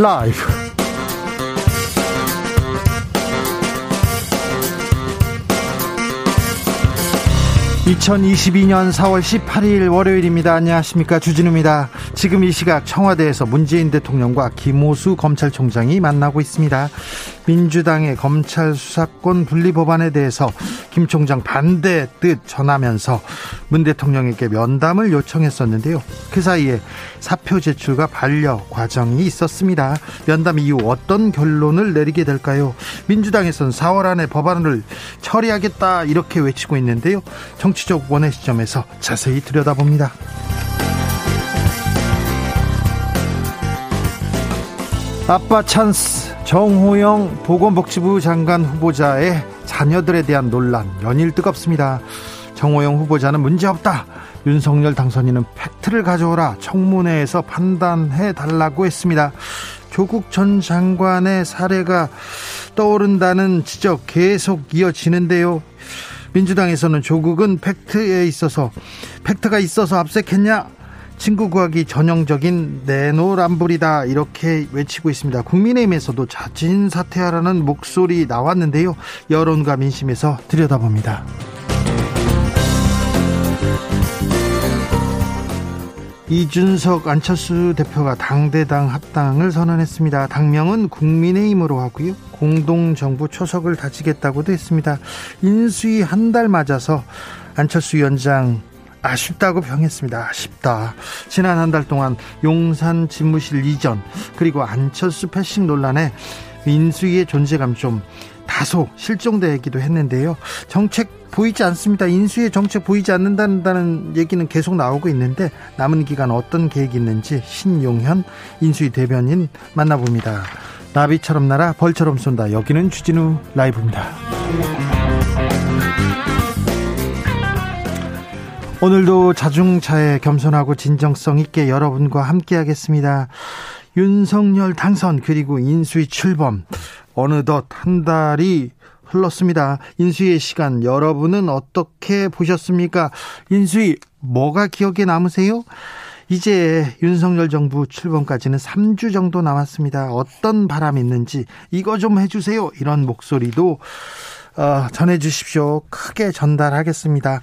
라이브. 2022년 4월 18일 월요일입니다. 안녕하십니까. 주진우입니다. 지금 이 시각 청와대에서 문재인 대통령과 김호수 검찰총장이 만나고 있습니다. 민주당의 검찰 수사권 분리 법안에 대해서 김 총장 반대 뜻 전하면서 문 대통령에게 면담을 요청했었는데요. 그 사이에 사표 제출과 반려 과정이 있었습니다. 면담 이후 어떤 결론을 내리게 될까요? 민주당에서는 4월 안에 법안을 처리하겠다 이렇게 외치고 있는데요. 정치적 원의 시점에서 자세히 들여다봅니다. 아빠 찬스 정호영 보건복지부 장관 후보자의 자녀들에 대한 논란 연일 뜨겁습니다. 정호영 후보자는 문제없다. 윤석열 당선인은 팩트를 가져오라 청문회에서 판단해 달라고 했습니다. 조국 전 장관의 사례가 떠오른다는 지적 계속 이어지는데요. 민주당에서는 조국은 팩트에 있어서 팩트가 있어서 압색했냐? 친구 구하기 전형적인 내노란불이다 이렇게 외치고 있습니다. 국민의힘에서도 자진 사퇴하라는 목소리 나왔는데요. 여론과 민심에서 들여다봅니다. 이준석 안철수 대표가 당대당 합당을 선언했습니다. 당명은 국민의힘으로 하고요. 공동정부 초석을 다지겠다고도 했습니다. 인수위 한 달 맞아서 안철수 위원장 아쉽다고 평했습니다. 아쉽다. 지난 한 달 동안 용산 집무실 이전 그리고 안철수 패싱 논란에 인수위의 존재감 좀 다소 실종되기도 했는데요. 정책 보이지 않습니다. 인수의 정책 보이지 않는다는 얘기는 계속 나오고 있는데 남은 기간 어떤 계획이 있는지 신용현 인수위 대변인 만나봅니다. 나비처럼 날아 벌처럼 쏜다. 여기는 주진우 라이브입니다. 오늘도 자중차에 겸손하고 진정성 있게 여러분과 함께하겠습니다. 윤석열 당선 그리고 인수위 출범 어느덧 한 달이 흘렀습니다. 인수위의 시간 여러분은 어떻게 보셨습니까? 인수위 뭐가 기억에 남으세요? 이제 윤석열 정부 출범까지는 3주 정도 남았습니다. 어떤 바람이 있는지 이거 좀 해주세요. 이런 목소리도 어, 전해주십시오. 크게 전달하겠습니다.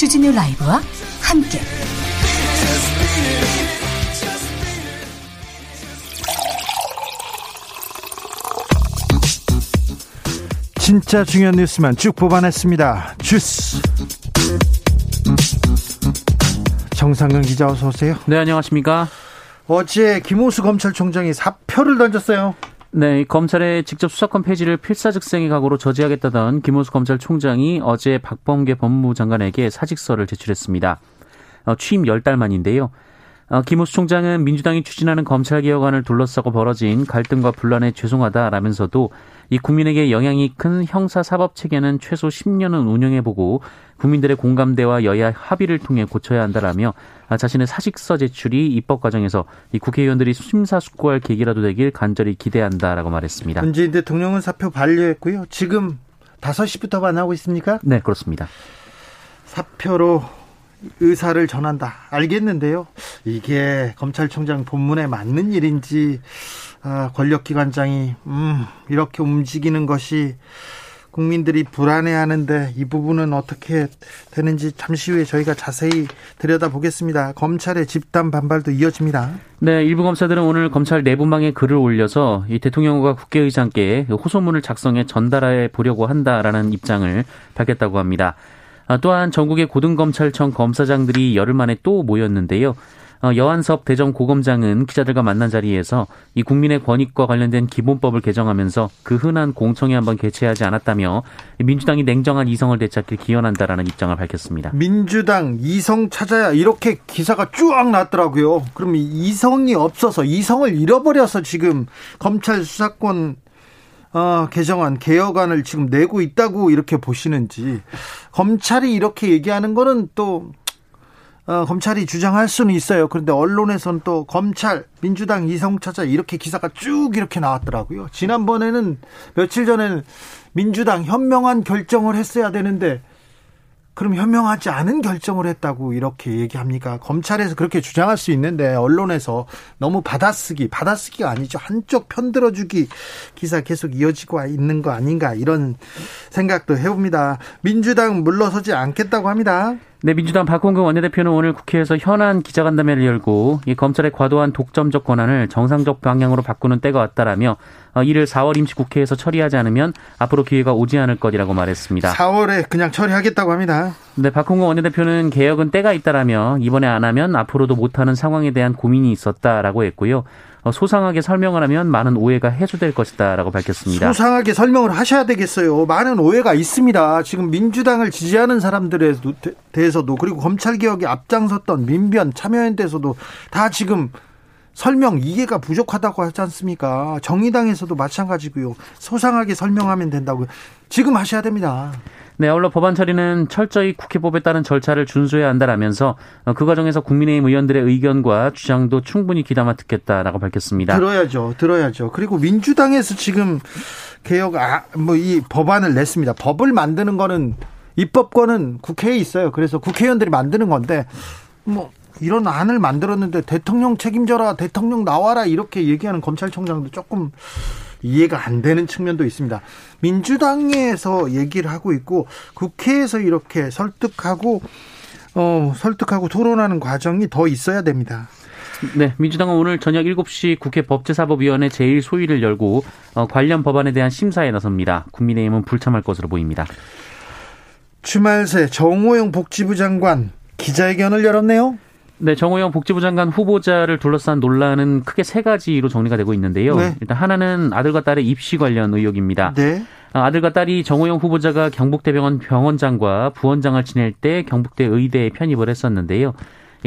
주진우 라이브와 함께. 진짜 중요한 뉴스만 쭉 뽑아냈습니다. 주스. 정상근 기자 어서 오세요. 네, 안녕하십니까? 어제 김호수 검찰총장이 사표를 던졌어요. 네, 검찰의 직접 수사권 폐지를 필사즉생의 각오로 저지하겠다던 김호수 검찰총장이 어제 박범계 법무부 장관에게 사직서를 제출했습니다. 어, 취임 10달 만인데요. 어, 김호수 총장은 민주당이 추진하는 검찰개혁안을 둘러싸고 벌어진 갈등과 분란에 죄송하다라면서도 이 국민에게 영향이 큰 형사 사법 체계는 최소 10년은 운영해보고 국민들의 공감대와 여야 합의를 통해 고쳐야 한다라며 자신의 사직서 제출이 입법 과정에서 이 국회의원들이 심사숙고할 계기라도 되길 간절히 기대한다라고 말했습니다. 문재인 대통령은 사표 반려했고요. 지금 5시부터 만나고 있습니까? 네, 그렇습니다. 사표로 의사를 전한다. 알겠는데요. 이게 검찰총장 본문에 맞는 일인지 아, 권력기관장이 음, 이렇게 움직이는 것이 국민들이 불안해하는데 이 부분은 어떻게 되는지 잠시 후에 저희가 자세히 들여다보겠습니다. 검찰의 집단 반발도 이어집니다. 네, 일부 검사들은 오늘 검찰 내부망에 글을 올려서 이 대통령과 국회의장께 호소문을 작성해 전달해 보려고 한다라는 입장을 밝혔다고 합니다. 아, 또한 전국의 고등검찰청 검사장들이 열흘 만에 또 모였는데요. 어, 여한섭 대전 고검장은 기자들과 만난 자리에서 이 국민의 권익과 관련된 기본법을 개정하면서 그 흔한 공청회 한번 개최하지 않았다며 민주당이 냉정한 이성을 되찾길 기원한다라는 입장을 밝혔습니다. 민주당 이성 찾아야 이렇게 기사가 쭉 났더라고요. 그럼 이성이 없어서 이성을 잃어버려서 지금 검찰 수사권 어, 개정안 개혁안을 지금 내고 있다고 이렇게 보시는지 검찰이 이렇게 얘기하는 거는 또 어, 검찰이 주장할 수는 있어요. 그런데 언론에서는 또 검찰, 민주당 이성차자 이렇게 기사가 쭉 이렇게 나왔더라고요. 지난번에는 며칠 전에는 민주당 현명한 결정을 했어야 되는데 그럼 현명하지 않은 결정을 했다고 이렇게 얘기합니까? 검찰에서 그렇게 주장할 수 있는데 언론에서 너무 받아쓰기, 받아쓰기가 아니죠. 한쪽 편들어주기 기사 계속 이어지고 있는 거 아닌가 이런 생각도 해봅니다. 민주당 물러서지 않겠다고 합니다. 네, 민주당 박홍근 원내대표는 오늘 국회에서 현안 기자간담회를 열고 이 검찰의 과도한 독점적 권한을 정상적 방향으로 바꾸는 때가 왔다라며 어, 이를 4월 임시국회에서 처리하지 않으면 앞으로 기회가 오지 않을 것이라고 말했습니다. 4월에 그냥 처리하겠다고 합니다. 네, 박홍근 원내대표는 개혁은 때가 있다라며 이번에 안 하면 앞으로도 못하는 상황에 대한 고민이 있었다라고 했고요. 어, 소상하게 설명을 하면 많은 오해가 해소될 것이다라고 밝혔습니다. 소상하게 설명을 하셔야 되겠어요. 많은 오해가 있습니다. 지금 민주당을 지지하는 사람들에 대해서도 그리고 검찰 개혁에 앞장섰던 민변 참여연대에서도 다 지금 설명 이해가 부족하다고 하지 않습니까? 정의당에서도 마찬가지고요. 소상하게 설명하면 된다고요. 지금 하셔야 됩니다. 네, 아울러 법안 처리는 철저히 국회법에 따른 절차를 준수해야 한다라면서 어, 그 과정에서 국민의힘 의원들의 의견과 주장도 충분히 귀담아 듣겠다라고 밝혔습니다. 들어야죠, 들어야죠. 그리고 민주당에서 지금 개혁 아, 뭐 이 법안을 냈습니다. 법을 만드는 거는 입법권은 국회에 있어요. 그래서 국회의원들이 만드는 건데 뭐 이런 안을 만들었는데 대통령 책임져라, 대통령 나와라 이렇게 얘기하는 검찰총장도 조금 이해가 안 되는 측면도 있습니다. 민주당에서 얘기를 하고 있고 국회에서 이렇게 설득하고 어, 설득하고 토론하는 과정이 더 있어야 됩니다. 네, 민주당은 오늘 저녁 7시 국회 법제사법위원회 제1소위를 열고 어, 관련 법안에 대한 심사에 나섭니다. 국민의힘은 불참할 것으로 보입니다. 주말 새 정호영 복지부 장관 기자회견을 열었네요. 네, 정호영 복지부 장관 후보자를 둘러싼 논란은 크게 세 가지로 정리가 되고 있는데요. 네. 일단 하나는 아들과 딸의 입시 관련 의혹입니다. 네. 아, 아들과 딸이 정호영 후보자가 경북대병원 병원장과 부원장을 지낼 때 경북대 의대에 편입을 했었는데요.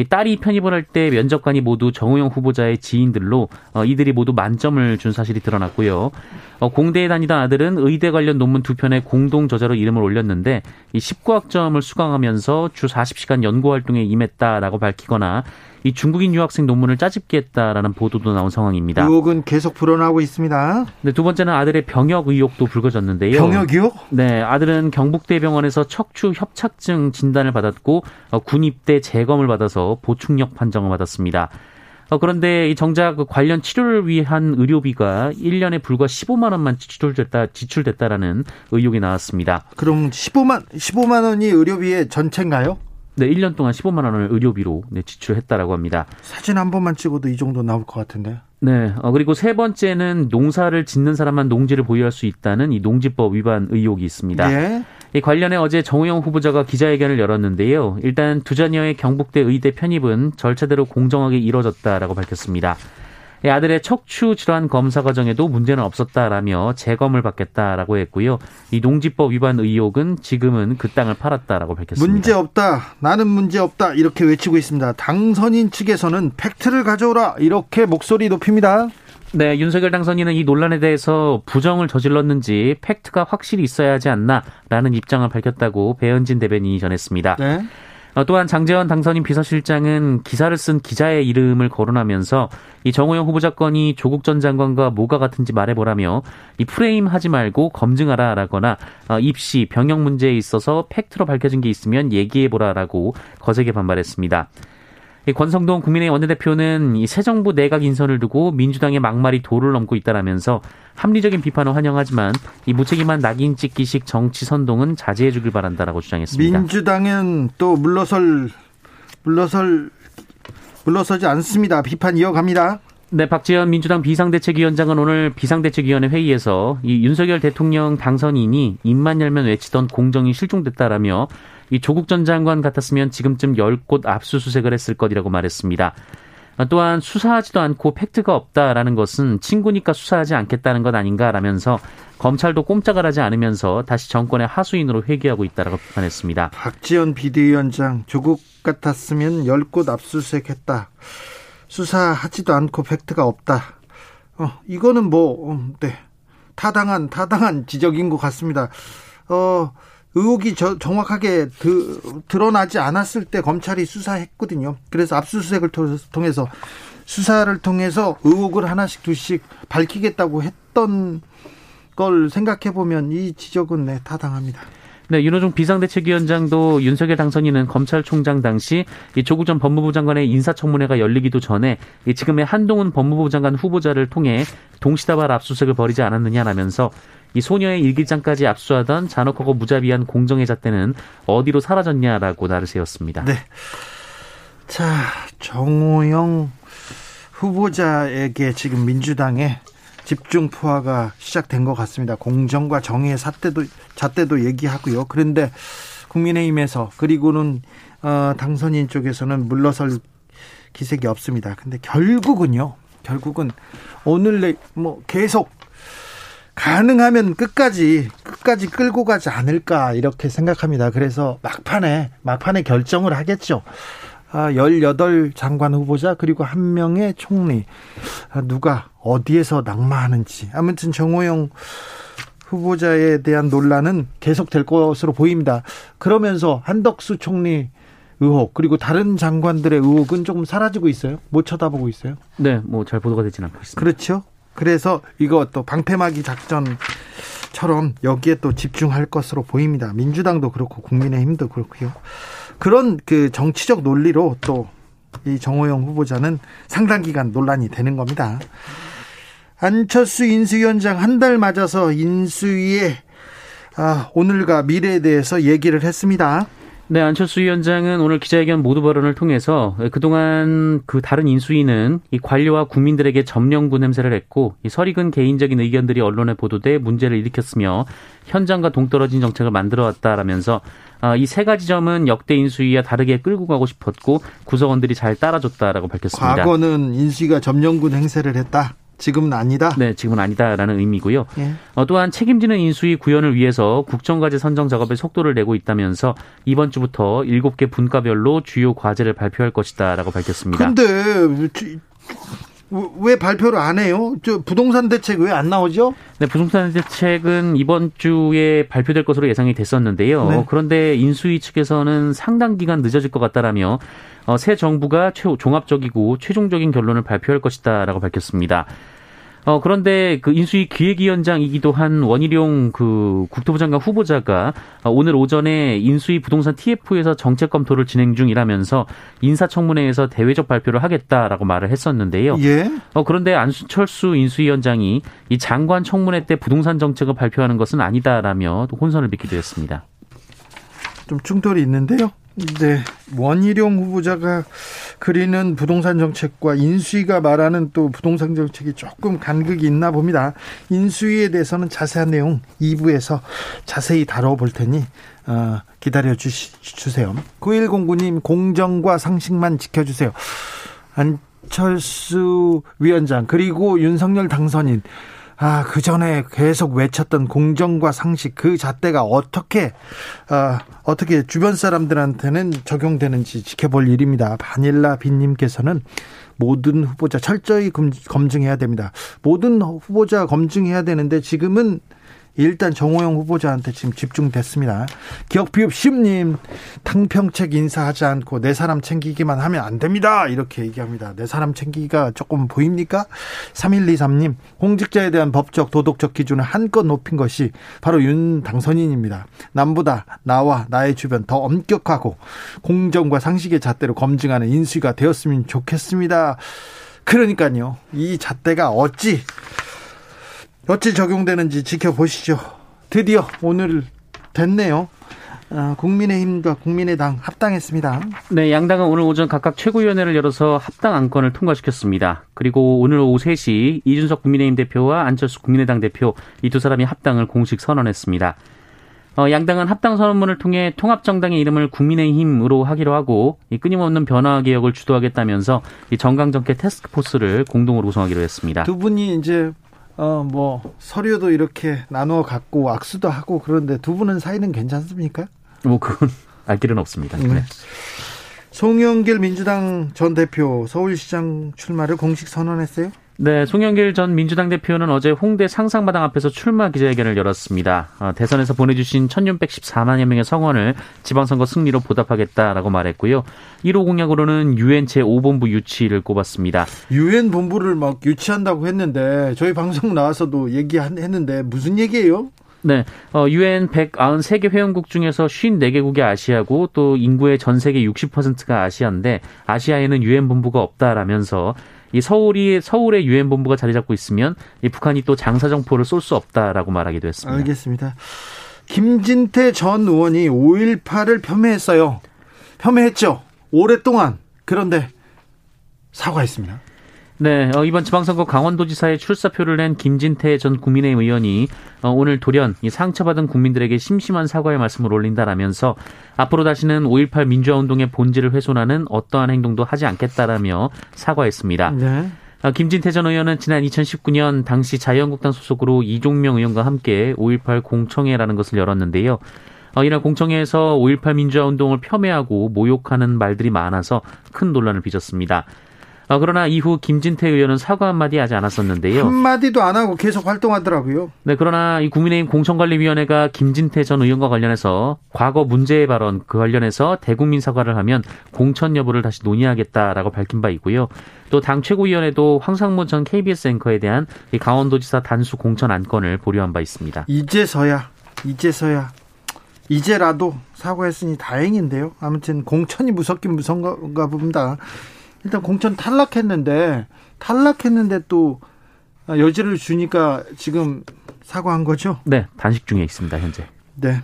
딸이 편입을 할 때 면접관이 모두 정우영 후보자의 지인들로 어, 이들이 모두 만점을 준 사실이 드러났고요. 어, 공대에 다니던 아들은 의대 관련 논문 두 편에 공동 저자로 이름을 올렸는데 이 19학점을 수강하면서 주 40시간 연구 활동에 임했다라고 밝히거나 이 중국인 유학생 논문을 짜집겠다라는 보도도 나온 상황입니다. 의혹은 계속 불어나고 있습니다. 네, 두 번째는 아들의 병역 의혹도 불거졌는데요. 병역이요? 네, 아들은 경북대병원에서 척추 협착증 진단을 받았고 어, 군입대 재검을 받아서 보충력 판정을 받았습니다. 어, 그런데 이 정작 그 관련 치료를 위한 의료비가 1년에 불과 15만 원만 지출됐다 지출됐다라는 의혹이 나왔습니다. 그럼 15만 15만 원이 의료비의 전체인가요? 네, 1년 동안 15만 원을 의료비로 네, 지출했다라고 합니다. 사진 한 번만 찍어도 이 정도 나올 것 같은데. 네. 어, 그리고 세 번째는 농사를 짓는 사람만 농지를 보유할 수 있다는 이 농지법 위반 의혹이 있습니다. 네. 이 관련해 어제 정우영 후보자가 기자회견을 열었는데요. 일단 두 자녀의 경북대 의대 편입은 절차대로 공정하게 이뤄졌다라고 밝혔습니다. 아들의 척추 질환 검사 과정에도 문제는 없었다라며 재검을 받겠다라고 했고요. 이 농지법 위반 의혹은 지금은 그 땅을 팔았다라고 밝혔습니다. 문제 없다. 나는 문제 없다. 이렇게 외치고 있습니다. 당선인 측에서는 팩트를 가져오라. 이렇게 목소리 높입니다. 네, 윤석열 당선인은 이 논란에 대해서 부정을 저질렀는지 팩트가 확실히 있어야 하지 않나라는 입장을 밝혔다고 배현진 대변인이 전했습니다. 네. 어, 또한 장재원 당선인 비서실장은 기사를 쓴 기자의 이름을 거론하면서 이 정호영 후보자 건이 조국 전 장관과 뭐가 같은지 말해보라며 이 프레임 하지 말고 검증하라라거나 어, 입시 병역 문제에 있어서 팩트로 밝혀진 게 있으면 얘기해보라라고 거세게 반발했습니다. 권성동 국민의 원내대표는 이 새 정부 내각 인선을 두고 민주당의 막말이 도를 넘고 있다라면서 합리적인 비판을 환영하지만 이 무책임한 낙인 찍기식 정치 선동은 자제해 주길 바란다라고 주장했습니다. 민주당은 또 물러설 물러설 물러서지 않습니다. 비판 이어갑니다. 네, 박지원 민주당 비상대책위원장은 오늘 비상대책위원회 회의에서 이 윤석열 대통령 당선인이 입만 열면 외치던 공정이 실종됐다라며 이 조국 전 장관 같았으면 지금쯤 열 곳 압수수색을 했을 것이라고 말했습니다. 또한 수사하지도 않고 팩트가 없다라는 것은 친구니까 수사하지 않겠다는 것 아닌가라면서 검찰도 꼼짝을 하지 않으면서 다시 정권의 하수인으로 회귀하고 있다라고 비판했습니다. 박지원 비대위원장 조국 같았으면 열 곳 압수수색했다. 수사하지도 않고 팩트가 없다. 어, 이거는 뭐, 어, 네. 타당한, 타당한 지적인 것 같습니다. 어, 의혹이 저, 정확하게 드, 드러나지 않았을 때 검찰이 수사했거든요. 그래서 압수수색을 통해서 수사를 통해서 의혹을 하나씩 두씩 밝히겠다고 했던 걸 생각해 보면 이 지적은 네, 타당합니다. 네, 윤호중 비상대책위원장도 윤석열 당선인은 검찰총장 당시 이 조국 전 법무부 장관의 인사청문회가 열리기도 전에 이 지금의 한동훈 법무부 장관 후보자를 통해 동시다발 압수수색을 벌이지 않았느냐라면서 이 소녀의 일기장까지 압수하던 잔혹하고 무자비한 공정의 잣대는 어디로 사라졌냐라고 나를 세웠습니다. 네. 자, 정호영 후보자에게 지금 민주당의 집중 포화가 시작된 것 같습니다. 공정과 정의의 잣대도 잣대도 얘기하고요. 그런데 국민의힘에서 그리고는 어, 당선인 쪽에서는 물러설 기색이 없습니다. 근데 결국은요. 결국은 오늘 뭐 계속 가능하면 끝까지 끝까지 끌고 가지 않을까 이렇게 생각합니다. 그래서 막판에 막판에 결정을 하겠죠. 아, 18 장관 후보자 그리고 한 명의 총리 아, 누가 어디에서 낙마하는지 아무튼 정호영 후보자에 대한 논란은 계속될 것으로 보입니다. 그러면서 한덕수 총리 의혹 그리고 다른 장관들의 의혹은 조금 사라지고 있어요. 못 쳐다보고 있어요. 네, 뭐 잘 보도가 되진 않고 있습니다. 그렇죠. 그래서 이거 또 방패막이 작전처럼 여기에 또 집중할 것으로 보입니다. 민주당도 그렇고 국민의힘도 그렇고요. 그런 그 정치적 논리로 또 이 정호영 후보자는 상당 기간 논란이 되는 겁니다. 안철수 인수위원장 한 달 맞아서 인수위에 아, 오늘과 미래에 대해서 얘기를 했습니다. 네, 안철수 위원장은 오늘 기자회견 모두 발언을 통해서 그동안 그 다른 인수위는 이 관료와 국민들에게 점령구 냄새를 했고 이 설익은 개인적인 의견들이 언론에 보도돼 문제를 일으켰으며 현장과 동떨어진 정책을 만들어 왔다라면서 아, 이세 가지 점은 역대 인수위와 다르게 끌고 가고 싶었고 구성원들이 잘 따라줬다라고 밝혔습니다. 과거는 인수위가 점령군 행세를 했다. 지금은 아니다. 네, 지금은 아니다라는 의미고요. 예. 어, 또한 책임지는 인수위 구현을 위해서 국정과제 선정 작업에 속도를 내고 있다면서 이번 주부터 7개 분과별로 주요 과제를 발표할 것이다라고 밝혔습니다. 근데 왜 발표를 안 해요? 저 부동산 대책 왜 안 나오죠? 네, 부동산 대책은 이번 주에 발표될 것으로 예상이 됐었는데요. 네. 그런데 인수위 측에서는 상당 기간 늦어질 것 같다라며 어, 새 정부가 최, 종합적이고 최종적인 결론을 발표할 것이다라고 밝혔습니다. 어, 그런데 그 인수위 기획위원장이기도 한 원희룡 그 국토부 장관 후보자가 오늘 오전에 인수위 부동산 TF에서 정책 검토를 진행 중이라면서 인사청문회에서 대외적 발표를 하겠다라고 말을 했었는데요. 예. 어, 그런데 안철수 인수위원장이 이 장관 청문회 때 부동산 정책을 발표하는 것은 아니다라며 혼선을 빚기도 했습니다. 좀 충돌이 있는데요. 네. 원희룡 후보자가 그리는 부동산 정책과 인수위가 말하는 또 부동산 정책이 조금 간극이 있나 봅니다. 인수위에 대해서는 자세한 내용 2부에서 자세히 다뤄볼 테니 어, 기다려 주세요. 9109님 공정과 상식만 지켜주세요. 안철수 위원장 그리고 윤석열 당선인 아, 그 전에 계속 외쳤던 공정과 상식 그 잣대가 어떻게 아, 어떻게 주변 사람들한테는 적용되는지 지켜볼 일입니다. 바닐라 빈님께서는 모든 후보자 철저히 검증해야 됩니다. 모든 후보자 검증해야 되는데 지금은 일단 정호영 후보자한테 지금 집중됐습니다. 기억비읍 심님 탕평책 인사하지 않고 내 사람 챙기기만 하면 안 됩니다. 이렇게 얘기합니다. 내 사람 챙기기가 조금 보입니까? 3123님 공직자에 대한 법적 도덕적 기준을 한껏 높인 것이 바로 윤 당선인입니다. 남보다 나와 나의 주변 더 엄격하고 공정과 상식의 잣대로 검증하는 인수가 되었으면 좋겠습니다. 그러니까요. 이 잣대가 어찌 어찌 적용되는지 지켜보시죠. 드디어 오늘 됐네요. 아, 국민의힘과 국민의당 합당했습니다. 네, 양당은 오늘 오전 각각 최고위원회를 열어서 합당 안건을 통과시켰습니다. 그리고 오늘 오후 3시 이준석 국민의힘 대표와 안철수 국민의당 대표 이 두 사람이 합당을 공식 선언했습니다. 어, 양당은 합당 선언문을 통해 통합정당의 이름을 국민의힘으로 하기로 하고 이 끊임없는 변화 개혁을 주도하겠다면서 이 정강정계 테스크포스를 공동으로 구성하기로 했습니다. 두 분이 이제 어 뭐 서류도 이렇게 나누어 갖고 악수도 하고 그런데 두 분은 사이는 괜찮습니까? 뭐 그건 알 길은 없습니다. 네. 네. 송영길 민주당 전 대표 서울시장 출마를 공식 선언했어요? 네, 송영길 전 민주당 대표는 어제 홍대 상상마당 앞에서 출마 기자회견을 열었습니다. 어, 대선에서 보내주신 1614만여 명의 성원을 지방선거 승리로 보답하겠다라고 말했고요. 1호 공약으로는 유엔 제5본부 유치를 꼽았습니다. 유엔 본부를 막 유치한다고 했는데 저희 방송 나와서도 얘기했는데 무슨 얘기예요? 네, 어, 유엔 193개 회원국 중에서 54개국이 아시아고 또 인구의 전 세계 60%가 아시아인데 아시아에는 유엔 본부가 없다라면서 이 서울이 서울의 유엔 본부가 자리 잡고 있으면 이 북한이 또 장사 정포를 쏠 수 없다라고 말하기도 했습니다. 알겠습니다. 김진태 전 의원이 5.18을 폄훼했어요. 폄훼했죠. 오랫동안. 그런데 사과했습니다. 네, 어, 이번 지방선거 강원도지사에 출사표를 낸 김진태 전 국민의힘 의원이 어, 오늘 돌연 이 상처받은 국민들에게 심심한 사과의 말씀을 올린다라면서 앞으로 다시는 5.18 민주화운동의 본질을 훼손하는 어떠한 행동도 하지 않겠다라며 사과했습니다. 네. 어, 김진태 전 의원은 지난 2019년 당시 자유한국당 소속으로 이종명 의원과 함께 5.18 공청회라는 것을 열었는데요. 이날 공청회에서 5.18 민주화 운동을 폄훼하고 모욕하는 말들이 많아서 큰 논란을 빚었습니다. 어, 그러나 이후 김진태 의원은 사과 한마디 하지 않았었는데요. 한마디도 안 하고 계속 활동하더라고요. 네, 그러나 이 국민의힘 공천관리위원회가 김진태 전 의원과 관련해서 과거 문제의 발언 그 관련해서 대국민 사과를 하면 공천 여부를 다시 논의하겠다라고 밝힌 바 있고요. 또 당 최고위원회도 황상무 전 KBS 앵커에 대한 이 강원도지사 단수 공천 안건을 보류한 바 있습니다. 이제서야, 이제서야 이제라도 사과했으니 다행인데요. 아무튼 공천이 무섭긴 무서운가 봅니다. 일단 공천 탈락했는데 탈락했는데 또 여지를 주니까 지금 사과한 거죠? 네, 단식 중에 있습니다 현재. 네.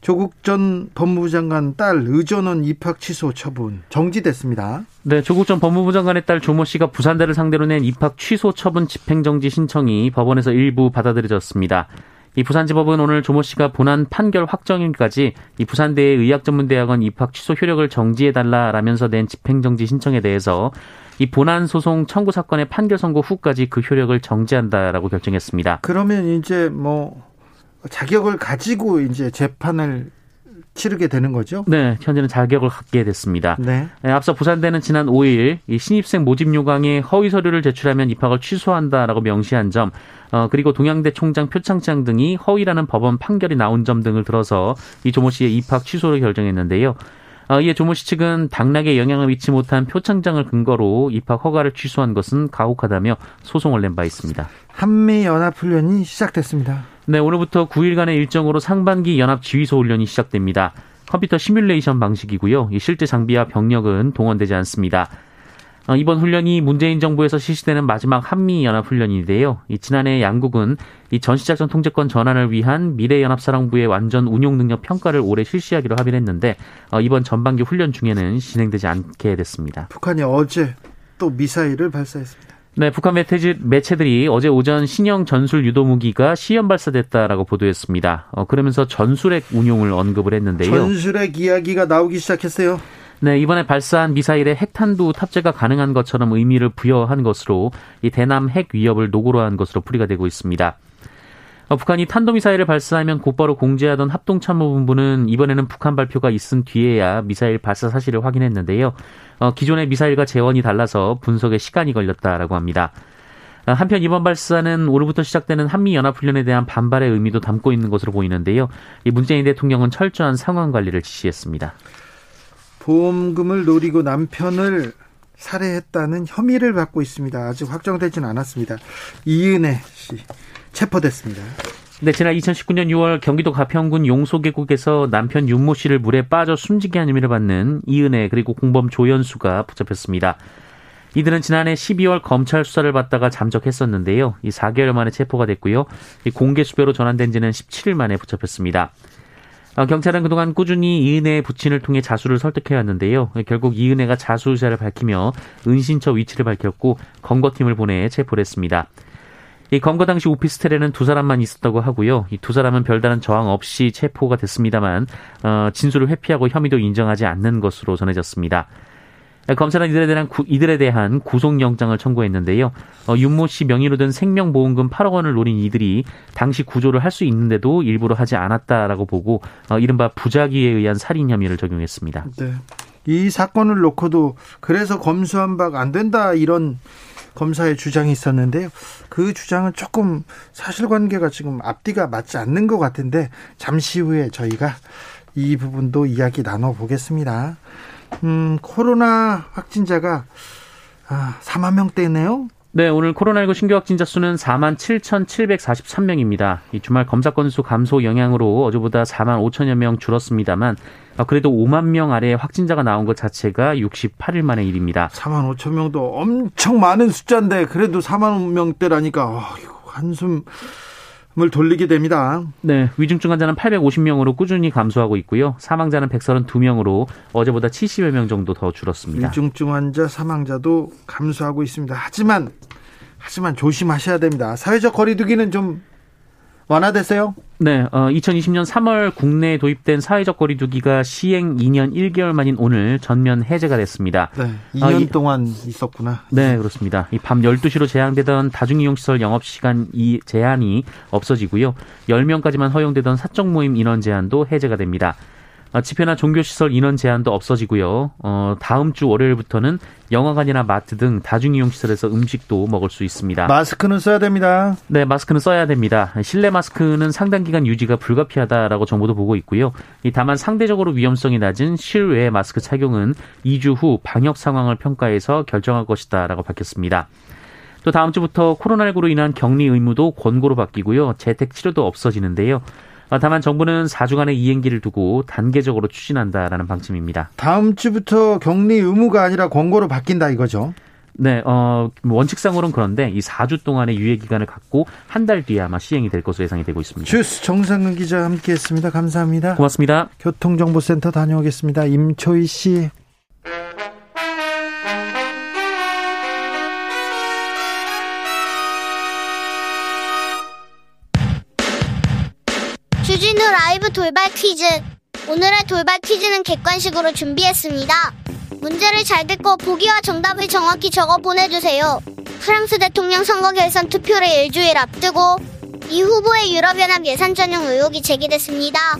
조국 전 법무부 장관 딸 의전원 입학 취소 처분 정지됐습니다. 네, 조국 전 법무부 장관의 딸 조모 씨가 부산대를 상대로 낸 입학 취소 처분 집행정지 신청이 법원에서 일부 받아들여졌습니다. 이 부산지법은 오늘 조모 씨가 본안 판결 확정일까지 이 부산대의 의학전문대학원 입학 취소 효력을 정지해달라라면서 낸 집행정지 신청에 대해서 이 본안 소송 청구 사건의 판결 선고 후까지 그 효력을 정지한다라고 결정했습니다. 그러면 이제 뭐 자격을 가지고 이제 재판을 치르게 되는 거죠? 네, 현재는 자격을 갖게 됐습니다. 네. 네 앞서 부산대는 지난 5일 이 신입생 모집 요강에 허위 서류를 제출하면 입학을 취소한다라고 명시한 점, 어, 그리고 동양대 총장 표창장 등이 허위라는 법원 판결이 나온 점 등을 들어서 이 조모 씨의 입학 취소를 결정했는데요. 어, 이에 조모 씨 측은 당락에 영향을 미치 못한 표창장을 근거로 입학 허가를 취소한 것은 가혹하다며 소송을 낸 바 있습니다. 한미 연합 훈련이 시작됐습니다. 네, 오늘부터 9일간의 일정으로 상반기 연합 지휘소 훈련이 시작됩니다. 컴퓨터 시뮬레이션 방식이고요. 실제 장비와 병력은 동원되지 않습니다. 어, 이번 훈련이 문재인 정부에서 실시되는 마지막 한미 연합 훈련인데요. 지난해 양국은 이 전시작전 통제권 전환을 위한 미래연합사령부의 완전 운용 능력 평가를 올해 실시하기로 합의했는데 어, 이번 전반기 훈련 중에는 진행되지 않게 됐습니다. 북한이 어제 또 미사일을 발사했습니다. 네, 북한 매체들 이 어제 오전 신형 전술 유도 무기가 시험 발사됐다라고 보도했습니다. 어, 그러면서 전술핵 운용을 언급을 했는데요. 전술핵 이야기가 나오기 시작했어요. 네, 이번에 발사한 미사일에 핵탄두 탑재가 가능한 것처럼 의미를 부여한 것으로 이 대남 핵 위협을 노고로 한 것으로 풀이가 되고 있습니다. 어, 북한이 탄도미사일을 발사하면 곧바로 공지하던 합동참모본부는 이번에는 북한 발표가 있은 뒤에야 미사일 발사 사실을 확인했는데요. 어, 기존의 미사일과 재원이 달라서 분석에 시간이 걸렸다라고 합니다. 어, 한편 이번 발사는 오늘부터 시작되는 한미연합훈련에 대한 반발의 의미도 담고 있는 것으로 보이는데요. 이 문재인 대통령은 철저한 상황 관리를 지시했습니다. 보험금을 노리고 남편을 살해했다는 혐의를 받고 있습니다. 아직 확정되지는 않았습니다. 이은혜 씨 체포됐습니다. 네, 지난 2019년 6월 경기도 가평군 용소계곡에서 남편 윤모 씨를 물에 빠져 숨지게 한 혐의를 받는 이은혜 그리고 공범 조연수가 붙잡혔습니다. 이들은 지난해 12월 검찰 수사를 받다가 잠적했었는데요. 이 4개월 만에 체포가 됐고요. 이 공개 수배로 전환된 지는 17일 만에 붙잡혔습니다. 어, 경찰은 그동안 꾸준히 이은혜의 부친을 통해 자수를 설득해 왔는데요. 결국 이은혜가 자수 의사를 밝히며 은신처 위치를 밝혔고 검거팀을 보내 체포를 했습니다. 이 검거 당시 오피스텔에는 두 사람만 있었다고 하고요. 이 두 사람은 별다른 저항 없이 체포가 됐습니다만 어, 진술을 회피하고 혐의도 인정하지 않는 것으로 전해졌습니다. 검찰은 이들에 대한 구, 이들에 대한 구속영장을 청구했는데요. 어, 윤모 씨 명의로 든 생명보험금 8억 원을 노린 이들이 당시 구조를 할 수 있는데도 일부러 하지 않았다라고 보고 어, 이른바 부작위에 의한 살인 혐의를 적용했습니다. 네. 이 사건을 놓고도 그래서 검수한박 안 된다 이런 검사의 주장이 있었는데요. 그 주장은 조금 사실관계가 지금 앞뒤가 맞지 않는 것 같은데 잠시 후에 저희가 이 부분도 이야기 나눠보겠습니다. 음, 코로나 확진자가 아, 4만 명대네요. 네, 오늘 코로나19 신규 확진자 수는 4만 7,743명입니다. 이 주말 검사 건수 감소 영향으로 어제보다 4만 5천여 명 줄었습니다만 아, 그래도 5만 명 아래 확진자가 나온 것 자체가 68일 만의 일입니다. 4만 5천 명도 엄청 많은 숫자인데 그래도 4만 명대라니까 어, 한숨 을 돌리게 됩니다. 네, 위중증 환자는 850명으로 꾸준히 감소하고 있고요. 사망자는 132명으로 어제보다 70여 명 정도 더 줄었습니다. 위중증 환자 사망자도 감소하고 있습니다. 하지만 하지만 조심하셔야 됩니다. 사회적 거리두기는 좀 완화됐어요? 네, 어, 2020년 3월 국내에 도입된 사회적 거리두기가 시행 2년 1개월 만인 오늘 전면 해제가 됐습니다. 네, 2년 어, 이, 동안 있었구나. 네, 그렇습니다. 이밤 12시로 제한되던 다중이용시설 영업시간 이 제한이 없어지고요. 10명까지만 허용되던 사적 모임 인원 제한도 해제가 됩니다. 어, 집회나 종교시설 인원 제한도 없어지고요. 어, 다음 주 월요일부터는 영화관이나 마트 등 다중이용시설에서 음식도 먹을 수 있습니다. 마스크는 써야 됩니다. 네, 마스크는 써야 됩니다. 실내 마스크는 상당 기간 유지가 불가피하다라고 정보도 보고 있고요. 다만 상대적으로 위험성이 낮은 실외 마스크 착용은 2주 후 방역 상황을 평가해서 결정할 것이다라고 밝혔습니다. 또 다음 주부터 코로나19로 인한 격리 의무도 권고로 바뀌고요. 재택 치료도 없어지는데요. 아, 다만 정부는 4주간의 이행기를 두고 단계적으로 추진한다라는 방침입니다. 다음 주부터 격리 의무가 아니라 권고로 바뀐다 이거죠? 네, 어, 원칙상으로는 그런데 이 4주 동안의 유예 기간을 갖고 한 달 뒤에 아마 시행이 될 것으로 예상이 되고 있습니다. 주스 정상근 기자 함께 했습니다. 감사합니다. 고맙습니다. 교통정보센터 다녀오겠습니다. 임초희 씨. 라이브 돌발 퀴즈. 오늘의 돌발 퀴즈는 객관식으로 준비했습니다. 문제를 잘 듣고 보기와 정답을 정확히 적어 보내주세요. 프랑스 대통령 선거 결선 투표를 일주일 앞두고 이 후보의 유럽연합 예산 전용 의혹이 제기됐습니다.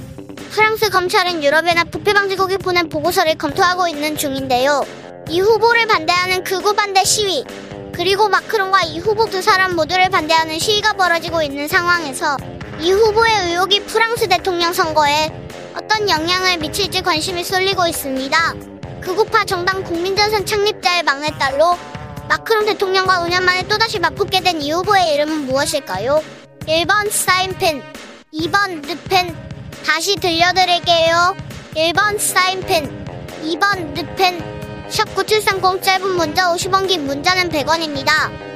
프랑스 검찰은 유럽연합 부패방지국이 보낸 보고서를 검토하고 있는 중인데요. 이 후보를 반대하는 극우 반대 시위, 그리고 마크롱과 이 후보 두 사람 모두를 반대하는 시위가 벌어지고 있는 상황에서 이 후보의 의혹이 프랑스 대통령 선거에 어떤 영향을 미칠지 관심이 쏠리고 있습니다. 극우파 정당 국민전선 창립자의 막내딸로 마크롱 대통령과 5년 만에 또다시 맞붙게 된 이 후보의 이름은 무엇일까요? 1번 사인펜, 2번 르펜, 다시 들려드릴게요. 1번 사인펜, 2번 르펜, 샵 9730 짧은 문자 50원 긴 문자는 100원입니다.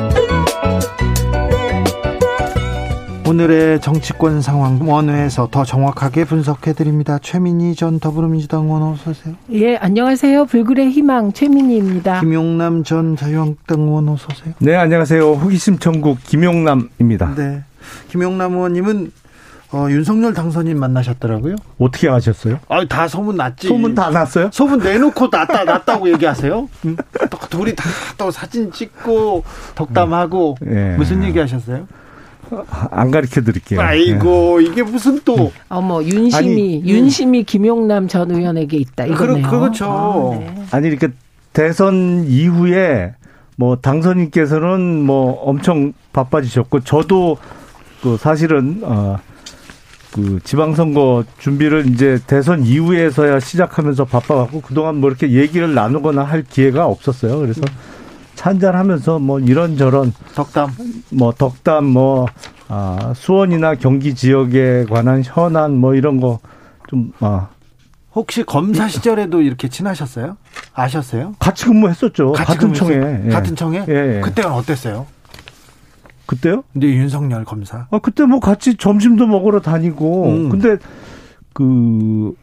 오늘의 정치권 상황 원회에서 더 정확하게 분석해 드립니다. 최민희 전 더불어민주당 의원 어서 오세요. 예, 안녕하세요. 불굴의 희망 최민희입니다. 김용남 전 자유한국당 의원 어서 오세요. 네, 안녕하세요. 호기심 천국 김용남입니다. 네. 김용남 의원님은 어, 윤석열 당선인 만나셨더라고요. 어떻게 아셨어요? 아, 다 소문 났지. 소문 다 났어요? 소문 내놓고 났다 났다고 얘기하세요? 음? 둘이 다 또 사진 찍고 덕담하고 네. 무슨 얘기 하셨어요? 안 가르쳐 드릴게요. 아이고 네. 이게 무슨 또 어머 윤심이 아니, 윤심이 김용남 전 의원에게 있다 이거네요. 그, 그렇죠. 아, 네. 아니 이렇게 대선 이후에 뭐 당선인께서는 뭐 엄청 바빠지셨고 저도 그 사실은 어. 그 지방선거 준비를 이제 대선 이후에서야 시작하면서 바빠갖고 그동안 뭐 이렇게 얘기를 나누거나 할 기회가 없었어요. 그래서 음. 찬잔하면서 뭐 이런저런 덕담 뭐 덕담 뭐 아, 수원이나 경기 지역에 관한 현안 뭐 이런 거좀 아. 혹시 검사 시절에도 이렇게 친하셨어요? 아셨어요? 같이 근무했었죠. 같이 같은 근무했어요? 청에. 예. 같은 청에? 예, 예. 그때는 어땠어요? 그때요? 근데 윤석열 검사. 아, 그때 뭐 같이 점심도 먹으러 다니고. 음. 근데 그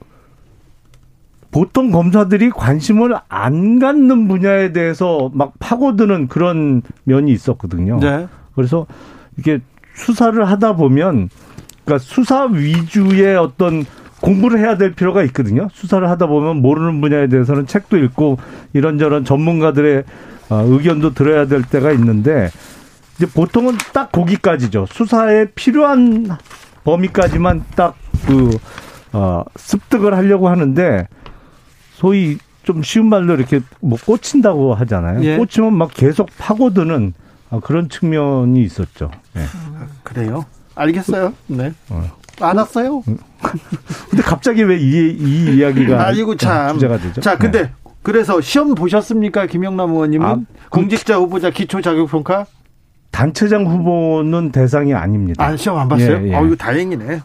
보통 검사들이 관심을 안 갖는 분야에 대해서 막 파고드는 그런 면이 있었거든요. 네. 그래서 이게 수사를 하다 보면 그러니까 수사 위주의 어떤 공부를 해야 될 필요가 있거든요. 수사를 하다 보면 모르는 분야에 대해서는 책도 읽고 이런저런 전문가들의 어, 의견도 들어야 될 때가 있는데 이제 보통은 딱 거기까지죠. 수사에 필요한 범위까지만 딱그 어, 습득을 하려고 하는데 소위 좀 쉬운 말로 이렇게 뭐 꽂힌다고 하잖아요. 예. 꽂히면 막 계속 파고드는 아, 그런 측면이 있었죠. 예. 그래요? 알겠어요. 네. 어. 알았어요. 근데 갑자기 왜 이 이 이야기가 아이고 참. 주제가 되죠? 자, 근데 네. 그래서 시험 보셨습니까, 김영남 의원님은? 아, 공직자 후보자 기초 자격 평가? 단체장 후보는 대상이 아닙니다. 아, 시험 안 봤어요? 예, 예. 어, 이거 다행이네.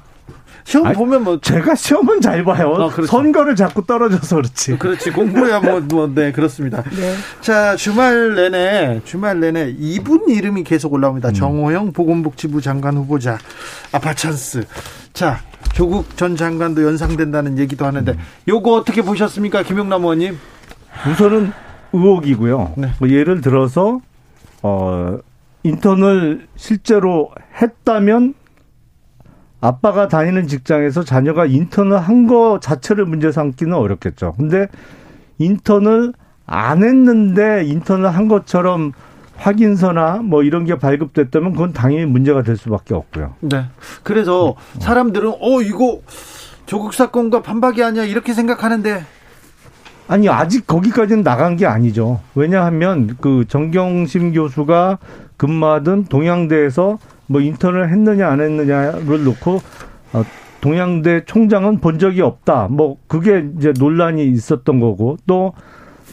시험 아니, 보면 뭐 제가 시험은 잘 봐요. 어, 그렇죠. 선거를 자꾸 떨어져서 그렇지. 그렇지 공부야 뭐, 뭐, 네, 그렇습니다. 네. 자, 주말 내내, 주말 내내 이분 이름이 계속 올라옵니다. 음. 정호영 보건복지부 장관 후보자, 아파 찬스. 자, 조국 전 장관도 연상된다는 얘기도 하는데, 음. 요거 어떻게 보셨습니까, 김용남 의원님? 우선은 의혹이고요. 네. 뭐 예를 들어서 어 인턴을 실제로 했다면 아빠가 다니는 직장에서 자녀가 인턴을 한 거 자체를 문제 삼기는 어렵겠죠. 근데 인턴을 안 했는데 인턴을 한 것처럼 확인서나 뭐 이런 게 발급됐다면 그건 당연히 문제가 될 수밖에 없고요. 네. 그래서 사람들은, 어, 이거 조국 사건과 반박이 아니야, 이렇게 생각하는데, 아니 아직 거기까지는 나간 게 아니죠. 왜냐하면 그 정경심 교수가 근무하던 동양대에서 뭐 인턴을 했느냐 안 했느냐를 놓고 어, 동양대 총장은 본 적이 없다. 뭐 그게 이제 논란이 있었던 거고 또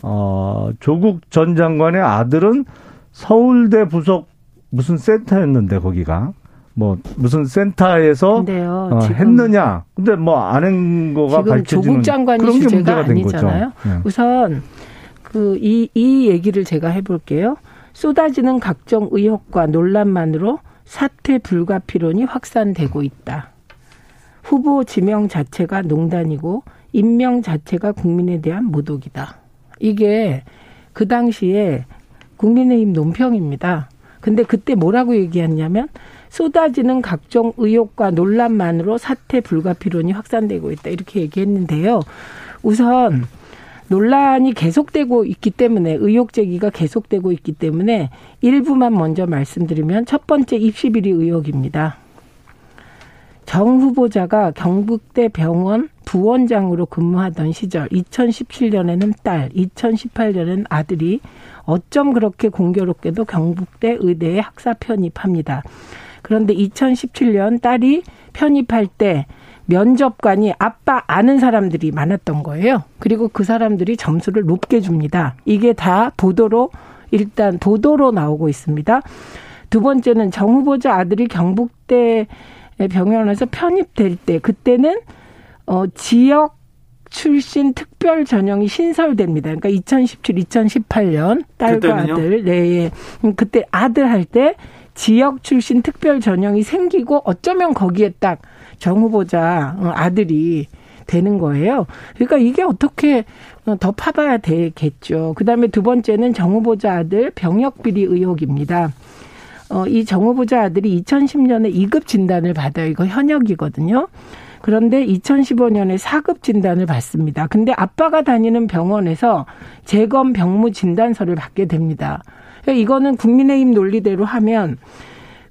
어, 조국 전 장관의 아들은 서울대 부속 무슨 센터였는데 거기가 뭐 무슨 센터에서 근데요, 어, 했느냐. 근데 뭐 안 한 거가 밝혀지는 조국 장관이 그런 게 문제가 된 아니잖아요. 거죠. 네. 우선 그이이 얘기를 제가 해볼게요. 쏟아지는 각종 의혹과 논란만으로 사퇴 불가 필론이 확산되고 있다. 후보 지명 자체가 농단이고 임명 자체가 국민에 대한 모독이다. 이게 그 당시에 국민의힘 논평입니다. 근데 그때 뭐라고 얘기했냐면 쏟아지는 각종 의혹과 논란만으로 사퇴 불가 필론이 확산되고 있다. 이렇게 얘기했는데요. 우선 논란이 계속되고 있기 때문에 의혹 제기가 계속되고 있기 때문에 일부만 먼저 말씀드리면 첫 번째 입시 비리 의혹입니다. 정 후보자가 경북대 병원 부원장으로 근무하던 시절 2017년에는 딸, 2018년에는 아들이 어쩜 그렇게 공교롭게도 경북대 의대에 학사 편입합니다. 그런데 2017년 딸이 편입할 때 면접관이 아빠 아는 사람들이 많았던 거예요. 그리고 그 사람들이 점수를 높게 줍니다. 이게 다 보도로 일단 보도로 나오고 있습니다. 두 번째는 정 후보자 아들이 경북대 병원에서 편입될 때 그때는 어 지역 출신 특별 전형이 신설됩니다. 그러니까 2017, 2018년 딸과 그때는요? 아들, 네, 음, 그때 아들 할 때 지역 출신 특별 전형이 생기고 어쩌면 거기에 딱 정 후보자 어, 아들이 되는 거예요. 그러니까 이게 어떻게 어, 더 파봐야 되겠죠. 그 다음에 두 번째는 정 후보자 아들 병역 비리 의혹입니다. 어, 이정 후보자 아들이 2010년에 2급 진단을 받아요. 이거 현역이거든요. 그런데 2015년에 4급 진단을 받습니다. 근데 아빠가 다니는 병원에서 재검 병무 진단서를 받게 됩니다. 그러니까 이거는 국민의힘 논리대로 하면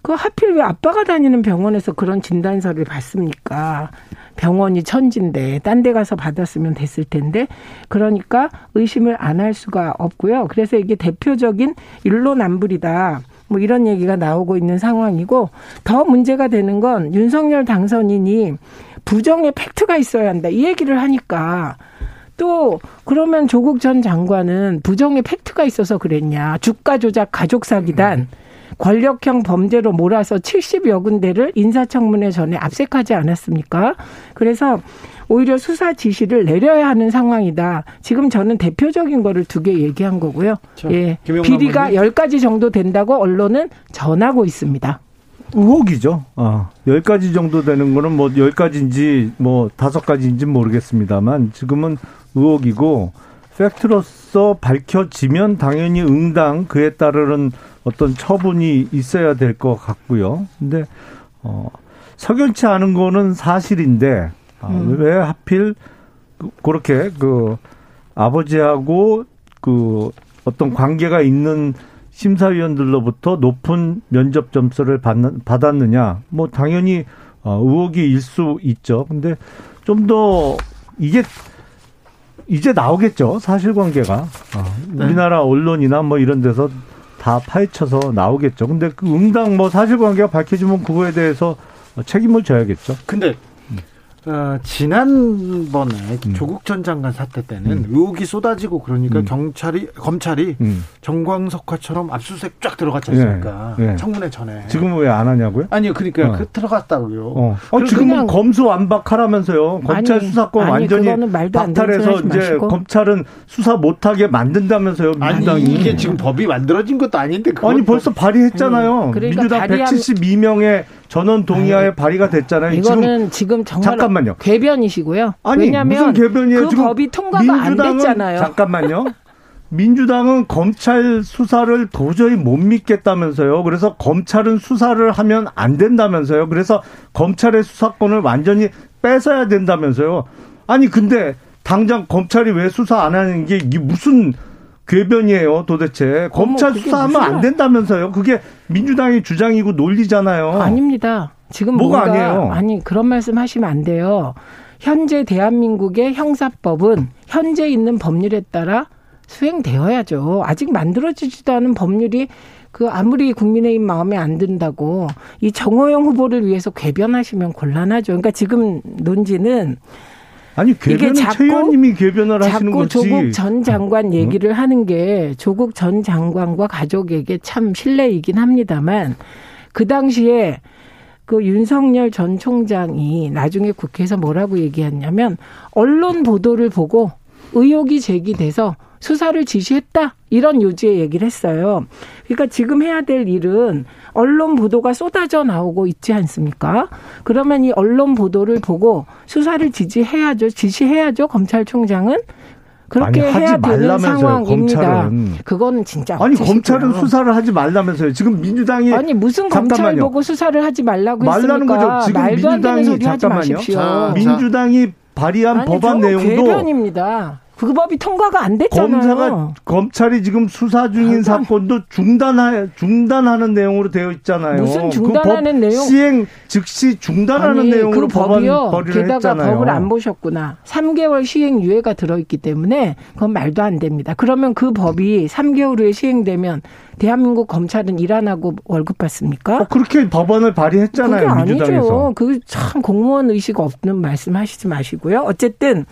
그 하필 왜 아빠가 다니는 병원에서 그런 진단서를 받습니까? 병원이 천진데 딴 데 가서 받았으면 됐을 텐데 그러니까 의심을 안 할 수가 없고요. 그래서 이게 대표적인 일로남불이다. 뭐 이런 얘기가 나오고 있는 상황이고 더 문제가 되는 건 윤석열 당선인이 부정의 팩트가 있어야 한다. 이 얘기를 하니까 또 그러면 조국 전 장관은 부정의 팩트가 있어서 그랬냐. 주가 조작 가족 사기단. 권력형 범죄로 몰아서 70여 군데를 인사청문회 전에 압색하지 않았습니까? 그래서 오히려 수사 지시를 내려야 하는 상황이다. 지금 저는 대표적인 거를 두 개 얘기한 거고요. 자, 예. 비리가 10가지 정도 된다고 언론은 전하고 있습니다. 의혹이죠. 아, 10가지 정도 되는 거는 뭐 10가지인지 뭐 5가지인지 모르겠습니다만 지금은 의혹이고 팩트로서 밝혀지면 당연히 응당 그에 따르는 어떤 처분이 있어야 될 것 같고요. 근데 어 석연치 않은 거는 사실인데 아, 음. 왜 하필 그, 그렇게 그 아버지하고 그 어떤 관계가 있는 심사위원들로부터 높은 면접 점수를 받았느냐? 뭐 당연히 어, 의혹이 일 수 있죠. 근데 좀 더 이게 이제 나오겠죠. 사실관계가 아, 네. 우리나라 언론이나 뭐 이런 데서 다 파헤쳐서 나오겠죠. 근데 그 응당 뭐 사실관계가 밝혀지면 그거에 대해서 책임을 져야겠죠. 근데 어, 지난번에 음. 조국 전 장관 사태 때는 음. 의혹이 쏟아지고 그러니까 음. 경찰이 검찰이 음. 정광석화처럼 압수수색 쫙 들어갔지 않습니까? 예, 예. 청문회 전에. 지금은 왜안 하냐고요? 아니요, 그러니까 어. 그 들어갔다고요. 어. 어 지금은 검수완박하라면서요. 검찰 아니, 수사권 아니, 완전히 박탈해서 이제 마시고. 검찰은 수사 못하게 만든다면서요. 민주당이. 아니 이게 지금 법이 만들어진 것도 아닌데. 아니 벌써 발의했잖아요. 그러니까 민주당 발의한... 172명의 전원 동의하에 발의가 됐잖아요. 이거는 지금, 지금 정말 잠깐만요. 궤변이시고요. 아니 왜냐하면 무슨 궤변이에요? 그 지금 법이 통과가 안 됐잖아요. 잠깐만요. 민주당은 검찰 수사를 도저히 못 믿겠다면서요. 그래서 검찰은 수사를 하면 안 된다면서요. 그래서 검찰의 수사권을 완전히 뺏어야 된다면서요. 아니 근데 당장 검찰이 왜 수사 안 하는 게 이게 무슨 궤변이에요, 도대체. 검찰 수사하면 안 된다면서요. 그게 민주당의 주장이고 논리잖아요. 아닙니다. 지금 뭐가 아니에요? 아니 그런 말씀 하시면 안 돼요. 현재 대한민국의 형사법은 현재 있는 법률에 따라 수행되어야죠. 아직 만들어지지도 않은 법률이 그 아무리 국민의힘 마음에 안 든다고 이 정호영 후보를 위해서 궤변하시면 곤란하죠. 그러니까 지금 논지는 아니 궤변은 최 의원님이 궤변을 하시는 거지. 조국 전 장관 얘기를 어? 하는 게 조국 전 장관과 가족에게 참 신뢰이긴 합니다만 그 당시에 그 윤석열 전 총장이 나중에 국회에서 뭐라고 얘기했냐면 언론 보도를 보고 의혹이 제기돼서 수사를 지시했다 이런 요지의 얘기를 했어요. 그러니까 지금 해야 될 일은 언론 보도가 쏟아져 나오고 있지 않습니까? 그러면 이 언론 보도를 보고 수사를 지지해야죠. 지시해야죠. 검찰총장은 그렇게 아니, 해야 되는 상황입니다. 검찰은. 그거는 진짜 아니 검찰은 수사를 하지 말라면서요. 지금 민주당이 아니 무슨 잠깐만요. 검찰 보고 수사를 하지 말라고 말라는 거죠. 지금 민주당이 잠깐만요. 자, 민주당이 발의한 아니, 법안 내용도 괴변입니다. 그 법이 통과가 안 됐잖아요. 검사가 검찰이 지금 수사 중인 사건도 중단하 중단하는 내용으로 되어 있잖아요. 무슨 중단하는 그 내용? 시행 즉시 중단하는 아니, 내용으로 그 법이요. 게다가 했잖아요. 법을 안 보셨구나. 3개월 시행 유예가 들어 있기 때문에 그건 말도 안 됩니다. 그러면 그 법이 3개월 후에 시행되면 대한민국 검찰은 일 안 하고 월급 받습니까? 어, 그렇게 법안을 발의했잖아요. 그게 민주당에서. 아니죠. 그 참 공무원 의식 없는 말씀하시지 마시고요. 어쨌든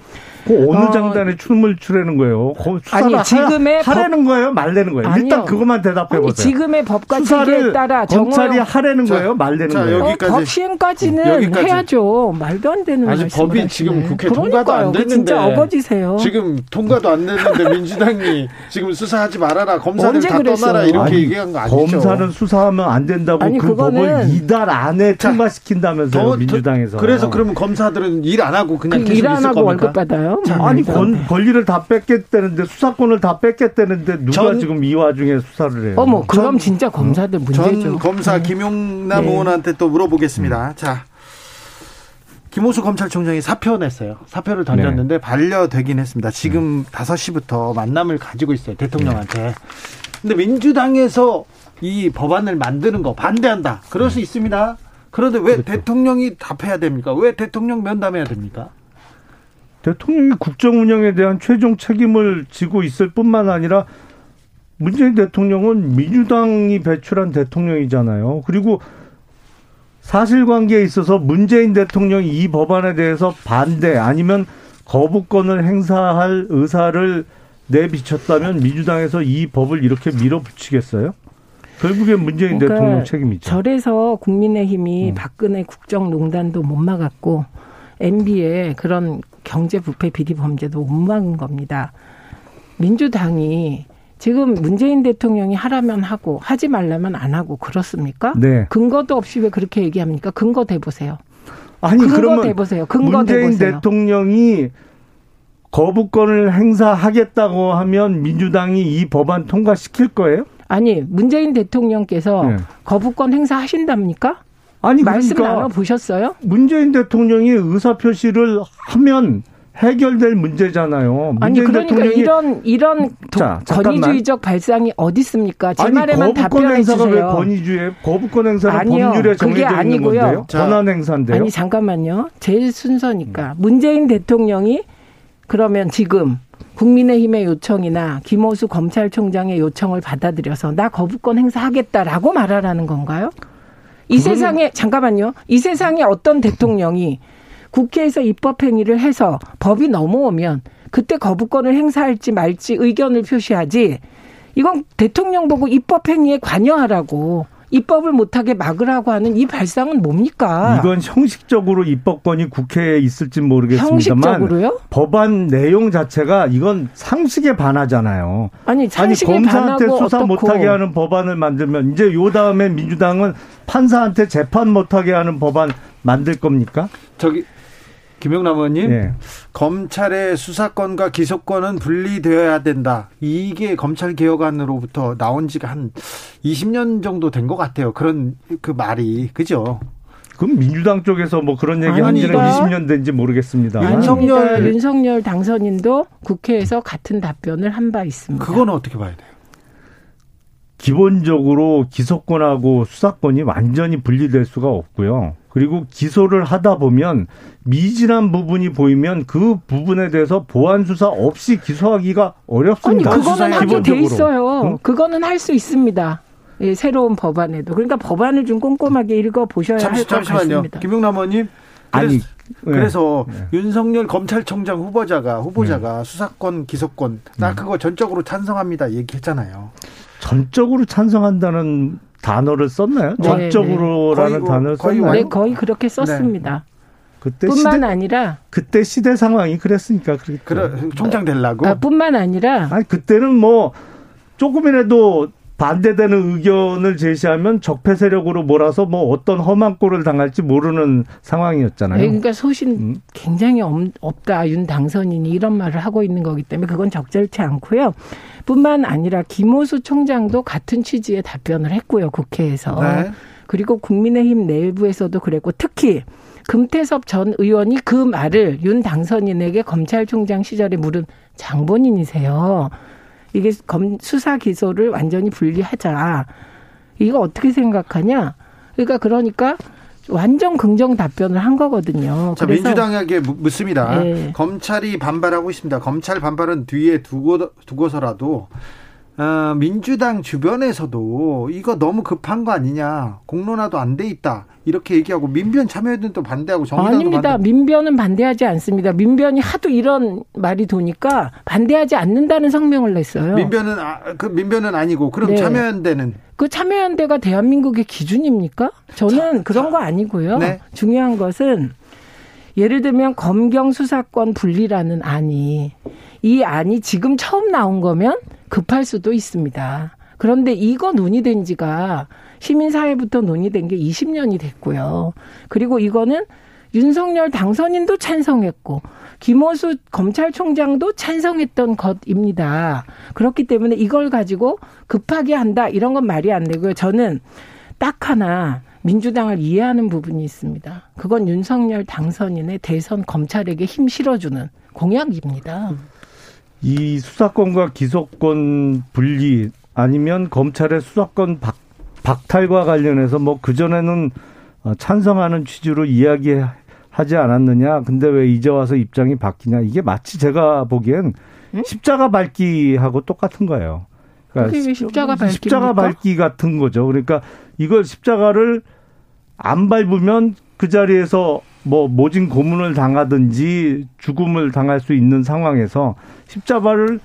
그 어느 어. 장단에 춤을 추라는 거예요? 아니 지금의 하, 하라는 법... 거예요, 말라는 거예요. 아니요. 일단 그것만 대답해 보세요. 지금의 법과 체계에 따라 검찰이 하라는 거예요, 말라는 거예요. 여기까지. 어, 법 시행까지는 여기까지. 해야죠. 말도 안 되는 아니 법이 하시네. 지금 국회 통과도 안 됐는데 진짜 어거지세요. 지금 통과도 안 됐는데 민주당이 지금 수사하지 말아라 검사를 다 그랬어요? 떠나라 이렇게 아니, 얘기한 거 아니죠? 검사는 수사하면 안 된다고 아니, 그 법을 이달 안에 통과시킨다면서요 민주당에서. 그래서 그러면 검사들은 일 안 하고 그냥 그 계속 일안 하고 월급 받아요? 자, 아니 권, 네. 권리를 다 뺏겠다는데 수사권을 다 뺏겠다는데 누가 전, 지금 이 와중에 수사를 해요? 어머 그럼 전, 진짜 검사들 문제죠. 전 검사 네. 김용남 네. 의원한테 또 물어보겠습니다. 음. 자. 김호수 검찰총장이 사표 냈어요. 사표를 던졌는데 네. 반려되긴 했습니다. 지금 음. 5시부터 만남을 가지고 있어요. 대통령한테. 네. 근데 민주당에서 이 법안을 만드는 거 반대한다. 그럴 수 네. 있습니다. 그런데 왜 그렇죠. 대통령이 답해야 됩니까? 왜 대통령 면담해야 됩니까? 대통령이 국정 운영에 대한 최종 책임을 지고 있을 뿐만 아니라 문재인 대통령은 민주당이 배출한 대통령이잖아요. 그리고 사실관계에 있어서 문재인 대통령이 이 법안에 대해서 반대 아니면 거부권을 행사할 의사를 내비쳤다면 민주당에서 이 법을 이렇게 밀어붙이겠어요? 결국엔 문재인 그러니까 대통령 책임이죠. 절에서 국민의힘이 음. 박근혜 국정농단도 못 막았고 MB의 그런 경제 부패 비리 범죄도 못 막은 겁니다. 민주당이 지금 문재인 대통령이 하라면 하고 하지 말라면 안 하고 그렇습니까? 네. 근거도 없이 왜 그렇게 얘기합니까? 근거 대보세요. 아니 근거 그러면 대보세요. 근거 문재인 대보세요. 대통령이 거부권을 행사하겠다고 하면 민주당이 이 법안 통과시킬 거예요? 아니 문재인 대통령께서 네. 거부권 행사하신답니까? 아니 말씀 그러니까 나눠 보셨어요? 문재인 대통령이 의사 표시를 하면 해결될 문제잖아요. 아니 문재인 그러니까 대통령이 이런 이런 도- 자. 권위주의적 발상이 어디 있습니까? 제 아니 말에만 거부권 답변해 행사가 왜 주세요. 권위주의 거부권 행사는 아니요, 법률에 그게 정해져 있는 아니고요. 건데요. 자, 권한 행사인데요. 아니 잠깐만요. 제 순서니까 문재인 대통령이 그러면 지금 국민의힘의 요청이나 김호수 검찰총장의 요청을 받아들여서 나 거부권 행사하겠다라고 말하라는 건가요? 이 세상에 잠깐만요. 이 세상에 어떤 대통령이 국회에서 입법 행위를 해서 법이 넘어오면 그때 거부권을 행사할지 말지 의견을 표시하지. 이건 대통령 보고 입법 행위에 관여하라고 입법을 못하게 막으라고 하는 이 발상은 뭡니까? 이건 형식적으로 입법권이 국회에 있을지 모르겠습니다만 형식적으로요? 법안 내용 자체가 이건 상식에 반하잖아요. 아니 아니 상식에 검사한테 반하고 수사 어떻고 못하게 하는 법안을 만들면 이제 요 다음에 민주당은 판사한테 재판 못하게 하는 법안 만들 겁니까? 저기 김영남 의원님 예. 검찰의 수사권과 기소권은 분리되어야 된다. 이게 검찰 개혁안으로부터 나온 지가 한 20년 정도 된 것 같아요. 그런 그 말이 그죠? 그럼 민주당 쪽에서 뭐 그런 얘기 한 지는 아닙니다. 20년 된지 모르겠습니다. 윤석열- 아닙니다. 윤석열 당선인도 국회에서 같은 답변을 한 바 있습니다. 그거는 어떻게 봐야 돼요? 기본적으로 기소권하고 수사권이 완전히 분리될 수가 없고요. 그리고 기소를 하다 보면 미진한 부분이 보이면 그 부분에 대해서 보완 수사 없이 기소하기가 아니 어렵습니다. 그거는 수사에 하게 돼. 있어요. 응? 그거는 할 수 있습니다. 예, 새로운 법안에도 그러니까 법안을 좀 꼼꼼하게 읽어 보셔야 할 잠시 것 잠시만요. 같습니다. 김영남 의원님. 아니, 그래서, 네. 그래서 윤석열 검찰총장 후보자가 후보자가 수사권 기소권 나 그거 전적으로 찬성합니다 얘기했잖아요. 전적으로 찬성한다는 단어를 썼나요? 네, 전적으로라는 거의 단어를 거의 썼나요? 네, 거의 그렇게 썼습니다. 그때 뿐만 시대, 아니라 그때 시대 상황이 그랬으니까 그랬죠. 그래 총장 되려고 아, 뿐만 아니라 아니 그때는 뭐 조금이라도 반대되는 의견을 제시하면 적폐 세력으로 몰아서 뭐 어떤 험한 꼴을 당할지 모르는 상황이었잖아요. 네, 그러니까 소신 음. 굉장히 엄- 없다 윤 당선인이 이런 말을 하고 있는 거기 때문에 그건 적절치 않고요. 뿐만 아니라 김호수 총장도 같은 취지의 답변을 했고요 국회에서 네. 그리고 국민의힘 내부에서도 그랬고 특히 금태섭 전 의원이 그 말을 윤 당선인에게 검찰총장 시절에 물은 장본인이세요. 이게 검 수사 기소를 완전히 분리하자. 이거 어떻게 생각하냐? 그러니까 그러니까 완전 긍정 답변을 한 거거든요. 자, 민주당에게 묻- 묻습니다. 네. 검찰이 반발하고 있습니다. 검찰 반발은 뒤에 두고, 두고서라도, 어, 민주당 주변에서도 이거 너무 급한 거 아니냐. 공론화도 안 돼 있다. 이렇게 얘기하고 민변 참여연대도 반대하고 정의당도 아닙니다. 반대. 민변은 반대하지 않습니다. 민변이 하도 이런 말이 도니까 반대하지 않는다는 성명을 냈어요. 민변은 아, 그 민변은 아니고 그럼 네. 참여연대는 그 참여연대가 대한민국의 기준입니까? 저는 그런 거 아니고요. 네. 중요한 것은 예를 들면 검경 수사권 분리라는 안이 이 안이 지금 처음 나온 거면 급할 수도 있습니다. 그런데 이거 논의된 지가 시민사회부터 논의된 게 20년이 됐고요. 그리고 이거는 윤석열 당선인도 찬성했고 김호수 검찰총장도 찬성했던 것입니다. 그렇기 때문에 이걸 가지고 급하게 한다 이런 건 말이 안 되고요. 저는 딱 하나 민주당을 이해하는 부분이 있습니다. 그건 윤석열 당선인의 대선 검찰에게 힘 실어주는 공약입니다. 이 수사권과 기소권 분리 아니면 검찰의 수사권 박, 박탈과 관련해서 뭐 그전에는 어, 찬성하는 취지로 이야기하지 않았느냐. 근데 왜 이제 와서 입장이 바뀌냐. 이게 마치 제가 보기엔 십자가 밟기하고 똑같은 거예요. 그러니까 십자가 밟기입니까? 십자가 밟기 같은 거죠. 그러니까 이걸 십자가를 안 밟으면 그 자리에서 뭐 모진 고문을 당하든지 죽음을 당할 수 있는 상황에서 십자가를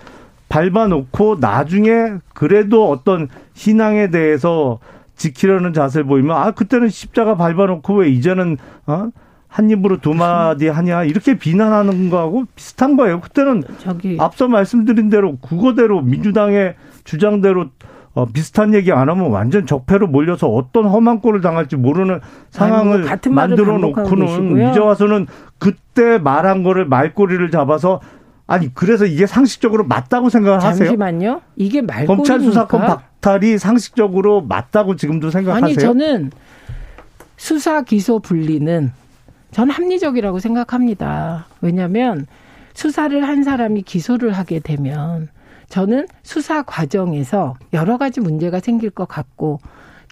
밟아놓고 나중에 그래도 어떤 신앙에 대해서 지키려는 자세를 보이면 아 그때는 십자가 밟아놓고 왜 이제는 어? 한 입으로 두 마디 하냐 이렇게 비난하는 거하고 비슷한 거예요. 그때는 저기. 앞서 말씀드린 대로 국어대로 민주당의 주장대로 어, 비슷한 얘기 안 하면 완전 적폐로 몰려서 어떤 험한 꼴을 당할지 모르는 상황을 아니, 뭐 만들어 놓고는 이제 와서는 그때 말한 거를 말꼬리를 잡아서 아니 그래서 이게 상식적으로 맞다고 생각을 하세요? 잠시만요. 이게 말꼬리입니까? 검찰 수사권 박탈이 상식적으로 맞다고 지금도 생각하세요? 아니 저는 수사 기소 분리는 전 합리적이라고 생각합니다. 왜냐하면 수사를 한 사람이 기소를 하게 되면 저는 수사 과정에서 여러 가지 문제가 생길 것 같고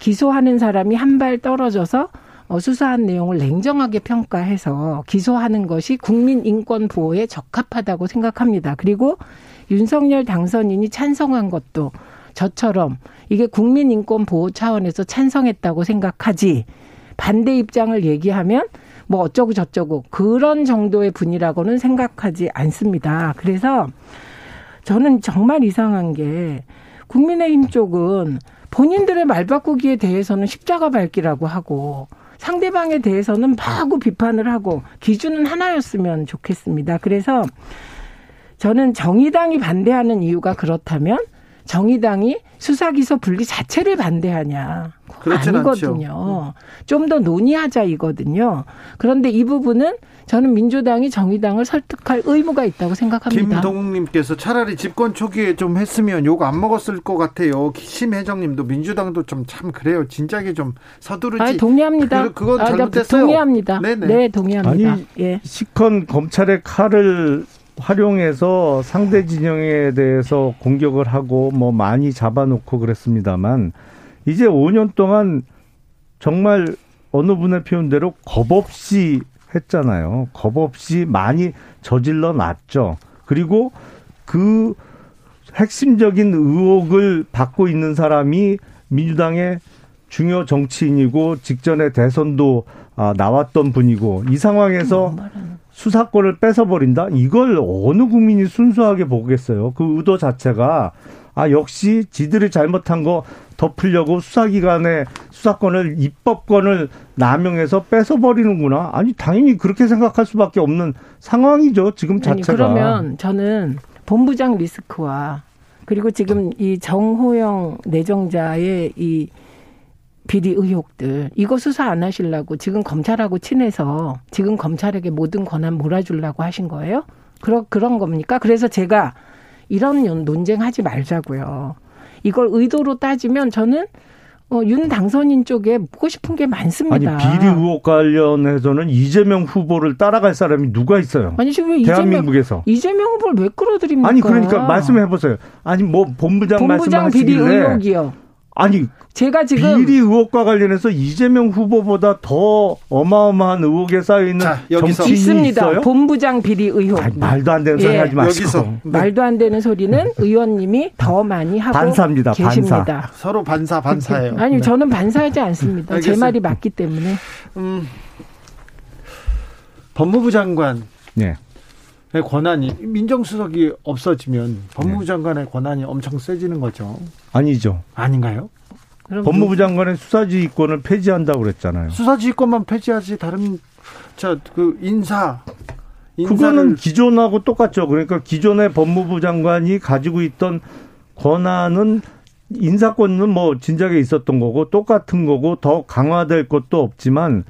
기소하는 사람이 한 발 떨어져서 어, 수사한 내용을 냉정하게 평가해서 기소하는 것이 국민 인권 보호에 적합하다고 생각합니다. 그리고 윤석열 당선인이 찬성한 것도 저처럼 이게 국민 인권 보호 차원에서 찬성했다고 생각하지 반대 입장을 얘기하면 뭐 어쩌고 저쩌고 그런 정도의 분이라고는 생각하지 않습니다. 그래서 저는 정말 이상한 게 국민의힘 쪽은 본인들의 말 바꾸기에 대해서는 십자가 밝기라고 하고 상대방에 대해서는 마구 비판을 하고 기준은 하나였으면 좋겠습니다. 그래서 저는 정의당이 반대하는 이유가 그렇다면 정의당이 수사기소 분리 자체를 반대하냐. 아니거든요. 좀 더 논의하자 이거든요. 그런데 이 부분은 저는 민주당이 정의당을 설득할 의무가 있다고 생각합니다. 김동욱님께서 차라리 집권 초기에 좀 했으면 욕 안 먹었을 것 같아요. 심혜정님도 민주당도 좀 참 그래요. 진작에 좀 서두르지. 아, 동의합니다. 그, 그건 아, 잘못됐어요. 동의합니다. 네네. 네, 동의합니다. 아니, 예. 시컨 검찰의 칼을 활용해서 상대 진영에 대해서 공격을 하고 뭐 많이 잡아놓고 그랬습니다만 이제 5년 동안 정말 어느 분의 표현대로 겁 없이 했잖아요. 겁 없이 많이 저질러 놨죠. 그리고 그 핵심적인 의혹을 받고 있는 사람이 민주당의 중요 정치인이고 직전에 대선도 아, 나왔던 분이고 이 상황에서 수사권을 뺏어버린다? 이걸 어느 국민이 순수하게 보겠어요. 그 의도 자체가 아 역시 지들이 잘못한 거 덮으려고 수사기관의 수사권을 입법권을 남용해서 뺏어버리는구나. 아니 당연히 그렇게 생각할 수밖에 없는 상황이죠. 지금 자체가. 아니, 그러면 저는 본부장 리스크와 그리고 지금 이 정호영 내정자의 이 비리 의혹들 이거 수사 안 하시려고 지금 검찰하고 친해서 지금 검찰에게 모든 권한 몰아주려고 하신 거예요? 그런 그런 겁니까? 그래서 제가 이런 논쟁하지 말자고요. 이걸 의도로 따지면 저는 어, 윤 당선인 쪽에 묻고 싶은 게 많습니다. 아니 비리 의혹 관련해서는 이재명 후보를 따라갈 사람이 누가 있어요? 아니 지금 왜 대한민국에서 이재명, 이재명 후보를 왜 끌어들입니까? 아니 그러니까 말씀해 보세요. 아니 뭐 본부장, 본부장 말씀하시길래 비리 의혹이요. 아니 제가 지금 비리 의혹과 관련해서 이재명 후보보다 더 어마어마한 의혹에 쌓여 있는 정치인이 있습니다. 있어요? 본부장 비리 의혹. 아니, 말도 안 되는 소리 예. 하지 마시고. 여기서. 네. 말도 안 되는 소리는 의원님이 더 많이 하고 반사입니다. 계십니다. 반사. 서로 반사 반사예요. 아니 네. 저는 반사하지 않습니다. 제 말이 맞기 때문에. 음, 법무부 장관. 네. 권한이 민정수석이 없어지면 법무부 네. 장관의 권한이 엄청 세지는 거죠. 아니죠. 아닌가요? 법무부 장관의 수사지휘권을 폐지한다고 그랬잖아요. 수사지휘권만 폐지하지 다른 자그 인사 그거는 기존하고 똑같죠. 그러니까 기존의 법무부 장관이 가지고 있던 권한은 인사권은 뭐 진작에 있었던 거고 똑같은 거고 더 강화될 것도 없지만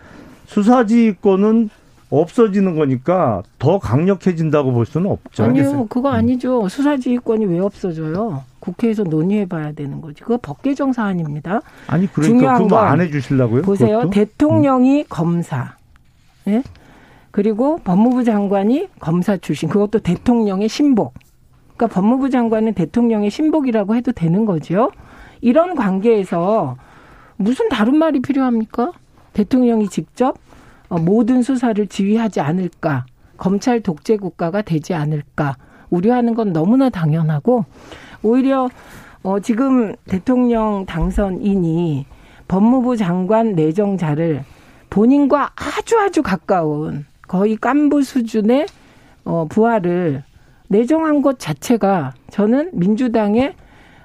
수사지휘권은 없어지는 거니까 더 강력해진다고 볼 수는 없죠. 아니요, 그거 아니죠. 수사지휘권이 왜 없어져요? 국회에서 논의해 봐야 되는 거지. 그거 법 개정 사안입니다. 아니 그러니까 그거 안 해주실라고요? 보세요. 그것도? 대통령이 음. 검사, 예? 그리고 법무부 장관이 검사 출신. 그것도 대통령의 신복. 그러니까 법무부 장관은 대통령의 신복이라고 해도 되는 거죠. 이런 관계에서 무슨 다른 말이 필요합니까? 대통령이 직접 어, 모든 수사를 지휘하지 않을까, 검찰 독재 국가가 되지 않을까 우려하는 건 너무나 당연하고 오히려 어, 지금 대통령 당선인이 법무부 장관 내정자를 본인과 아주 아주 가까운 거의 깐부 수준의 어, 부하를 내정한 것 자체가 저는 민주당의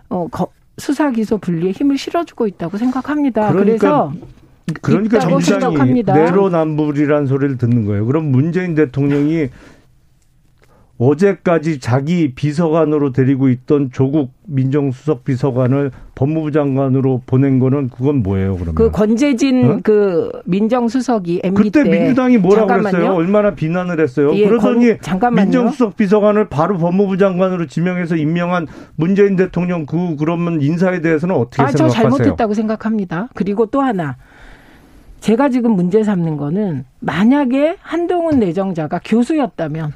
어, 거, 수사 기소 분리에 힘을 실어주고 있다고 생각합니다. 그러니까, 그래서 그러니까 생각합니다. 내로남불이라는 소리를 듣는 거예요. 그럼 문재인 대통령이 어제까지 자기 비서관으로 데리고 있던 조국 민정수석 비서관을 법무부 장관으로 보낸 거는 그건 뭐예요, 그러면? 그 권재진 어? 그 민정수석이 MB 그때 때 민주당이 뭐라고 잠깐만요. 그랬어요? 얼마나 비난을 했어요? 예, 그러더니 권- 잠깐만요. 민정수석 비서관을 바로 법무부 장관으로 지명해서 임명한 문재인 대통령 그 그러면 인사에 대해서는 어떻게 아, 저 생각하세요? 잘못했다고 생각합니다. 그리고 또 하나. 제가 지금 문제 삼는 거는 만약에 한동훈 내정자가 교수였다면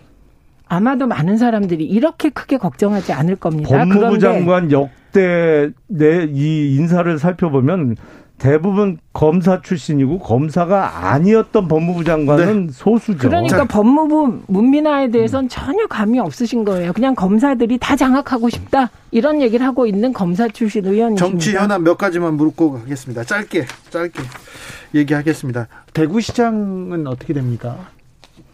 아마도 많은 사람들이 이렇게 크게 걱정하지 않을 겁니다. 법무부 그런데 장관 역대 내 이 인사를 살펴보면 대부분 검사 출신이고 검사가 아니었던 법무부 장관은 소수죠. 그러니까 법무부 문민화에 대해서는 전혀 감이 없으신 거예요. 그냥 검사들이 다 장악하고 싶다 이런 얘기를 하고 있는 검사 출신 의원이십니다. 정치 현안 몇 가지만 물고 가겠습니다. 짧게 짧게 얘기하겠습니다. 대구시장은 어떻게 됩니까?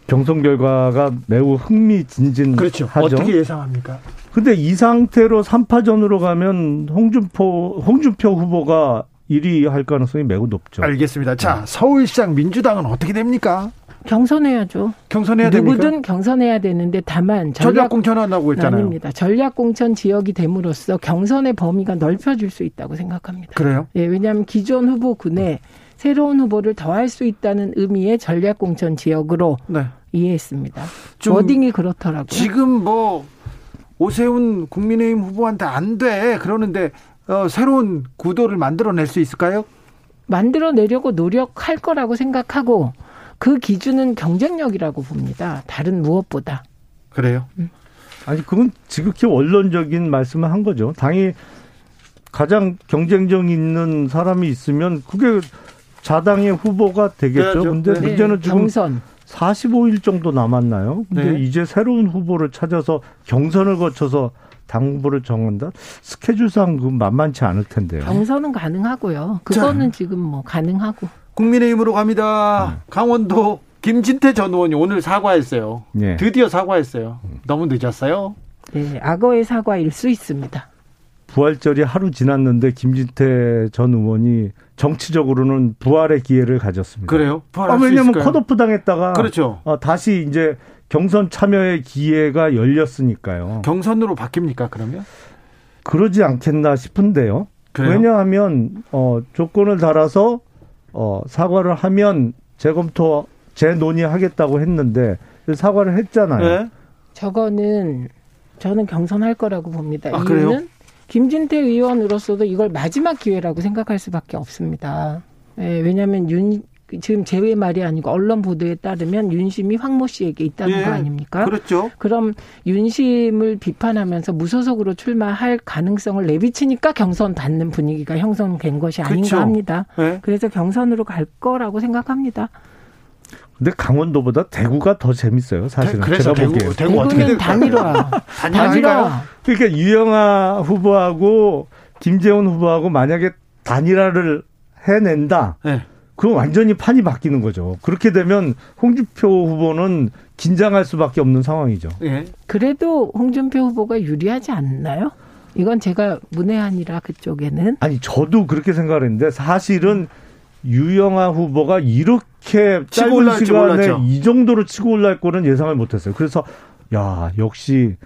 경선 결과가 매우 흥미진진하죠. 그렇죠. 어떻게 예상합니까? 근데 이 상태로 3파전으로 가면 홍준표 홍준표 후보가 1위 할 가능성이 매우 높죠. 알겠습니다. 자, 서울시장 민주당은 어떻게 됩니까? 경선해야죠. 경선해야 됩니까? 누구든 경선해야 되는데 다만 전략 전략 공천 한다고 했잖아요. 아닙니다. 전략 공천 지역이 됨으로써 경선의 범위가 넓혀질 수 있다고 생각합니다. 그래요? 예, 왜냐하면 기존 후보군에 새로운 후보를 더할 수 있다는 의미의 전략 공천 지역으로 네. 이해했습니다. 좀 워딩이 그렇더라고요. 지금 뭐 오세훈 국민의힘 후보한테 안 돼. 그러는데 어, 새로운 구도를 만들어낼 수 있을까요? 만들어내려고 노력할 거라고 생각하고 그 기준은 경쟁력이라고 봅니다. 다른 무엇보다. 그래요? 아니 그건 지극히 원론적인 말씀을 한 거죠. 당이 가장 경쟁력 있는 사람이 있으면 그게 자당의 후보가 되겠죠. 돼야죠. 근데 네. 문제는 지금 경선. 45일 정도 남았나요? 근데 네. 이제 새로운 후보를 찾아서 경선을 거쳐서 당 후보를 정한다? 스케줄상 그 만만치 않을 텐데요. 경선은 가능하고요. 그거는 지금 뭐 가능하고. 국민의힘으로 갑니다. 강원도 김진태 전 의원이 오늘 사과했어요. 예. 드디어 사과했어요. 너무 늦었어요. 네, 악어의 사과일 수 있습니다. 부활절이 하루 지났는데 김진태 전 의원이 정치적으로는 부활의 기회를 가졌습니다. 그래요? 아, 부활할 수 왜냐면 있을까요? 컷오프 당했다가 그렇죠. 어, 다시 이제 경선 참여의 기회가 열렸으니까요. 경선으로 바뀝니까 그러면? 그러지 않겠나 싶은데요. 그래요? 왜냐하면 어, 조건을 달아서 어, 사과를 하면 재검토 재논의하겠다고 했는데 사과를 했잖아요. 네. 저거는 저는 경선할 거라고 봅니다. 아, 이유는 그래요? 김진태 의원으로서도 이걸 마지막 기회라고 생각할 수밖에 없습니다. 예, 왜냐하면 윤 지금 제외 말이 아니고 언론 보도에 따르면 윤심이 황모 씨에게 있다는 예, 거 아닙니까? 그렇죠. 그럼 윤심을 비판하면서 무소속으로 출마할 가능성을 내비치니까 경선 받는 분위기가 형성된 것이 아닌가 그렇죠. 합니다. 네. 그래서 경선으로 갈 거라고 생각합니다. 근데 강원도보다 대구가 더 재밌어요. 사실은 그래서 제가 대구, 보기에. 대구 어떻게? 단일화. 단일화일까요? 그러니까 유영아 후보하고 김재원 후보하고 만약에 단일화를 해낸다. 네. 그럼 완전히 판이 바뀌는 거죠. 그렇게 되면 홍준표 후보는 긴장할 수밖에 없는 상황이죠. 예. 그래도 홍준표 후보가 유리하지 않나요? 이건 제가 문외한이라 그쪽에는 아니 저도 그렇게 생각을 했는데 사실은 유영아 후보가 이렇게 치고 짧은 올라올 줄 시간에 몰랐죠. 이 정도로 치고 올라올 거는 예상을 못했어요. 그래서 야 역시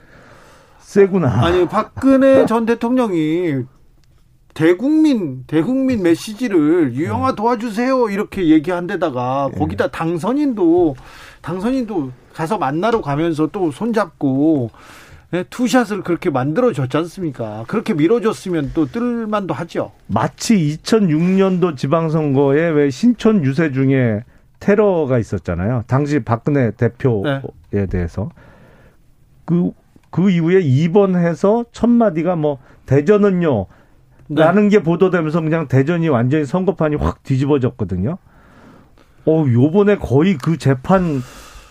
세구나. 아니 박근혜 전 대통령이 대국민 대국민 메시지를 유영아 도와주세요 이렇게 얘기한 데다가 거기다 당선인도 당선인도 가서 만나러 가면서 또 손잡고 네, 투샷을 그렇게 만들어 줬지 않습니까? 그렇게 밀어줬으면 또 뜰만도 하죠. 마치 2006년도 지방선거에 왜 신촌 유세 중에 테러가 있었잖아요. 당시 박근혜 대표에 네. 대해서 그, 그 이후에 입원해서 첫 마디가 뭐 대전은요 네. 라는 게 보도되면서 그냥 대전이 완전히 선거판이 확 뒤집어졌거든요. 어, 요번에 거의 그 재판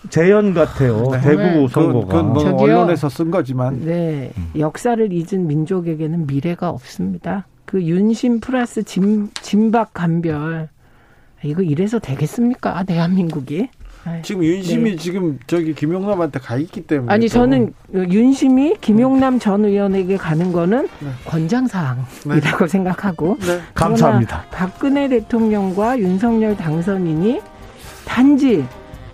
재현 같아요. 네. 대구 그건- 선거가. 그건 뭐 저기요. 언론에서 쓴 거지만 네 역사를 잊은 민족에게는 미래가 없습니다. 그 윤심 플러스 진, 진박 간별 이거 이래서 되겠습니까 대한민국이? 네. 지금 윤심이 네. 지금 저기 김용남한테 가 있기 때문에 아니 저는 윤심이 김용남 전 의원에게 가는 거는 네. 권장 사항이라고 네. 생각하고 네. 감사합니다. 박근혜 대통령과 윤석열 당선인이 단지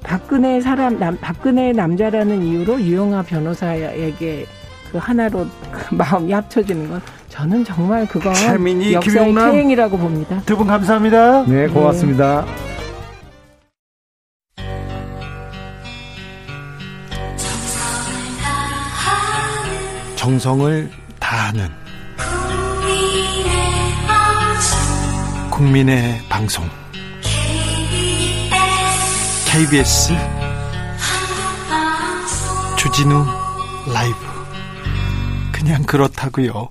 박근혜 사람 남, 박근혜 남자라는 이유로 유영아 변호사에게 그 하나로 그 마음이 합쳐지는 건 저는 정말 그건 최민희, 역사의 김용남, 행이라고 봅니다. 두 분 감사합니다. 네, 고맙습니다. 네. 정성을 다하는 국민의 방송 KBS 주진우 라이브 그냥 그렇다고요.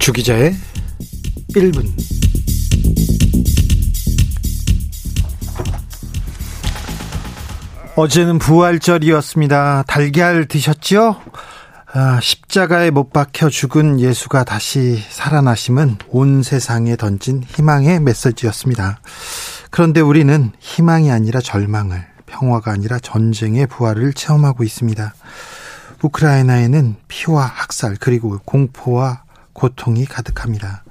주 기자의 1분 어제는 부활절이었습니다. 달걀 드셨죠? 아, 십자가에 못 박혀 죽은 예수가 다시 살아나심은 온 세상에 던진 희망의 메시지였습니다. 그런데 우리는 희망이 아니라 절망을, 평화가 아니라 전쟁의 부활을 체험하고 있습니다. 우크라이나에는 피와 학살, 그리고 공포와 고통이 가득합니다.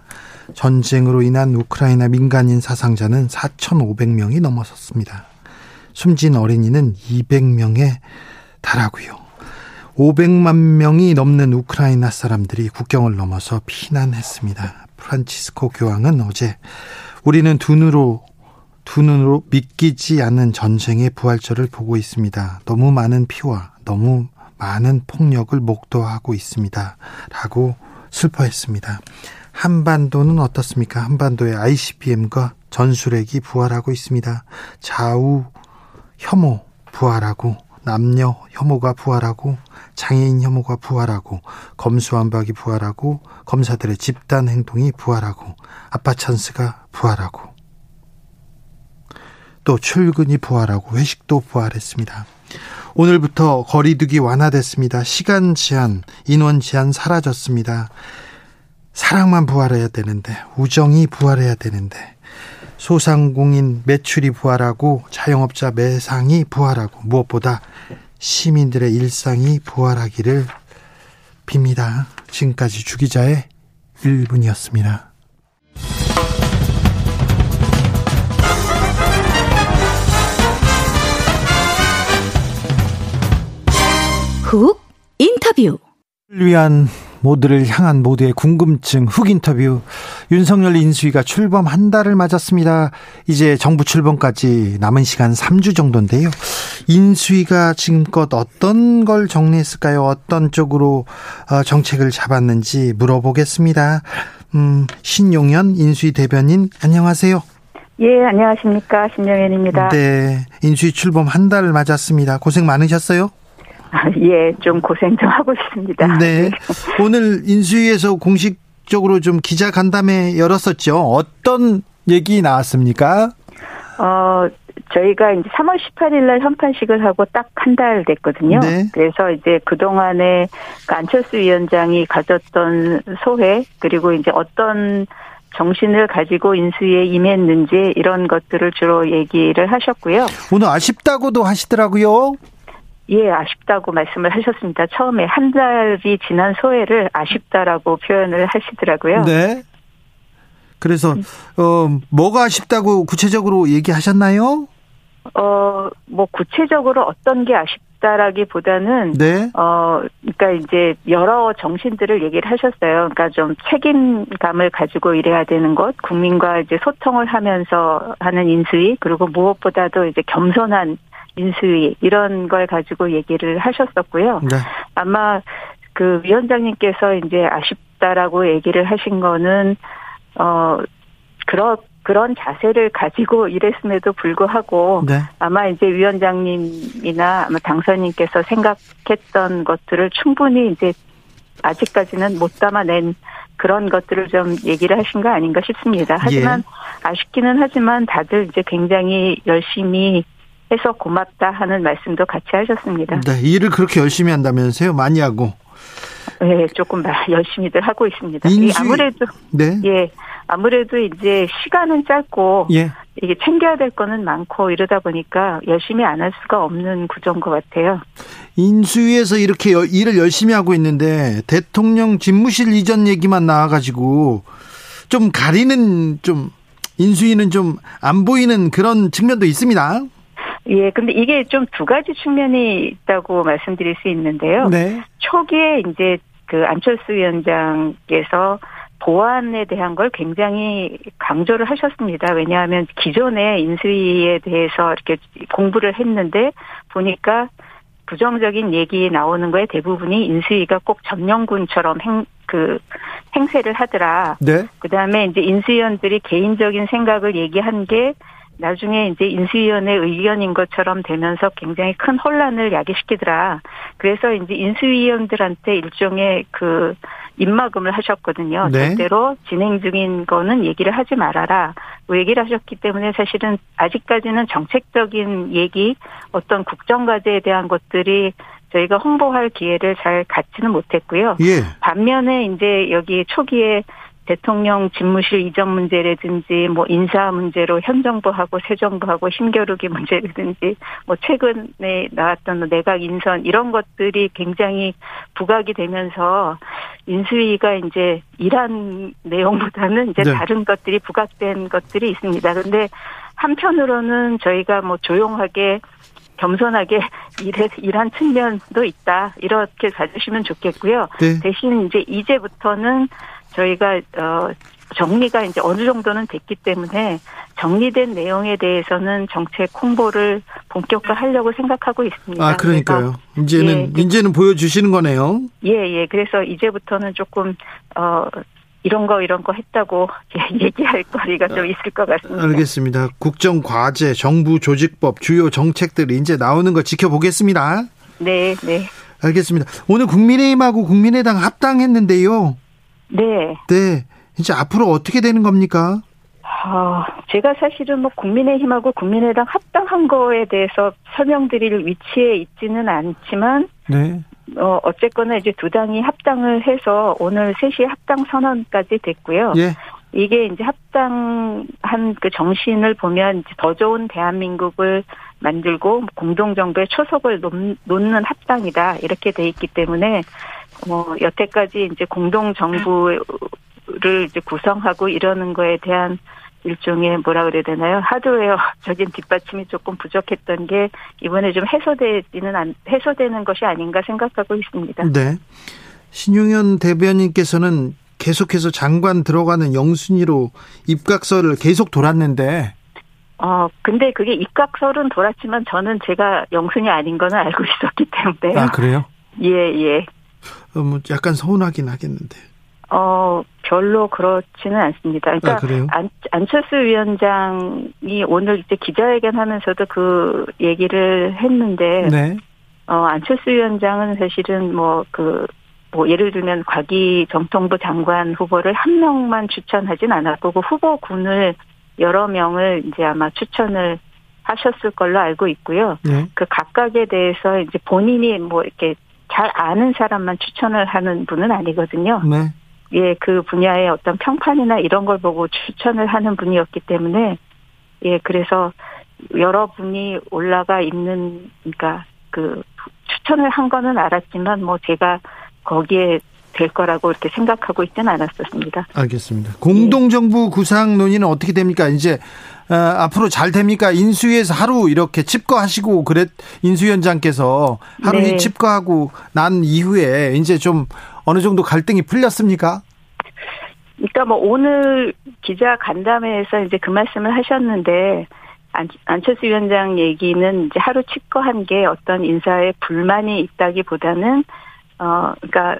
전쟁으로 인한 우크라이나 민간인 사상자는 4,500명이 넘어섰습니다. 숨진 어린이는 200명에 달하고요. 500만 명이 넘는 우크라이나 사람들이 국경을 넘어서 피난했습니다. 프란치스코 교황은 어제 우리는 두 눈으로 두 눈으로 믿기지 않는 전쟁의 부활절을 보고 있습니다. 너무 많은 피와 너무 많은 폭력을 목도하고 있습니다. 라고 슬퍼했습니다. 한반도는 어떻습니까? 한반도의 ICBM과 전술핵이 부활하고 있습니다. 좌우 혐오 부활하고 남녀 혐오가 부활하고 장애인 혐오가 부활하고 검수완박이 부활하고 검사들의 집단 행동이 부활하고 아빠 찬스가 부활하고 또 출근이 부활하고 회식도 부활했습니다. 오늘부터 거리두기 완화됐습니다. 시간 제한, 인원 제한 사라졌습니다. 사랑만 부활해야 되는데, 우정이 부활해야 되는데, 소상공인 매출이 부활하고 자영업자 매상이 부활하고 무엇보다 시민들의 일상이 부활하기를 빕니다. 지금까지 주기자의 1분이었습니다. 훅 인터뷰 위한 모두를 향한 모두의 궁금증 훅 인터뷰 윤석열 인수위가 출범 한 달을 맞았습니다. 이제 정부 출범까지 남은 시간 3주 정도인데요. 인수위가 지금껏 어떤 걸 정리했을까요? 어떤 쪽으로 어, 정책을 잡았는지 물어보겠습니다. 음, 신용현 인수위 대변인 안녕하세요. 예, 안녕하십니까. 신용현입니다. 네. 인수위 출범 한 달을 맞았습니다. 고생 많으셨어요? 아, 예, 좀 고생 좀 하고 있습니다. 네. 오늘 인수위에서 공식적으로 좀 기자 간담회 열었었죠. 어떤 얘기 나왔습니까? 어, 저희가 이제 3월 18일 날 현판식을 하고 딱 한 달 됐거든요. 네. 그래서 이제 그동안에 그 안철수 위원장이 가졌던 소회, 그리고 이제 어떤 정신을 가지고 인수위에 임했는지 이런 것들을 주로 얘기를 하셨고요. 오늘 아쉽다고도 하시더라고요. 예, 아쉽다고 말씀을 하셨습니다. 처음에 한 달이 지난 소회를 아쉽다라고 표현을 하시더라고요. 네. 그래서 어 뭐가 아쉽다고 구체적으로 얘기하셨나요? 어, 뭐 구체적으로 어떤 게 아쉽다라기보다는 네. 어, 그러니까 이제 여러 정신들을 얘기를 하셨어요. 그러니까 좀 책임감을 가지고 일해야 되는 것, 국민과 이제 소통을 하면서 하는 인수위, 그리고 무엇보다도 이제 겸손한 인수위 이런 걸 가지고 얘기를 하셨었고요. 네. 아마 그 위원장님께서 이제 아쉽다라고 얘기를 하신 거는 어 그런 그런 자세를 가지고 일했음에도 불구하고 네. 아마 이제 위원장님이나 아마 당선인께서 생각했던 것들을 충분히 이제 아직까지는 못 담아낸 그런 것들을 좀 얘기를 하신 거 아닌가 싶습니다. 하지만 예. 아쉽기는 하지만 다들 이제 굉장히 열심히 해서 고맙다 하는 말씀도 같이 하셨습니다. 네, 일을 그렇게 열심히 한다면서요? 많이 하고. 네, 조금 열심히들 하고 있습니다. 인수위, 아무래도 네. 예, 아무래도 이제 시간은 짧고 예. 이게 챙겨야 될 거는 많고 이러다 보니까 열심히 안 할 수가 없는 구조인 것 같아요. 인수위에서 이렇게 일을 열심히 하고 있는데 대통령 집무실 이전 얘기만 나와가지고 좀 가리는 좀 인수위는 좀 안 보이는 그런 측면도 있습니다. 예, 근데 이게 좀 두 가지 측면이 있다고 말씀드릴 수 있는데요. 네. 초기에 이제 그 안철수 위원장께서 보안에 대한 걸 굉장히 강조를 하셨습니다. 왜냐하면 기존에 인수위에 대해서 이렇게 공부를 했는데 보니까 부정적인 얘기 나오는 거에 대부분이 인수위가 꼭 점령군처럼 행, 그, 행세를 하더라. 네. 그 다음에 이제 인수위원들이 개인적인 생각을 얘기한 게 나중에 이제 인수위원회 의견인 것처럼 되면서 굉장히 큰 혼란을 야기시키더라. 그래서 이제 인수위원들한테 일종의 그 입막음을 하셨거든요. 네. 절대로 진행 중인 거는 얘기를 하지 말아라. 뭐 얘기를 하셨기 때문에 사실은 아직까지는 정책적인 얘기, 어떤 국정과제에 대한 것들이 저희가 홍보할 기회를 잘 갖지는 못했고요. 예. 반면에 이제 여기 초기에 대통령 집무실 이전 문제라든지 뭐 인사 문제로 현 정부하고 새 정부하고 힘겨루기 문제라든지 뭐 최근에 나왔던 뭐 내각 인선 이런 것들이 굉장히 부각이 되면서 인수위가 이제 일한 내용보다는 이제 네. 다른 것들이 부각된 것들이 있습니다. 그런데 한편으로는 저희가 뭐 조용하게 겸손하게 일해, 일한 측면도 있다. 이렇게 봐주시면 좋겠고요. 네. 대신 이제 이제부터는 저희가 어 정리가 이제 어느 정도는 됐기 때문에 정리된 내용에 대해서는 정책 홍보를 본격화하려고 생각하고 있습니다. 아 그러니까요. 이제는 예, 이제는 보여주시는 거네요. 예 예. 그래서 이제부터는 조금 어 이런 거 이런 거 했다고 얘기할 거리가 좀 있을 것 같습니다. 알겠습니다. 국정 과제, 정부 조직법, 주요 정책들이 이제 나오는 거 지켜보겠습니다. 네, 네. 알겠습니다. 오늘 국민의힘하고 국민의당 합당했는데요. 네. 네. 이제 앞으로 어떻게 되는 겁니까? 아, 제가 사실은 뭐 국민의힘하고 국민의당 합당한 거에 대해서 설명드릴 위치에 있지는 않지만, 네. 어, 어쨌거나 이제 두 당이 합당을 해서 오늘 3시 합당 선언까지 됐고요. 예. 이게 이제 합당한 그 정신을 보면 이제 더 좋은 대한민국을 만들고 공동정부의 초석을 놓는 합당이다. 이렇게 돼 있기 때문에 뭐 여태까지 이제 공동 정부를 이제 구성하고 이러는 거에 대한 일종의 뭐라 그래야 되나요? 하드웨어적인 뒷받침이 조금 부족했던 게 이번에 좀 해소되지는 안, 해소되는 것이 아닌가 생각하고 있습니다. 네. 신용현 대변인께서는 계속해서 장관 들어가는 영순위로 입각서를 계속 돌았는데 어, 근데 그게 입각설은 돌았지만 저는 제가 영순이 아닌 거는 알고 있었기 때문에. 아, 그래요? 예, 예. 어, 뭐 약간 서운하긴 하겠는데. 어, 별로 그렇지는 않습니다. 그러니까 아, 안, 안철수 위원장이 오늘 이제 기자회견 하면서도 그 얘기를 했는데 네. 어, 안철수 위원장은 사실은 뭐 그, 뭐 예를 들면 과기 정통부 장관 후보를 한 명만 추천하진 않았고 그 후보군을 여러 명을 이제 아마 추천을 하셨을 걸로 알고 있고요. 네. 그 각각에 대해서 이제 본인이 뭐 이렇게 잘 아는 사람만 추천을 하는 분은 아니거든요. 네. 예, 그 분야의 어떤 평판이나 이런 걸 보고 추천을 하는 분이었기 때문에 예, 그래서 여러분이 올라가 있는 그러니까 그 추천을 한 거는 알았지만 뭐 제가 거기에 될 거라고 이렇게 생각하고 있지는 않았었습니다. 알겠습니다. 공동정부 구상 논의는 어떻게 됩니까? 이제 어, 앞으로 잘 됩니까? 인수위에서 하루 이렇게 칩거하시고 그랬 인수위원장께서 하루 네. 칩거하고 난 이후에 이제 좀 어느 정도 갈등이 풀렸습니까? 그러니까 뭐 오늘 기자 간담회에서 이제 그 말씀을 하셨는데 안, 안철수 위원장 얘기는 이제 하루 칩거한 게 어떤 인사에 불만이 있다기보다는 어 그러니까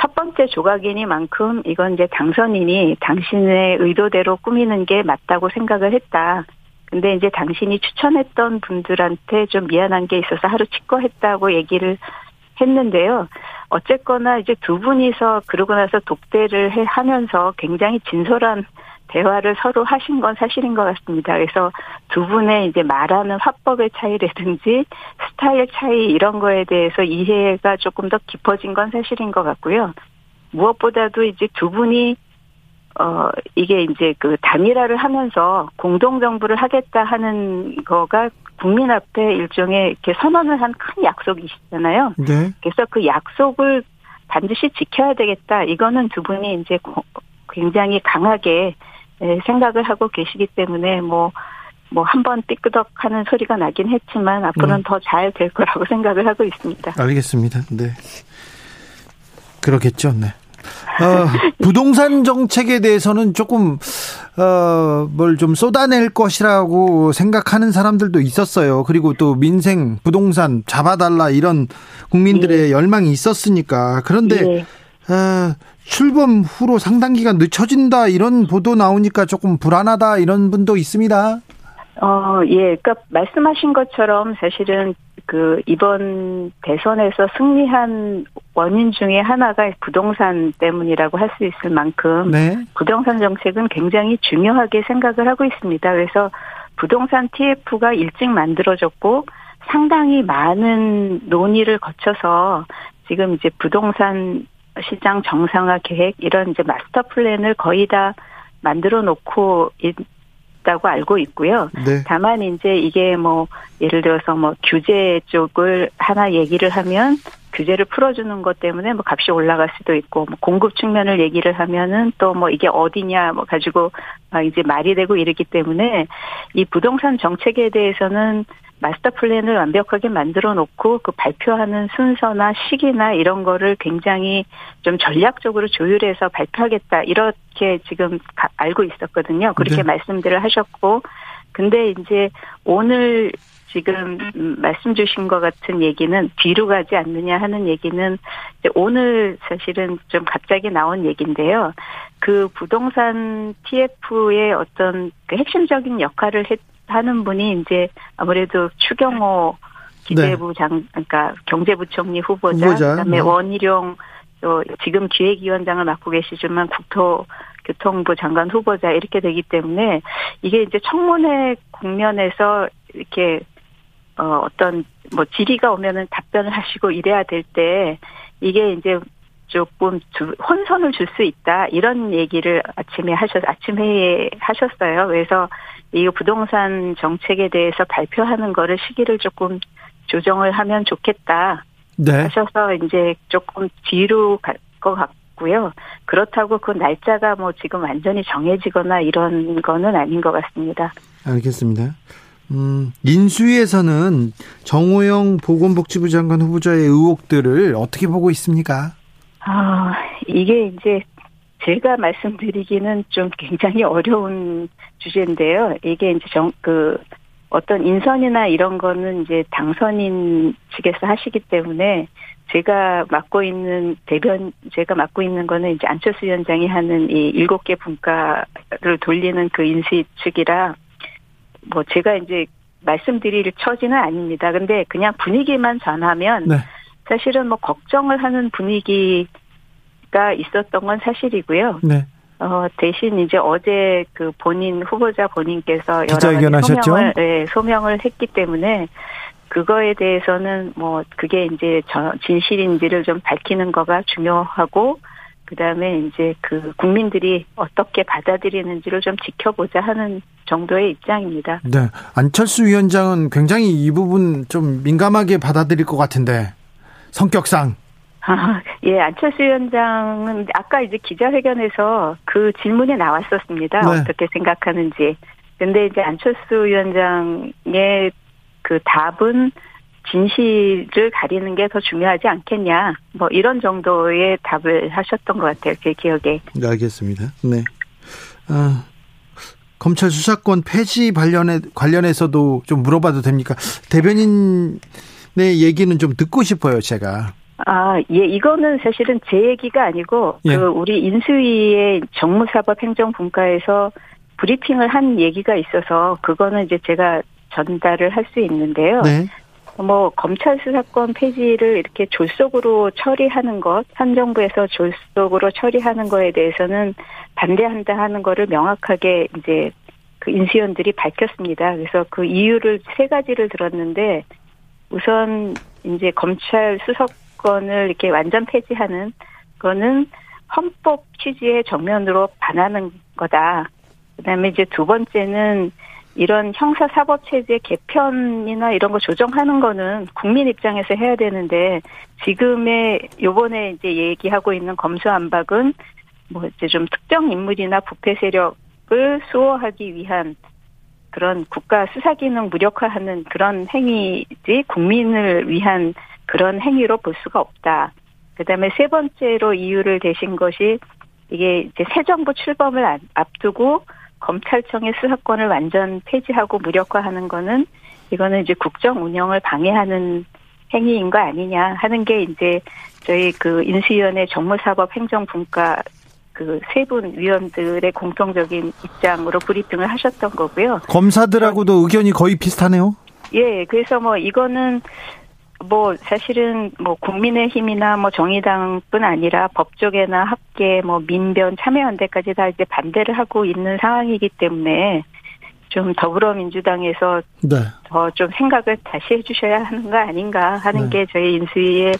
첫 번째 조각이니만큼 이건 이제 당선인이 당신의 의도대로 꾸미는 게 맞다고 생각을 했다. 근데 이제 당신이 추천했던 분들한테 좀 미안한 게 있어서 하루 치과했다고 얘기를 했는데요. 어쨌거나 이제 두 분이서 그러고 나서 독대를 해 하면서 굉장히 진솔한 대화를 서로 하신 건 사실인 것 같습니다. 그래서 두 분의 이제 말하는 화법의 차이라든지 스타일 차이 이런 거에 대해서 이해가 조금 더 깊어진 건 사실인 것 같고요. 무엇보다도 이제 두 분이 어 이게 이제 그 단일화를 하면서 공동 정부를 하겠다 하는 거가 국민 앞에 일종의 이렇게 선언을 한 큰 약속이시잖아요. 네. 그래서 그 약속을 반드시 지켜야 되겠다. 이거는 두 분이 이제 굉장히 강하게 생각을 하고 계시기 때문에 뭐, 뭐, 한번 삐끄덕 하는 소리가 나긴 했지만 앞으로는 네. 더잘 될 거라고 생각을 하고 있습니다. 알겠습니다. 네. 그렇겠죠. 네. 어, 부동산 정책에 대해서는 조금 어, 뭘 좀 쏟아낼 것이라고 생각하는 사람들도 있었어요. 그리고 또 민생, 부동산 잡아달라 이런 국민들의 네. 열망이 있었으니까. 그런데 네. 어, 출범 후로 상당 기간 늦춰진다 이런 보도 나오니까 조금 불안하다 이런 분도 있습니다. 어, 예. 그러니까 말씀하신 것처럼 사실은 그 이번 대선에서 승리한 원인 중에 하나가 부동산 때문이라고 할 수 있을 만큼 네. 부동산 정책은 굉장히 중요하게 생각을 하고 있습니다. 그래서 부동산 TF가 일찍 만들어졌고 상당히 많은 논의를 거쳐서 지금 이제 부동산 시장 정상화 계획 이런 이제 마스터 플랜을 거의 다 만들어 놓고 있다고 알고 있고요. 네. 다만 이제 이게 뭐 예를 들어서 뭐 규제 쪽을 하나 얘기를 하면 규제를 풀어주는 것 때문에 뭐 값이 올라갈 수도 있고 뭐 공급 측면을 얘기를 하면은 또 뭐 이게 어디냐 뭐 가지고 막 이제 말이 되고 이러기 때문에 이 부동산 정책에 대해서는 마스터 플랜을 완벽하게 만들어 놓고 그 발표하는 순서나 시기나 이런 거를 굉장히 좀 전략적으로 조율해서 발표하겠다 이렇게 지금 알고 있었거든요. 그렇게 네. 말씀들을 하셨고 근데 이제 오늘 지금 말씀 주신 것 같은 얘기는 뒤로 가지 않느냐 하는 얘기는 오늘 사실은 좀 갑자기 나온 얘기인데요. 그 부동산 TF의 어떤 그 핵심적인 역할을 했, 하는 분이 이제 아무래도 추경호 기재부 네. 장, 그러니까 경제부총리 후보자, 후보자. 그다음에 네. 원희룡 또 지금 기획위원장을 맡고 계시지만 국토 교통부 장관 후보자 이렇게 되기 때문에 이게 이제 청문회 국면에서 이렇게 어 어떤 뭐 질의가 오면은 답변을 하시고 이래야 될 때 이게 이제 조금 혼선을 줄 수 있다 이런 얘기를 아침에 하셨 아침 회의에 하셨어요. 그래서 이 부동산 정책에 대해서 발표하는 거를 시기를 조금 조정을 하면 좋겠다 네. 하셔서 이제 조금 뒤로 갈 것 같고요. 그렇다고 그 날짜가 뭐 지금 완전히 정해지거나 이런 거는 아닌 것 같습니다. 알겠습니다. 음, 인수위에서는 정호영 보건복지부 장관 후보자의 의혹들을 어떻게 보고 있습니까? 아, 이게 이제 제가 말씀드리기는 좀 굉장히 어려운 주제인데요. 이게 이제 정, 그, 어떤 인선이나 이런 거는 이제 당선인 측에서 하시기 때문에 제가 맡고 있는 대변, 제가 맡고 있는 거는 이제 안철수 위원장이 하는 이 일곱 개 분과를 돌리는 그 인수위 측이라 뭐 제가 이제 말씀드릴 처지는 아닙니다. 근데 그냥 분위기만 전하면 네. 사실은 뭐 걱정을 하는 분위기가 있었던 건 사실이고요. 네. 어, 대신 이제 어제 그 본인 후보자 본인께서 여러 가지 소명을, 네, 소명을 했기 때문에 그거에 대해서는 뭐 그게 이제 진실인지를 좀 밝히는 거가 중요하고 그 다음에 이제 그 국민들이 어떻게 받아들이는지를 좀 지켜보자 하는 정도의 입장입니다. 네. 안철수 위원장은 굉장히 이 부분 좀 민감하게 받아들일 것 같은데 성격상. 아, 예, 안철수 위원장은 아까 이제 기자회견에서 그 질문이 나왔었습니다. 네. 어떻게 생각하는지. 근데 이제 안철수 위원장의 그 답은 진실을 가리는 게 더 중요하지 않겠냐. 뭐 이런 정도의 답을 하셨던 것 같아요. 제 기억에. 네, 알겠습니다. 네. 아, 검찰 수사권 폐지 관련해 관련해서도 좀 물어봐도 됩니까? 대변인의 얘기는 좀 듣고 싶어요, 제가. 아, 예, 이거는 사실은 제 얘기가 아니고 예. 그 우리 인수위의 정무사법행정분과에서 브리핑을 한 얘기가 있어서 그거는 이제 제가 전달을 할 수 있는데요. 네. 뭐 검찰 수사권 폐지를 이렇게 졸속으로 처리하는 것, 현 정부에서 졸속으로 처리하는 거에 대해서는 반대한다 하는 거를 명확하게 이제 그 인수위원들이 밝혔습니다. 그래서 그 이유를 세 가지를 들었는데 우선 이제 검찰 수사권을 이렇게 완전 폐지하는 거는 헌법 취지에 정면으로 반하는 거다. 그다음에 이제 두 번째는 이런 형사 사법 체제 개편이나 이런 거 조정하는 거는 국민 입장에서 해야 되는데 지금의 요번에 이제 얘기하고 있는 검수안박은 뭐 이제 좀 특정 인물이나 부패 세력을 수호하기 위한 그런 국가 수사 기능 무력화하는 그런 행위지 국민을 위한 그런 행위로 볼 수가 없다. 그다음에 세 번째로 이유를 대신 것이 이게 이제 새 정부 출범을 앞두고 검찰청의 수사권을 완전 폐지하고 무력화하는 거는 이거는 이제 국정 운영을 방해하는 행위인 거 아니냐 하는 게 이제 저희 그 인수위원회 정무사법 행정분과 그 세 분 위원들의 공통적인 입장으로 브리핑을 하셨던 거고요. 검사들하고도 의견이 거의 비슷하네요. 예, 그래서 뭐 이거는 뭐 사실은 뭐 국민의힘이나 뭐 정의당뿐 아니라 법조계나 학계 뭐 민변 참여연대까지 다 이제 반대를 하고 있는 상황이기 때문에 좀 더불어민주당에서 네. 더좀 생각을 다시 해주셔야 하는 거 아닌가 하는 네. 게 저희 인수위의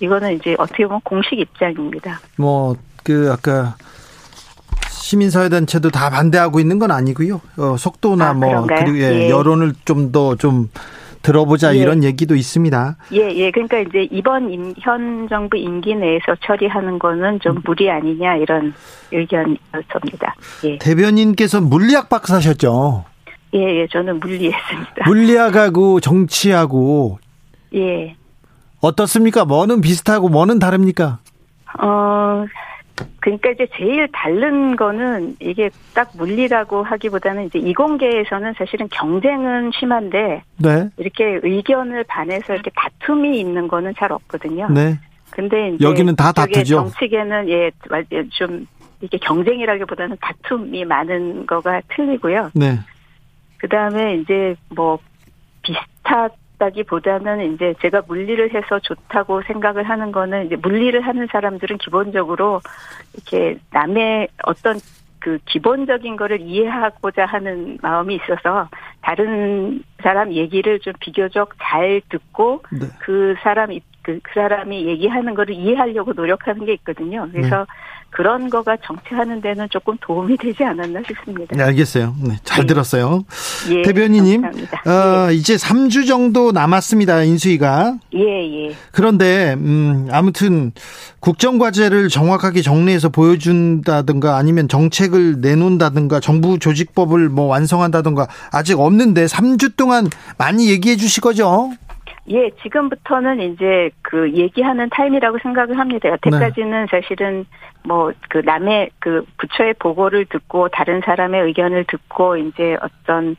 이거는 이제 어떻게 보면 공식 입장입니다. 뭐 그 아까 시민사회단체도 다 반대하고 있는 건 아니고요. 어, 속도나 아, 뭐 그리고 예, 예. 여론을 좀 더좀 좀 들어보자 예. 이런 얘기도 있습니다. 예, 예. 그러니까 이제 이번 임, 현 정부 임기 내에서 처리하는 거는 좀 음. 무리 아니냐 이런 의견이었습니다. 예. 대변인께서 물리학 박사셨죠? 예, 예. 저는 물리했습니다. 물리학하고 정치하고 예. 어떻습니까? 뭐는 비슷하고 뭐는 다릅니까? 어, 그러니까 이제 제일 다른 거는 이게 딱 물리라고 하기보다는 이제 이공계에서는 사실은 경쟁은 심한데 네. 이렇게 의견을 반해서 이렇게 다툼이 있는 거는 잘 없거든요. 네. 근데 이제 여기는 다 다투죠. 정치계는 예좀 이게 경쟁이라기보다는 다툼이 많은 거가 틀리고요. 네. 그다음에 이제 뭐 비슷한 다기보다는 이제 제가 물리를 해서 좋다고 생각을 하는 거는 이제 물리를 하는 사람들은 기본적으로 이렇게 남의 어떤 그 기본적인 거를 이해하고자 하는 마음이 있어서 다른 사람 얘기를 좀 비교적 잘 듣고 네. 그 사람 그, 그 사람이 얘기하는 거를 이해하려고 노력하는 게 있거든요. 그래서 네. 그런 거가 정치하는 데는 조금 도움이 되지 않았나 싶습니다. 네, 알겠어요. 네, 잘 네. 들었어요. 예, 대변인님, 어, 예. 이제 3주 정도 남았습니다. 인수위가. 예, 예. 그런데 음, 아무튼 국정 과제를 정확하게 정리해서 보여준다든가 아니면 정책을 내놓는다든가 정부 조직법을 뭐 완성한다든가 아직 없는데 3주 동안 많이 얘기해 주실 거죠? 예, 지금부터는 이제 그 얘기하는 타임이라고 생각을 합니다. 여태까지는 네. 사실은 뭐 그 남의 그 부처의 보고를 듣고 다른 사람의 의견을 듣고 이제 어떤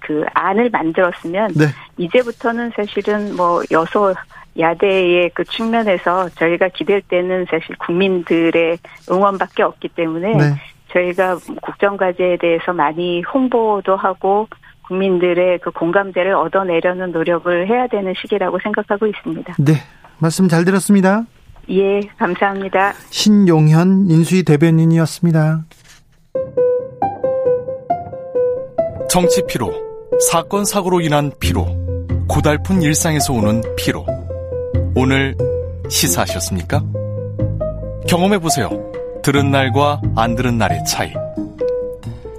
그 안을 만들었으면 네. 이제부터는 사실은 뭐 여소 야대의 그 측면에서 저희가 기댈 때는 사실 국민들의 응원밖에 없기 때문에 네. 저희가 국정과제에 대해서 많이 홍보도 하고 국민들의 그 공감대를 얻어내려는 노력을 해야 되는 시기라고 생각하고 있습니다. 네. 말씀 잘 들었습니다. 예, 감사합니다. 신용현 인수위 대변인이었습니다. 정치 피로, 사건 사고로 인한 피로, 고달픈 일상에서 오는 피로. 오늘 시사하셨습니까? 경험해 보세요. 들은 날과 안 들은 날의 차이.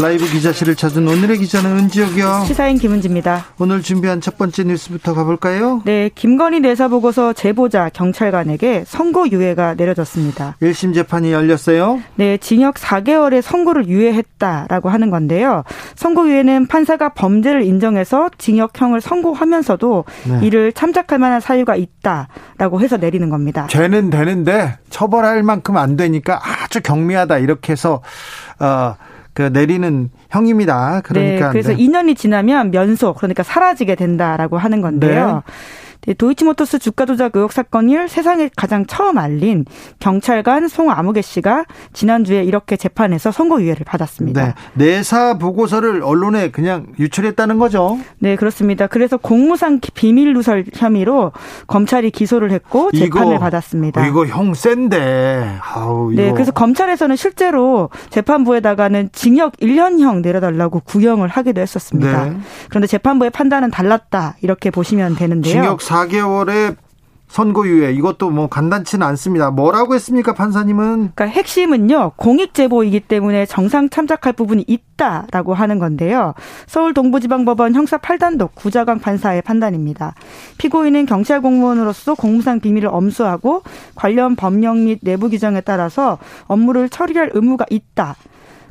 라이브 기자실을 찾은 오늘의 기자는 은지혁이요. 시사인 김은지입니다. 오늘 준비한 첫 번째 뉴스부터 가볼까요? 네, 김건희 내사 보고서 제보자 경찰관에게 선고 유예가 내려졌습니다. 1심 재판이 열렸어요? 네, 징역 4개월의 선고를 유예했다라고 하는 건데요. 선고 유예는 판사가 범죄를 인정해서 징역형을 선고하면서도 네. 이를 참작할 만한 사유가 있다라고 해서 내리는 겁니다. 죄는 되는데 처벌할 만큼 안 되니까 아주 경미하다 이렇게 해서 어. 그 내리는 형입니다. 그러니까 네, 그래서 네. 2년이 지나면 면소 그러니까 사라지게 된다라고 하는 건데요. 네. 네, 도이치모터스 주가 조작 의혹 사건을 세상에 가장 처음 알린 경찰관 송아무개 씨가 지난주에 이렇게 재판에서 선고유예를 받았습니다. 네, 내사 보고서를 언론에 그냥 유출했다는 거죠? 네, 그렇습니다. 그래서 공무상 비밀 누설 혐의로 검찰이 기소를 했고 재판을 이거, 받았습니다. 이거 형 센데. 아우, 네, 이거. 네, 그래서 검찰에서는 실제로 재판부에다가는 징역 1년형 내려달라고 구형을 하기도 했었습니다. 네. 그런데 재판부의 판단은 달랐다 이렇게 보시면 되는데요. 징역 4개월의 선고유예 이것도 뭐 간단치는 않습니다. 뭐라고 했습니까, 판사님은? 그러니까 핵심은요 공익 제보이기 때문에 정상 참작할 부분이 있다라고 하는 건데요. 서울 동부지방법원 형사 8단독 구자강 판사의 판단입니다. 피고인은 경찰 공무원으로서 공무상 비밀을 엄수하고 관련 법령 및 내부 규정에 따라서 업무를 처리할 의무가 있다.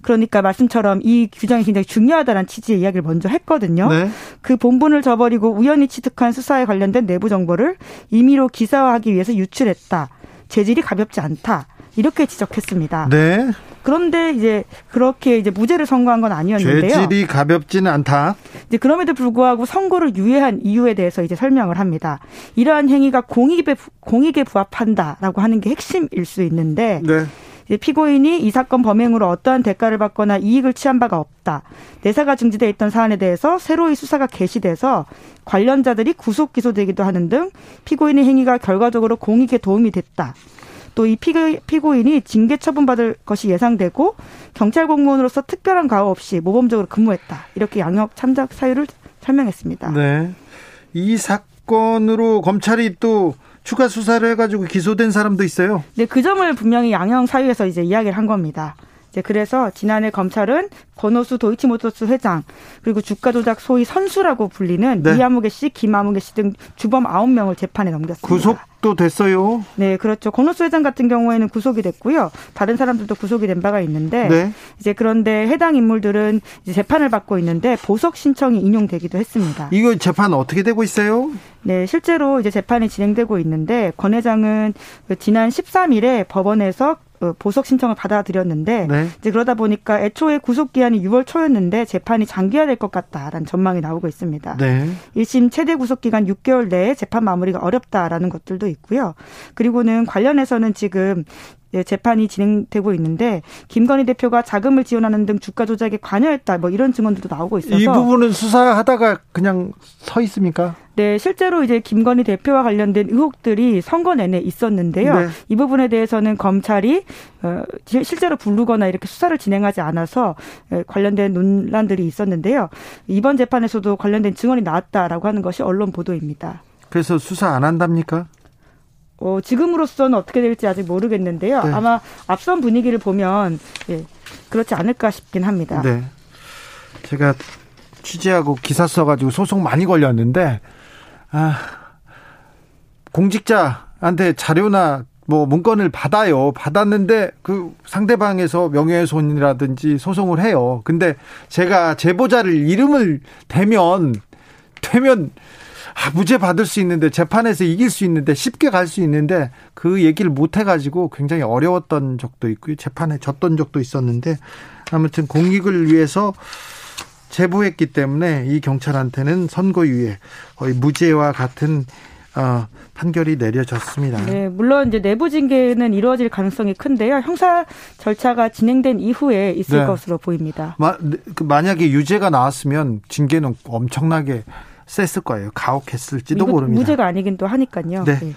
그러니까 말씀처럼 이 규정이 굉장히 중요하다는 취지의 이야기를 먼저 했거든요. 네. 그 본분을 저버리고 우연히 취득한 수사에 관련된 내부 정보를 임의로 기사화하기 위해서 유출했다. 재질이 가볍지 않다. 이렇게 지적했습니다. 네. 그런데 이제 그렇게 이제 무죄를 선고한 건 아니었는데요. 죄질이 가볍지는 않다. 이제 그럼에도 불구하고 선고를 유예한 이유에 대해서 이제 설명을 합니다. 이러한 행위가 공익에 공익에 부합한다라고 하는 게 핵심일 수 있는데 네. 피고인이 이 사건 범행으로 어떠한 대가를 받거나 이익을 취한 바가 없다. 내사가 중지돼 있던 사안에 대해서 새로이 수사가 개시돼서 관련자들이 구속 기소되기도 하는 등 피고인의 행위가 결과적으로 공익에 도움이 됐다. 또이 피고 인이 징계 처분받을 것이 예상되고 경찰 공무원으로서 특별한 가호 없이 모범적으로 근무했다. 이렇게 양형 참작 사유를 설명했습니다. 네. 이 사건으로 검찰이 또 추가 수사를 해가지고 기소된 사람도 있어요. 네, 그 점을 분명히 양형 사유에서 이제 이야기를 한 겁니다. 이제 그래서 지난해 검찰은 권오수 도이치모터스 회장 그리고 주가 조작 소위 선수라고 불리는 네. 이하무개 씨, 김아무개 씨 등 주범 9명을 재판에 넘겼습니다. 구속 도 됐어요? 네, 그렇죠. 권오수 회장 같은 경우에는 구속이 됐고요. 다른 사람들도 구속이 된 바가 있는데 네. 이제 그런데 해당 인물들은 이제 재판을 받고 있는데 보석 신청이 인용되기도 했습니다. 이거 재판 어떻게 되고 있어요? 네, 실제로 이제 재판이 진행되고 있는데 권 회장은 지난 13일에 법원에서 어, 보석 신청을 받아들였는데 네. 이제 그러다 보니까 애초에 구속 기한이 6월 초였는데 재판이 장기화될 것 같다라는 전망이 나오고 있습니다. 네. 1심 최대 구속 기간 6개월 내에 재판 마무리가 어렵다라는 것들도 있고요. 그리고는 관련해서는 지금 예, 재판이 진행되고 있는데 김건희 대표가 자금을 지원하는 등 주가 조작에 관여했다 뭐 이런 증언들도 나오고 있어서 이 부분은 수사하다가 그냥 서 있습니까? 네, 실제로 이제 김건희 대표와 관련된 의혹들이 선거 내내 있었는데요. 네. 이 부분에 대해서는 검찰이 어, 실제로 부르거나 이렇게 수사를 진행하지 않아서 예, 관련된 논란들이 있었는데요. 이번 재판에서도 관련된 증언이 나왔다라고 하는 것이 언론 보도입니다. 그래서 수사 안 한답니까? 어, 지금으로서는 어떻게 될지 아직 모르겠는데요. 네. 아마 앞선 분위기를 보면 예, 그렇지 않을까 싶긴 합니다. 네. 제가 취재하고 기사 써가지고 소송 많이 걸렸는데 아, 공직자한테 자료나 뭐 문건을 받아요. 받았는데 그 상대방에서 명예훼손이라든지 소송을 해요. 근데 제가 제보자를 이름을 대면 되면 아, 무죄 받을 수 있는데 재판에서 이길 수 있는데 쉽게 갈 수 있는데 그 얘기를 못 해가지고 굉장히 어려웠던 적도 있고요. 재판에 졌던 적도 있었는데 아무튼 공익을 위해서 제보했기 때문에 이 경찰한테는 선고유예 거의 무죄와 같은 어, 판결이 내려졌습니다. 네, 물론 이제 내부 징계는 이루어질 가능성이 큰데요. 형사 절차가 진행된 이후에 있을 네. 것으로 보입니다. 마, 그 만약에 유죄가 나왔으면 징계는 엄청나게 셌을 거예요. 가혹했을지도 모릅니다. 무죄가 아니긴 또 하니까요. 네. 네.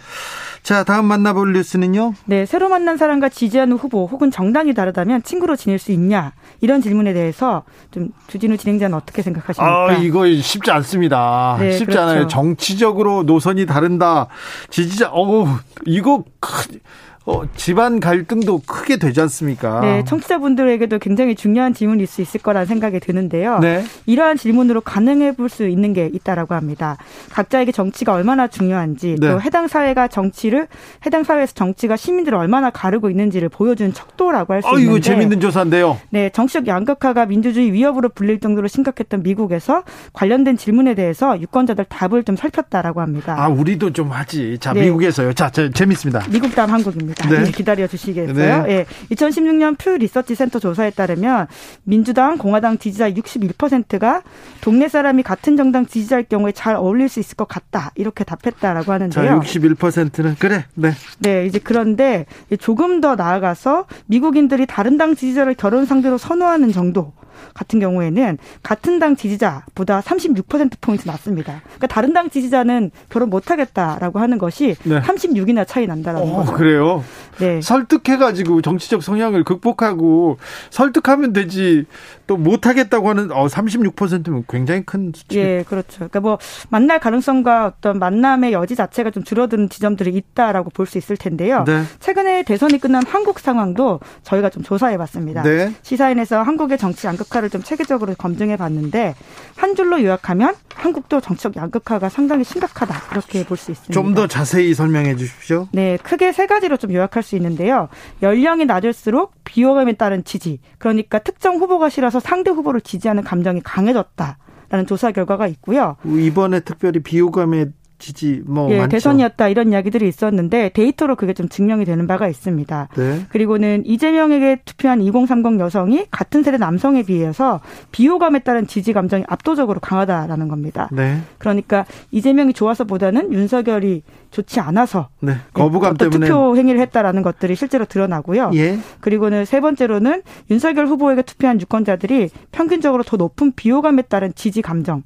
자, 다음 만나볼 뉴스는요? 네, 새로 만난 사람과 지지하는 후보 혹은 정당이 다르다면 친구로 지낼 수 있냐? 이런 질문에 대해서 좀 주진우 진행자는 어떻게 생각하십니까? 아, 이거 쉽지 않습니다. 네, 쉽지 그렇죠. 않아요. 정치적으로 노선이 다른다. 지지자, 어우, 이거 큰, 어, 집안 갈등도 크게 되지 않습니까? 네, 청취자분들에게도 굉장히 중요한 질문일 수 있을 거라는 생각이 드는데요. 네. 이러한 질문으로 가능해 볼 수 있는 게 있다라고 합니다. 각자에게 정치가 얼마나 중요한지 네. 또 해당 사회가 정치를 해당 사회에서 정치가 시민들을 얼마나 가르고 있는지를 보여준 척도라고 할수 있는데. 이거 재밌는 조사인데요. 네, 정치적 양극화가 민주주의 위협으로 불릴 정도로 심각했던 미국에서 관련된 질문에 대해서 유권자들 답을 좀 살폈다라고 합니다. 아, 우리도 좀 하지. 자, 네. 미국에서요. 자, 저, 재밌습니다. 미국 다음 한국입니다. 네. 기다려 주시겠어요? 네. 예. 2016년 퓨 리서치 센터 조사에 따르면 민주당, 공화당 지지자 61%가 동네 사람이 같은 정당 지지자일 경우에 잘 어울릴 수 있을 것 같다. 이렇게 답했다라고 하는데요. 자, 61%는 그래. 네. 네, 이제 그런데 조금 더 나아가서 미국인들이 다른 당 지지자를 결혼 상대로 선호하는 정도 같은 경우에는 같은 당 지지자보다 36%포인트 낮습니다. 그러니까 다른 당 지지자는 결혼 못하겠다라고 하는 것이 네. 36이나 차이 난다라는 어, 거죠. 그래요? 네. 설득해가지고 정치적 성향을 극복하고 설득하면 되지 또 못하겠다고 하는 어 36%면 굉장히 큰 수치. 예, 그렇죠. 그러니까 뭐 만날 가능성과 어떤 만남의 여지 자체가 좀 줄어드는 지점들이 있다라고 볼 수 있을 텐데요. 네. 최근에 대선이 끝난 한국 상황도 저희가 좀 조사해봤습니다. 네. 시사인에서 한국의 정치 양극화를 좀 체계적으로 검증해봤는데 한 줄로 요약하면 한국도 정치적 양극화가 상당히 심각하다 이렇게 볼 수 있습니다. 좀 더 자세히 설명해 주십시오. 네, 크게 세 가지로 좀 요약할 수 있는데요. 연령이 낮을수록 비호감에 따른 지지, 그러니까 특정 후보가 싫어서 상대 후보를 지지하는 감정이 강해졌다. 라는 조사 결과가 있고요. 이번에 특별히 비호감에 지지 뭐 예, 대선이었다 이런 이야기들이 있었는데 데이터로 그게 좀 증명이 되는 바가 있습니다. 네. 그리고는 이재명에게 투표한 2030 여성이 같은 세대 남성에 비해서 비호감에 따른 지지 감정이 압도적으로 강하다라는 겁니다. 네. 그러니까 이재명이 좋아서보다는 윤석열이 좋지 않아서 네. 거부감 때문에 투표 행위를 했다라는 것들이 실제로 드러나고요. 예. 그리고는 세 번째로는 윤석열 후보에게 투표한 유권자들이 평균적으로 더 높은 비호감에 따른 지지 감정을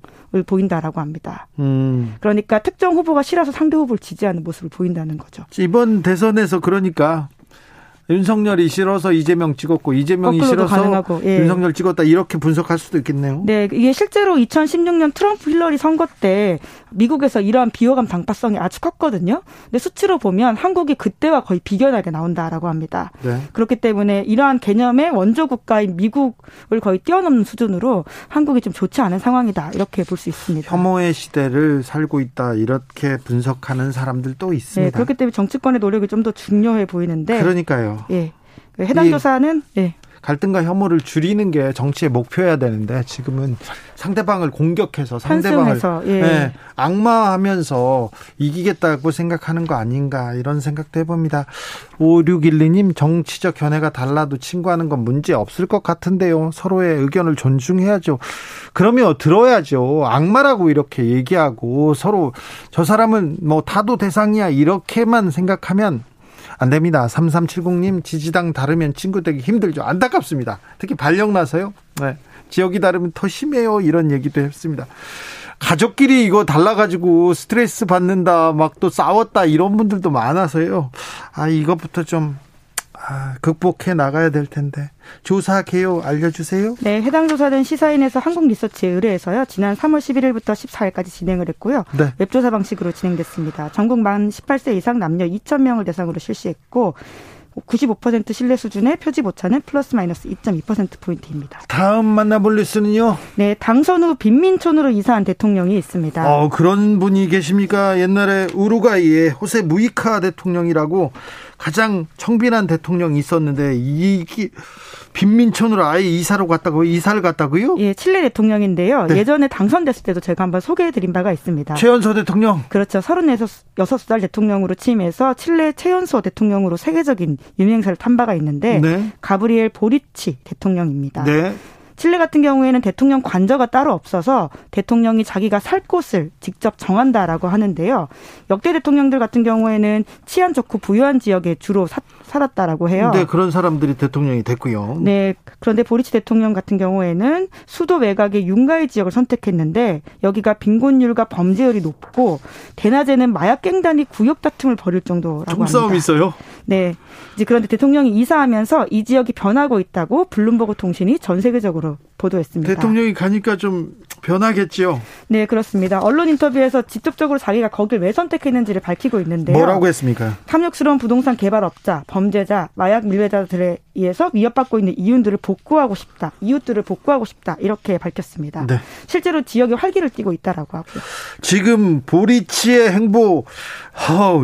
보인다라고 합니다. 음. 그러니까 특정 후보가 싫어서 상대 후보를 지지하는 모습을 보인다는 거죠. 이번 대선에서 그러니까 윤석열이 싫어서 이재명 찍었고 이재명이 싫어서 가능하고, 예. 윤석열 찍었다 이렇게 분석할 수도 있겠네요. 네, 이게 실제로 2016년 트럼프 힐러리 선거 때 미국에서 이러한 비호감 당파성이 아주 컸거든요. 근데 수치로 보면 한국이 그때와 거의 비견하게 나온다라고 합니다. 네. 그렇기 때문에 이러한 개념의 원조 국가인 미국을 거의 뛰어넘는 수준으로 한국이 좀 좋지 않은 상황이다 이렇게 볼 수 있습니다. 혐오의 시대를 살고 있다 이렇게 분석하는 사람들도 있습니다. 네, 그렇기 때문에 정치권의 노력이 좀 더 중요해 보이는데. 그러니까요. 예. 해당 조사는 예. 갈등과 혐오를 줄이는 게 정치의 목표여야 되는데 지금은 상대방을 공격해서 상대방을 예. 네, 악마하면서 이기겠다고 생각하는 거 아닌가 이런 생각도 해봅니다. 5612님 정치적 견해가 달라도 친구하는 건 문제 없을 것 같은데요. 서로의 의견을 존중해야죠. 그러면 들어야죠. 악마라고 이렇게 얘기하고 서로 저 사람은 뭐 타도 대상이야 이렇게만 생각하면 안 됩니다. 3370님 지지당 다르면 친구 되기 힘들죠. 안타깝습니다. 특히 발령 나서요. 네. 지역이 다르면 더 심해요. 이런 얘기도 했습니다. 가족끼리 이거 달라가지고 스트레스 받는다, 막 또 싸웠다, 이런 분들도 많아서요. 아, 이것부터 좀 아, 극복해 나가야 될 텐데. 조사 개요 알려주세요. 네, 해당 조사는 시사인에서 한국리서치에 의뢰해서요. 지난 3월 11일부터 14일까지 진행을 했고요. 네. 웹조사 방식으로 진행됐습니다. 전국 만 18세 이상 남녀 2,000명을 대상으로 실시했고 95% 신뢰 수준의 표지 오차는 플러스 마이너스 2.2%포인트입니다. 다음 만나볼 뉴스는요? 네, 당선 후 빈민촌으로 이사한 대통령이 있습니다. 어, 그런 분이 계십니까? 옛날에 우루과이의 호세 무이카 대통령이라고 가장 청빈한 대통령이 있었는데 이게 빈민촌으로 아예 이사로 갔다고 이사를 갔다고요? 예, 칠레 대통령인데요. 네. 예전에 당선됐을 때도 제가 한번 소개해드린 바가 있습니다. 최연소 대통령. 그렇죠. 36살 대통령으로 취임해서 칠레 최연소 대통령으로 세계적인 유명세를 탄 바가 있는데 네. 가브리엘 보리치 대통령입니다. 네. 칠레 같은 경우에는 대통령 관저가 따로 없어서 대통령이 자기가 살 곳을 직접 정한다라고 하는데요. 역대 대통령들 같은 경우에는 치안 좋고 부유한 지역에 주로 사, 살았다라고 해요. 네, 그런 사람들이 대통령이 됐고요. 네, 그런데 보리치 대통령 같은 경우에는 수도 외곽의 윤가의 지역을 선택했는데 여기가 빈곤율과 범죄율이 높고 대낮에는 마약 갱단이 구역 다툼을 벌일 정도라고 합니다. 총싸움 있어요? 네. 이제 그런데 대통령이 이사하면서 이 지역이 변하고 있다고 블룸버그 통신이 전 세계적으로 보도했습니다. 대통령이 가니까 좀 변하겠죠. 네, 그렇습니다. 언론 인터뷰에서 직접적으로 자기가 거길 왜 선택했는지를 밝히고 있는데요. 뭐라고 했습니까? 탐욕스러운 부동산 개발업자, 범죄자, 마약 밀매자들에 의해서 위협받고 있는 이윤들을 복구하고 싶다. 이웃들을 복구하고 싶다. 이렇게 밝혔습니다. 네. 실제로 지역에 활기를 띠고 있다라고 하고요. 지금 보리치의 행보 어,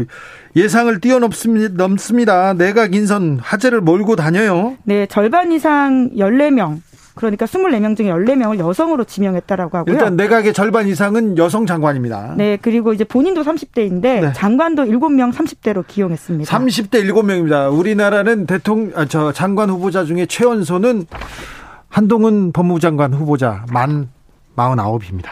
예상을 뛰어넘습니다. 내각 인선 화제를 몰고 다녀요. 네, 절반 이상 14명 그러니까 24명 중에 14명을 여성으로 지명했다라고 하고요. 일단 내각의 절반 이상은 여성 장관입니다. 네, 그리고 이제 본인도 30대인데 네. 장관도 7명 30대로 기용했습니다. 30대 7명입니다. 우리나라는 대통령 아, 저 장관 후보자 중에 최연소는 한동훈 법무부 장관 후보자 만 49입니다.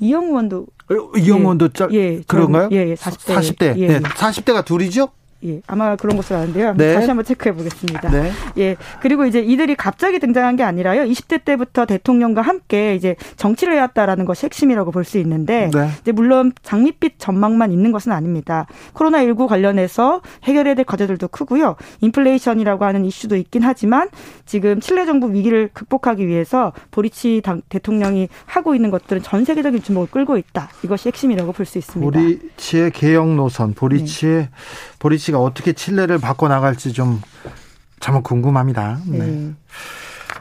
이영원도 어, 이영원도 예, 예, 그런가요? 예, 40대. 40대. 예. 네, 40대가 둘이죠? 예, 아마 그런 것으로 아는데요. 네. 다시 한번 체크해 보겠습니다. 네. 예, 그리고 이제 이들이 갑자기 등장한 게 아니라요. 20대 때부터 대통령과 함께 이제 정치를 해왔다라는 것이 핵심이라고 볼 수 있는데, 네. 이제 물론 장밋빛 전망만 있는 것은 아닙니다. 코로나19 관련해서 해결해야 될 과제들도 크고요. 인플레이션이라고 하는 이슈도 있긴 하지만 지금 칠레 정부 위기를 극복하기 위해서 보리치 당, 대통령이 하고 있는 것들은 전 세계적인 주목을 끌고 있다. 이것이 핵심이라고 볼 수 있습니다. 보리치의 개혁 노선, 보리치의 네. 보리치 가 어떻게 칠레를 바꿔 나갈지 좀 정말 궁금합니다. 네. 네.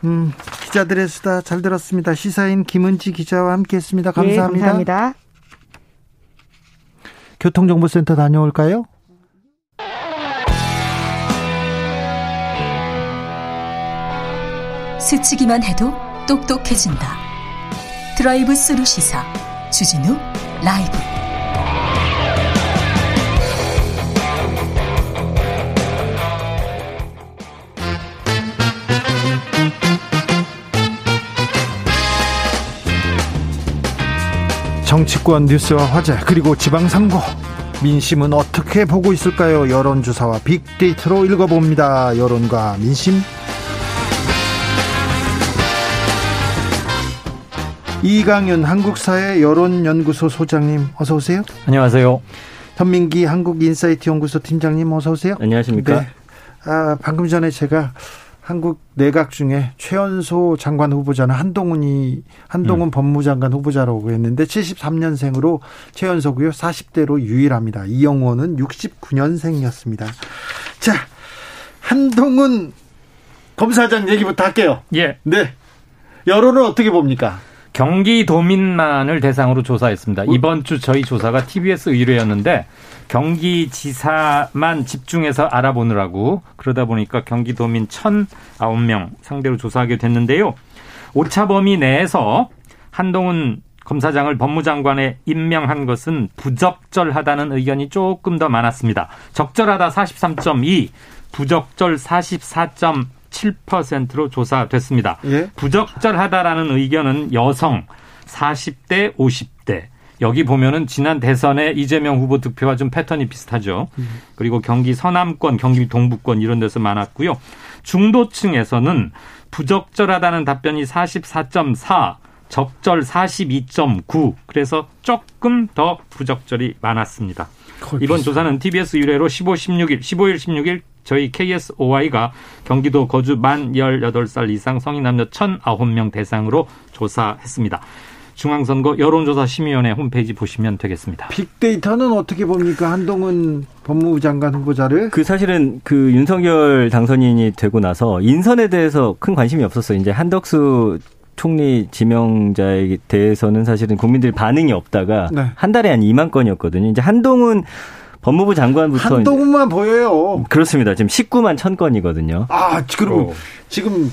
음, 기자들의 수다 잘 들었습니다. 시사인 김은지 기자와 함께했습니다. 감사합니다. 네, 감사합니다. 교통정보센터 다녀올까요? 스치기만 해도 똑똑해진다. 드라이브 스루 시사 주진우 라이브. 정치권 뉴스와 화제 그리고 지방선거 민심은 어떻게 보고 있을까요? 여론조사와 빅데이터로 읽어봅니다. 여론과 민심 이강윤 한국사회 여론연구소 소장님 어서 오세요. 안녕하세요. 현민기 한국인사이트 연구소 팀장님 어서 오세요. 안녕하십니까. 네. 아, 방금 전에 제가 한국 내각 중에 최연소 장관 후보자는 한동훈이 한동훈 음. 법무장관 후보자라고 했는데 73년생으로 최연소고요. 40대로 유일합니다. 이영호는 69년생이었습니다. 자, 한동훈 검사장 얘기부터 할게요. 예. 네. 여론은 어떻게 봅니까? 경기도민만을 대상으로 조사했습니다. 이번 주 저희 조사가 TBS 의뢰였는데 경기지사만 집중해서 알아보느라고 그러다 보니까 경기도민 1,009명 상대로 조사하게 됐는데요. 오차 범위 내에서 한동훈 검사장을 법무장관에 임명한 것은 부적절하다는 의견이 조금 더 많았습니다. 적절하다 43.2, 부적절 44.3 7%로 조사됐습니다. 예? 부적절하다라는 의견은 여성 40대, 50대. 여기 보면은 지난 대선에 이재명 후보 득표와 좀 패턴이 비슷하죠. 그리고 경기 서남권, 경기 동부권 이런 데서 많았고요. 중도층에서는 부적절하다는 답변이 44.4, 적절 42.9. 그래서 조금 더 부적절이 많았습니다. 이번 조사는 TBS 유례로 15, 16일, 15일, 16일 저희 KSOI가 경기도 거주 만 18살 이상 성인 남녀 1,009명 대상으로 조사했습니다. 중앙선거 여론조사 심의위원회 홈페이지 보시면 되겠습니다. 빅데이터는 어떻게 봅니까? 한동훈 법무부 장관 후보자를? 그 사실은 그 윤석열 당선인이 되고 나서 인선에 대해서 큰 관심이 없었어요. 이제 한덕수 총리 지명자에 대해서는 사실은 국민들 반응이 없다가 네. 한 달에 한 2만 건이었거든요. 이제 한동훈 법무부 장관부터 한동훈만 보여요. 그렇습니다. 지금 19만 천 건이거든요. 아, 그럼 어. 지금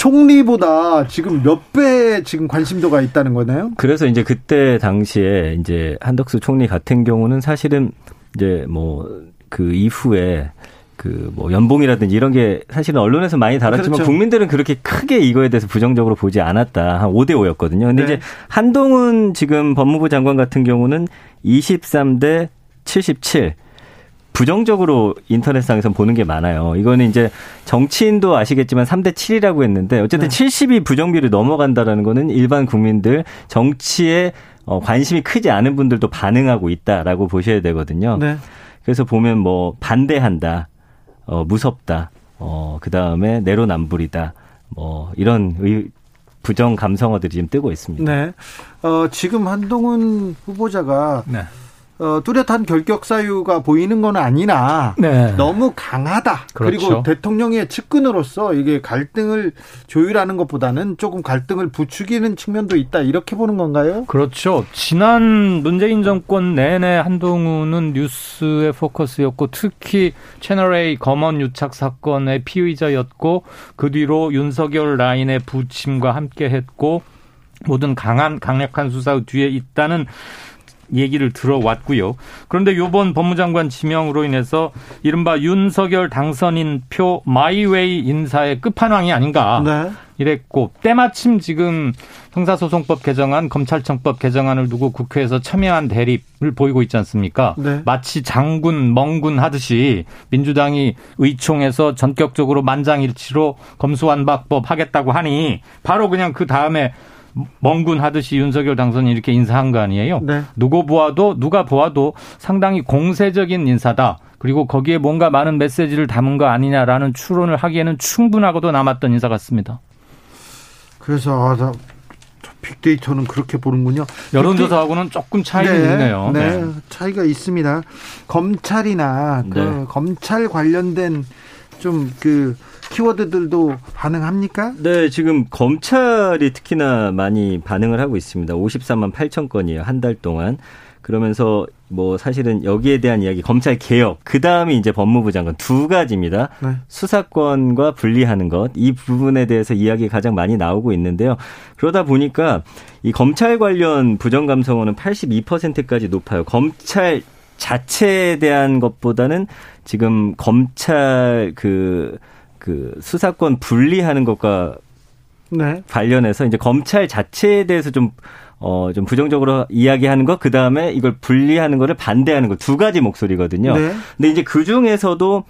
총리보다 지금 몇 배 지금 관심도가 있다는 거네요. 그래서 이제 그때 당시에 이제 한덕수 총리 같은 경우는 사실은 이제 뭐 그 이후에 그뭐 연봉이라든지 이런 게 사실은 언론에서 많이 다뤘지만 그렇죠. 국민들은 그렇게 크게 이거에 대해서 부정적으로 보지 않았다. 한 5대 5였거든요. 근데 네. 이제 한동훈 지금 법무부 장관 같은 경우는 23대 77. 부정적으로 인터넷상에서 보는 게 많아요. 이거는 이제 정치인도 아시겠지만 3대 7이라고 했는데 어쨌든 네. 70이 부정비를 넘어간다라는 거는 일반 국민들 정치에 어, 관심이 크지 않은 분들도 반응하고 있다라고 보셔야 되거든요. 네. 그래서 보면 뭐 반대한다, 어, 무섭다, 어, 그 다음에 내로남불이다, 뭐 이런 의, 부정 감성어들이 지금 뜨고 있습니다. 네. 어, 지금 한동훈 후보자가 네. 어, 뚜렷한 결격 사유가 보이는 건 아니나 네. 너무 강하다. 그렇죠. 그리고 대통령의 측근으로서 이게 갈등을 조율하는 것보다는 조금 갈등을 부추기는 측면도 있다. 이렇게 보는 건가요? 그렇죠. 지난 문재인 정권 내내 한동훈은 뉴스의 포커스였고 특히 채널 A 검언 유착 사건의 피의자였고 그 뒤로 윤석열 라인의 부침과 함께 했고 모든 강한 강력한 수사 뒤에 있다는 얘기를 들어왔고요. 그런데 요번 법무장관 지명으로 인해서 이른바 윤석열 당선인 표 my way 인사의 끝판왕이 아닌가. 네. 이랬고 때마침 지금 형사소송법 개정안, 검찰청법 개정안을 두고 국회에서 첨예한 대립을 보이고 있지 않습니까? 네. 마치 장군, 멍군 하듯이 민주당이 의총에서 전격적으로 만장일치로 검수완박법 하겠다고 하니 바로 그냥 그 다음에 멍군 하듯이 윤석열 당선인 이렇게 인사한 거 아니에요? 네. 누구 보아도 누가 보아도 상당히 공세적인 인사다. 그리고 거기에 뭔가 많은 메시지를 담은 거 아니냐라는 추론을 하기에는 충분하고도 남았던 인사 같습니다. 그래서 아, 나 빅데이터는 그렇게 보는군요. 여론조사하고는 조금 차이가 네, 있네요. 네, 네, 차이가 있습니다. 검찰이나 그 네. 검찰 관련된 좀그 키워드들도 반응합니까? 네, 지금 검찰이 특히나 많이 반응을 하고 있습니다. 54만 8천 건이에요. 한 달 동안. 그러면서 뭐 사실은 여기에 대한 이야기 검찰 개혁 그 다음이 이제 법무부 장관 두 가지입니다. 네. 수사권과 분리하는 것 이 부분에 대해서 이야기 가장 많이 나오고 있는데요. 그러다 보니까 이 검찰 관련 부정 감성어는 82%까지 높아요. 검찰 자체에 대한 것보다는 지금 검찰 그 그 수사권 분리하는 것과 네. 관련해서 이제 검찰 자체에 대해서 좀 어, 좀 부정적으로 이야기하는 것, 그 다음에 이걸 분리하는 거를 반대하는 것, 두 가지 목소리거든요. 네. 근데 이제 그 중에서도,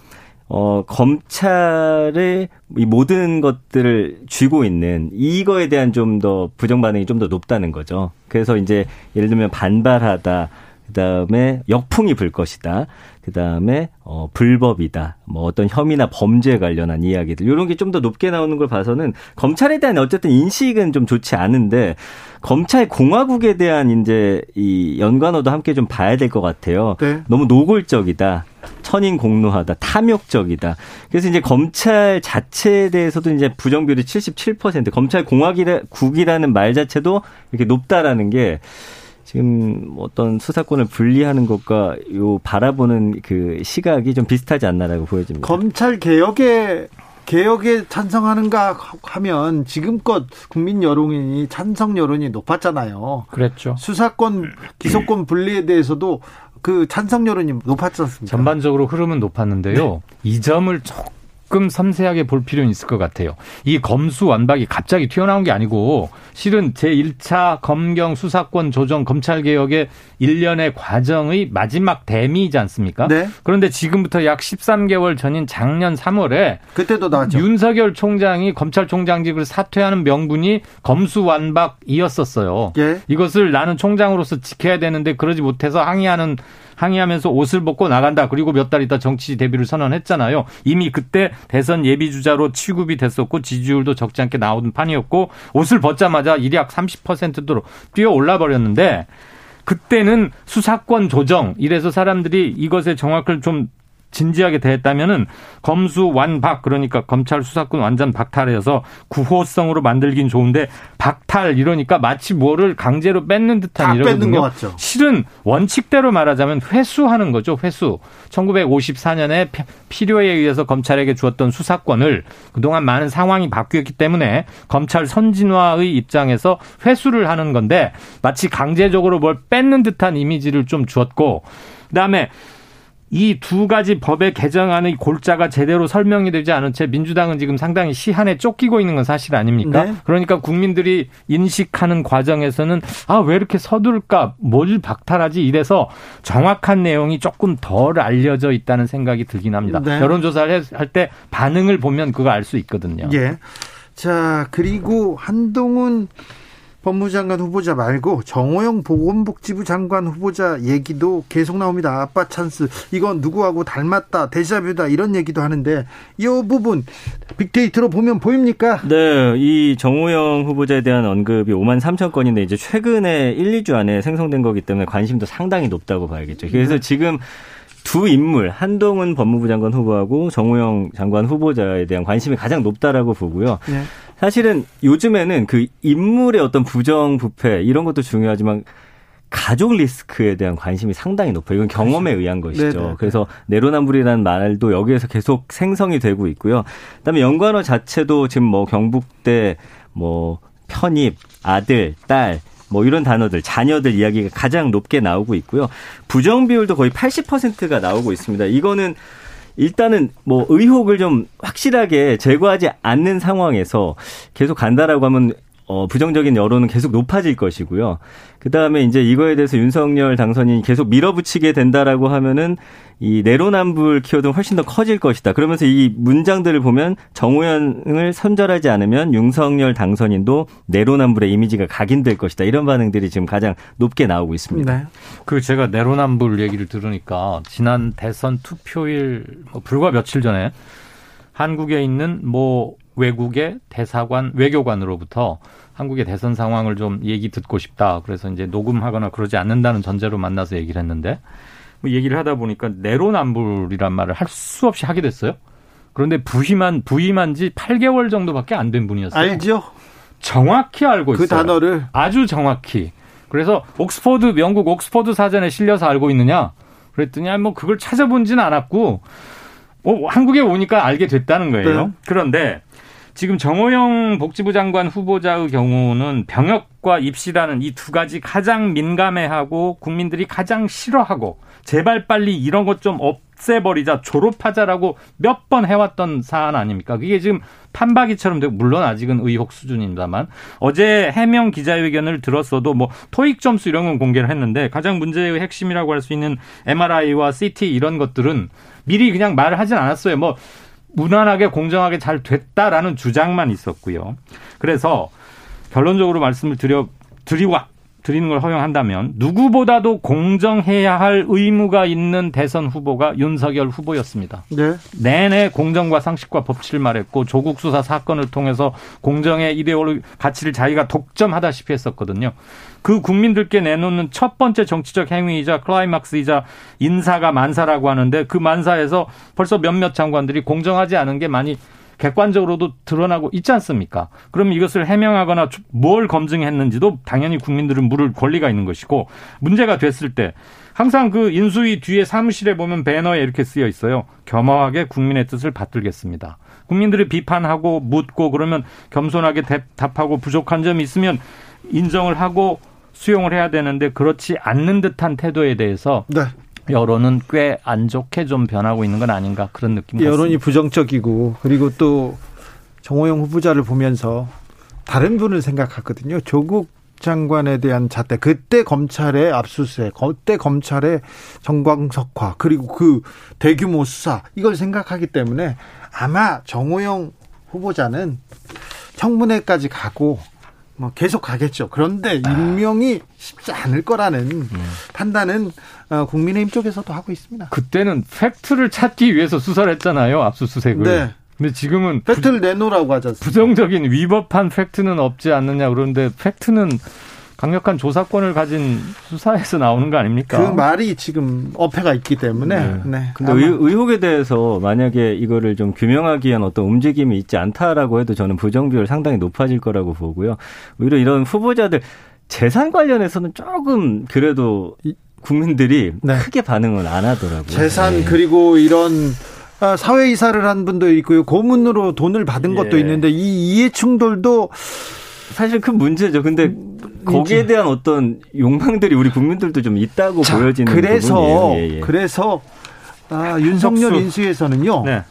어, 검찰의 이 모든 것들을 쥐고 있는 이거에 대한 좀 더 부정 반응이 좀 더 높다는 거죠. 그래서 이제 예를 들면 반발하다, 그 다음에 역풍이 불 것이다. 그 다음에 어 불법이다. 뭐 어떤 혐의나 범죄에 관련한 이야기들 이런 게 좀 더 높게 나오는 걸 봐서는 검찰에 대한 어쨌든 인식은 좀 좋지 않은데 검찰 공화국에 대한 이제 이 연관어도 함께 좀 봐야 될 것 같아요. 네. 너무 노골적이다. 천인공노하다, 탐욕적이다. 그래서 이제 검찰 자체에 대해서도 이제 부정비율이 77%, 검찰 공화국이라는 말 자체도 이렇게 높다라는 게 지금 어떤 수사권을 분리하는 것과 요 바라보는 그 시각이 좀 비슷하지 않나라고 보여집니다. 검찰 개혁에 개혁에 찬성하는가 하면 지금껏 국민 여론이 찬성 여론이 높았잖아요. 그랬죠. 수사권 기소권 분리에 대해서도 그 찬성 여론이 높았지 않습니까? 전반적으로 흐름은 높았는데요. 네. 이 점을 조금 조금 섬세하게 볼 필요는 있을 것 같아요. 이 검수 완박이 갑자기 튀어나온 게 아니고 실은 제1차 검경 수사권 조정 검찰 개혁의 일련의 과정의 마지막 대미이지 않습니까? 네. 그런데 지금부터 약 13개월 전인 작년 3월에 그때도 나왔죠. 윤석열 총장이 검찰총장직을 사퇴하는 명분이 검수 완박이었었어요. 예. 이것을 나는 총장으로서 지켜야 되는데 그러지 못해서 항의하는 항의하면서 옷을 벗고 나간다. 그리고 몇 달 있다 정치 데뷔를 선언했잖아요. 이미 그때 대선 예비 주자로 취급이 됐었고 지지율도 적지 않게 나오는 판이었고 옷을 벗자마자 일약 30%로 뛰어 올라 버렸는데 그때는 수사권 조정 이래서 사람들이 이것의 정확을 좀 진지하게 대했다면은 검수 완박 그러니까 검찰 수사권 완전 박탈해서 구호성으로 만들긴 좋은데 박탈 이러니까 마치 뭐를 강제로 뺏는 듯한 이러거든요. 실은 원칙대로 말하자면 회수하는 거죠. 회수. 1954년에 필요에 의해서 검찰에게 주었던 수사권을 그동안 많은 상황이 바뀌었기 때문에 검찰 선진화의 입장에서 회수를 하는 건데 마치 강제적으로 뭘 뺏는 듯한 이미지를 좀 주었고 그다음에 이 두 가지 법의 개정안의 골자가 제대로 설명이 되지 않은 채 민주당은 지금 상당히 시한에 쫓기고 있는 건 사실 아닙니까? 네. 그러니까 국민들이 인식하는 과정에서는 아 왜 이렇게 서둘까 뭘 박탈하지 이래서 정확한 내용이 조금 덜 알려져 있다는 생각이 들긴 합니다. 네. 여론조사를 할 때 반응을 보면 그거 알 수 있거든요. 예. 자 그리고 한동훈 법무장관 후보자 말고 정호영 보건복지부 장관 후보자 얘기도 계속 나옵니다. 아빠 찬스 이건 누구하고 닮았다 데자뷰다 이런 얘기도 하는데 이 부분 빅데이터로 보면 보입니까? 네, 이 정호영 후보자에 대한 언급이 5만 3천 건인데 이제 최근에 1, 2주 안에 생성된 거기 때문에 관심도 상당히 높다고 봐야겠죠. 그래서 네. 지금 두 인물 한동훈 법무부 장관 후보하고 정호영 장관 후보자에 대한 관심이 가장 높다라고 보고요. 네. 사실은 요즘에는 그 인물의 어떤 부정 부패 이런 것도 중요하지만 가족 리스크에 대한 관심이 상당히 높아요. 이건 경험에 의한 것이죠. 네네. 네. 그래서 내로남불이라는 말도 여기에서 계속 생성이 되고 있고요. 그다음에 연관어 자체도 지금 뭐 경북대 뭐 편입, 아들, 딸 뭐 이런 단어들, 자녀들 이야기가 가장 높게 나오고 있고요. 부정 비율도 거의 80%가 나오고 있습니다. 이거는 일단은 뭐 의혹을 좀 확실하게 제거하지 않는 상황에서 계속 간다라고 하면 어, 부정적인 여론은 계속 높아질 것이고요. 그 다음에 이제 이거에 대해서 윤석열 당선인이 계속 밀어붙이게 된다라고 하면은 이 내로남불 키워드는 훨씬 더 커질 것이다. 그러면서 이 문장들을 보면 정호연을 선절하지 않으면 윤석열 당선인도 내로남불의 이미지가 각인될 것이다. 이런 반응들이 지금 가장 높게 나오고 있습니다. 네. 그 제가 내로남불 얘기를 들으니까 지난 대선 투표일 뭐 불과 며칠 전에 한국에 있는 뭐 외국의 대사관 외교관으로부터 한국의 대선 상황을 좀 얘기 듣고 싶다. 그래서 이제 녹음하거나 그러지 않는다는 전제로 만나서 얘기를 했는데 뭐 얘기를 하다 보니까 내로남불이란 말을 할 수 없이 하게 됐어요. 그런데 부임한 부임한 지 8개월 정도밖에 안 된 분이었어요. 알죠? 정확히 알고 그 있어요. 그 단어를 아주 정확히. 그래서 옥스퍼드 영국 옥스퍼드 사전에 실려서 알고 있느냐? 그랬더니 뭐 그걸 찾아본지는 않았고 어, 한국에 오니까 알게 됐다는 거예요. 네. 그런데 지금 정호영 복지부 장관 후보자의 경우는 병역과 입시라는 이 두 가지 가장 민감해하고 국민들이 가장 싫어하고 제발 빨리 이런 것 좀 없애버리자 졸업하자라고 몇 번 해왔던 사안 아닙니까? 그게 지금 판박이처럼 되고 물론 아직은 의혹 수준입니다만 어제 해명 기자회견을 들었어도 뭐 토익 점수 이런 건 공개를 했는데 가장 문제의 핵심이라고 할 수 있는 MRI와 CT 이런 것들은 미리 그냥 말을 하진 않았어요. 뭐 무난하게 공정하게 잘 됐다라는 주장만 있었고요. 그래서 결론적으로 말씀을 드려 드리고 드리는 걸 허용한다면 누구보다도 공정해야 할 의무가 있는 대선 후보가 윤석열 후보였습니다. 네. 내내 공정과 상식과 법치를 말했고 조국 수사 사건을 통해서 공정의 이데올로기 가치를 자기가 독점하다시피 했었거든요. 그 국민들께 내놓는 첫 번째 정치적 행위이자 클라이막스이자 인사가 만사라고 하는데 그 만사에서 벌써 몇몇 장관들이 공정하지 않은 게 많이 객관적으로도 드러나고 있지 않습니까? 그럼 이것을 해명하거나 뭘 검증했는지도 당연히 국민들은 물을 권리가 있는 것이고 문제가 됐을 때 항상 그 인수위 뒤에 사무실에 보면 배너에 이렇게 쓰여 있어요. 겸허하게 국민의 뜻을 받들겠습니다. 국민들이 비판하고 묻고 그러면 겸손하게 답하고 부족한 점이 있으면 인정을 하고 수용을 해야 되는데 그렇지 않는 듯한 태도에 대해서 네. 여론은 꽤 안 좋게 좀 변하고 있는 건 아닌가 그런 느낌 같습니다. 여론이 부정적이고 그리고 또 정호영 후보자를 보면서 다른 분을 생각하거든요. 조국 장관에 대한 잣대 그때 검찰의 압수수색 그때 검찰의 전광석화 그리고 그 대규모 수사 이걸 생각하기 때문에 아마 정호영 후보자는 청문회까지 가고 뭐 계속 가겠죠. 그런데 아. 임명이 쉽지 않을 거라는 음. 판단은 어, 국민의힘 쪽에서도 하고 있습니다. 그때는 팩트를 찾기 위해서 수사를 했잖아요. 압수수색을. 네. 근데 지금은 팩트를 부, 내놓으라고 하지 않습니까? 부정적인 위법한 팩트는 없지 않느냐 그런데 팩트는 강력한 조사권을 가진 수사에서 나오는 거 아닙니까? 그 말이 지금 어폐가 있기 때문에. 네. 네. 근데 의, 의혹에 대해서 만약에 이거를 좀 규명하기 위한 어떤 움직임이 있지 않다라고 해도 저는 부정 비율 상당히 높아질 거라고 보고요. 오히려 이런 후보자들 재산 관련해서는 조금 그래도 국민들이 네. 크게 반응을 안 하더라고요. 재산 네. 그리고 이런 아, 사회 이사를 한 분도 있고요. 고문으로 돈을 받은 예. 것도 있는데 이 이해 충돌도 사실 큰 문제죠. 근데 음, 거기에 대한 어떤 욕망들이 우리 국민들도 좀 있다고 자, 보여지는 그래서 부분이에요. 예, 예. 그래서 아, 윤석열 인수에서는요. 네.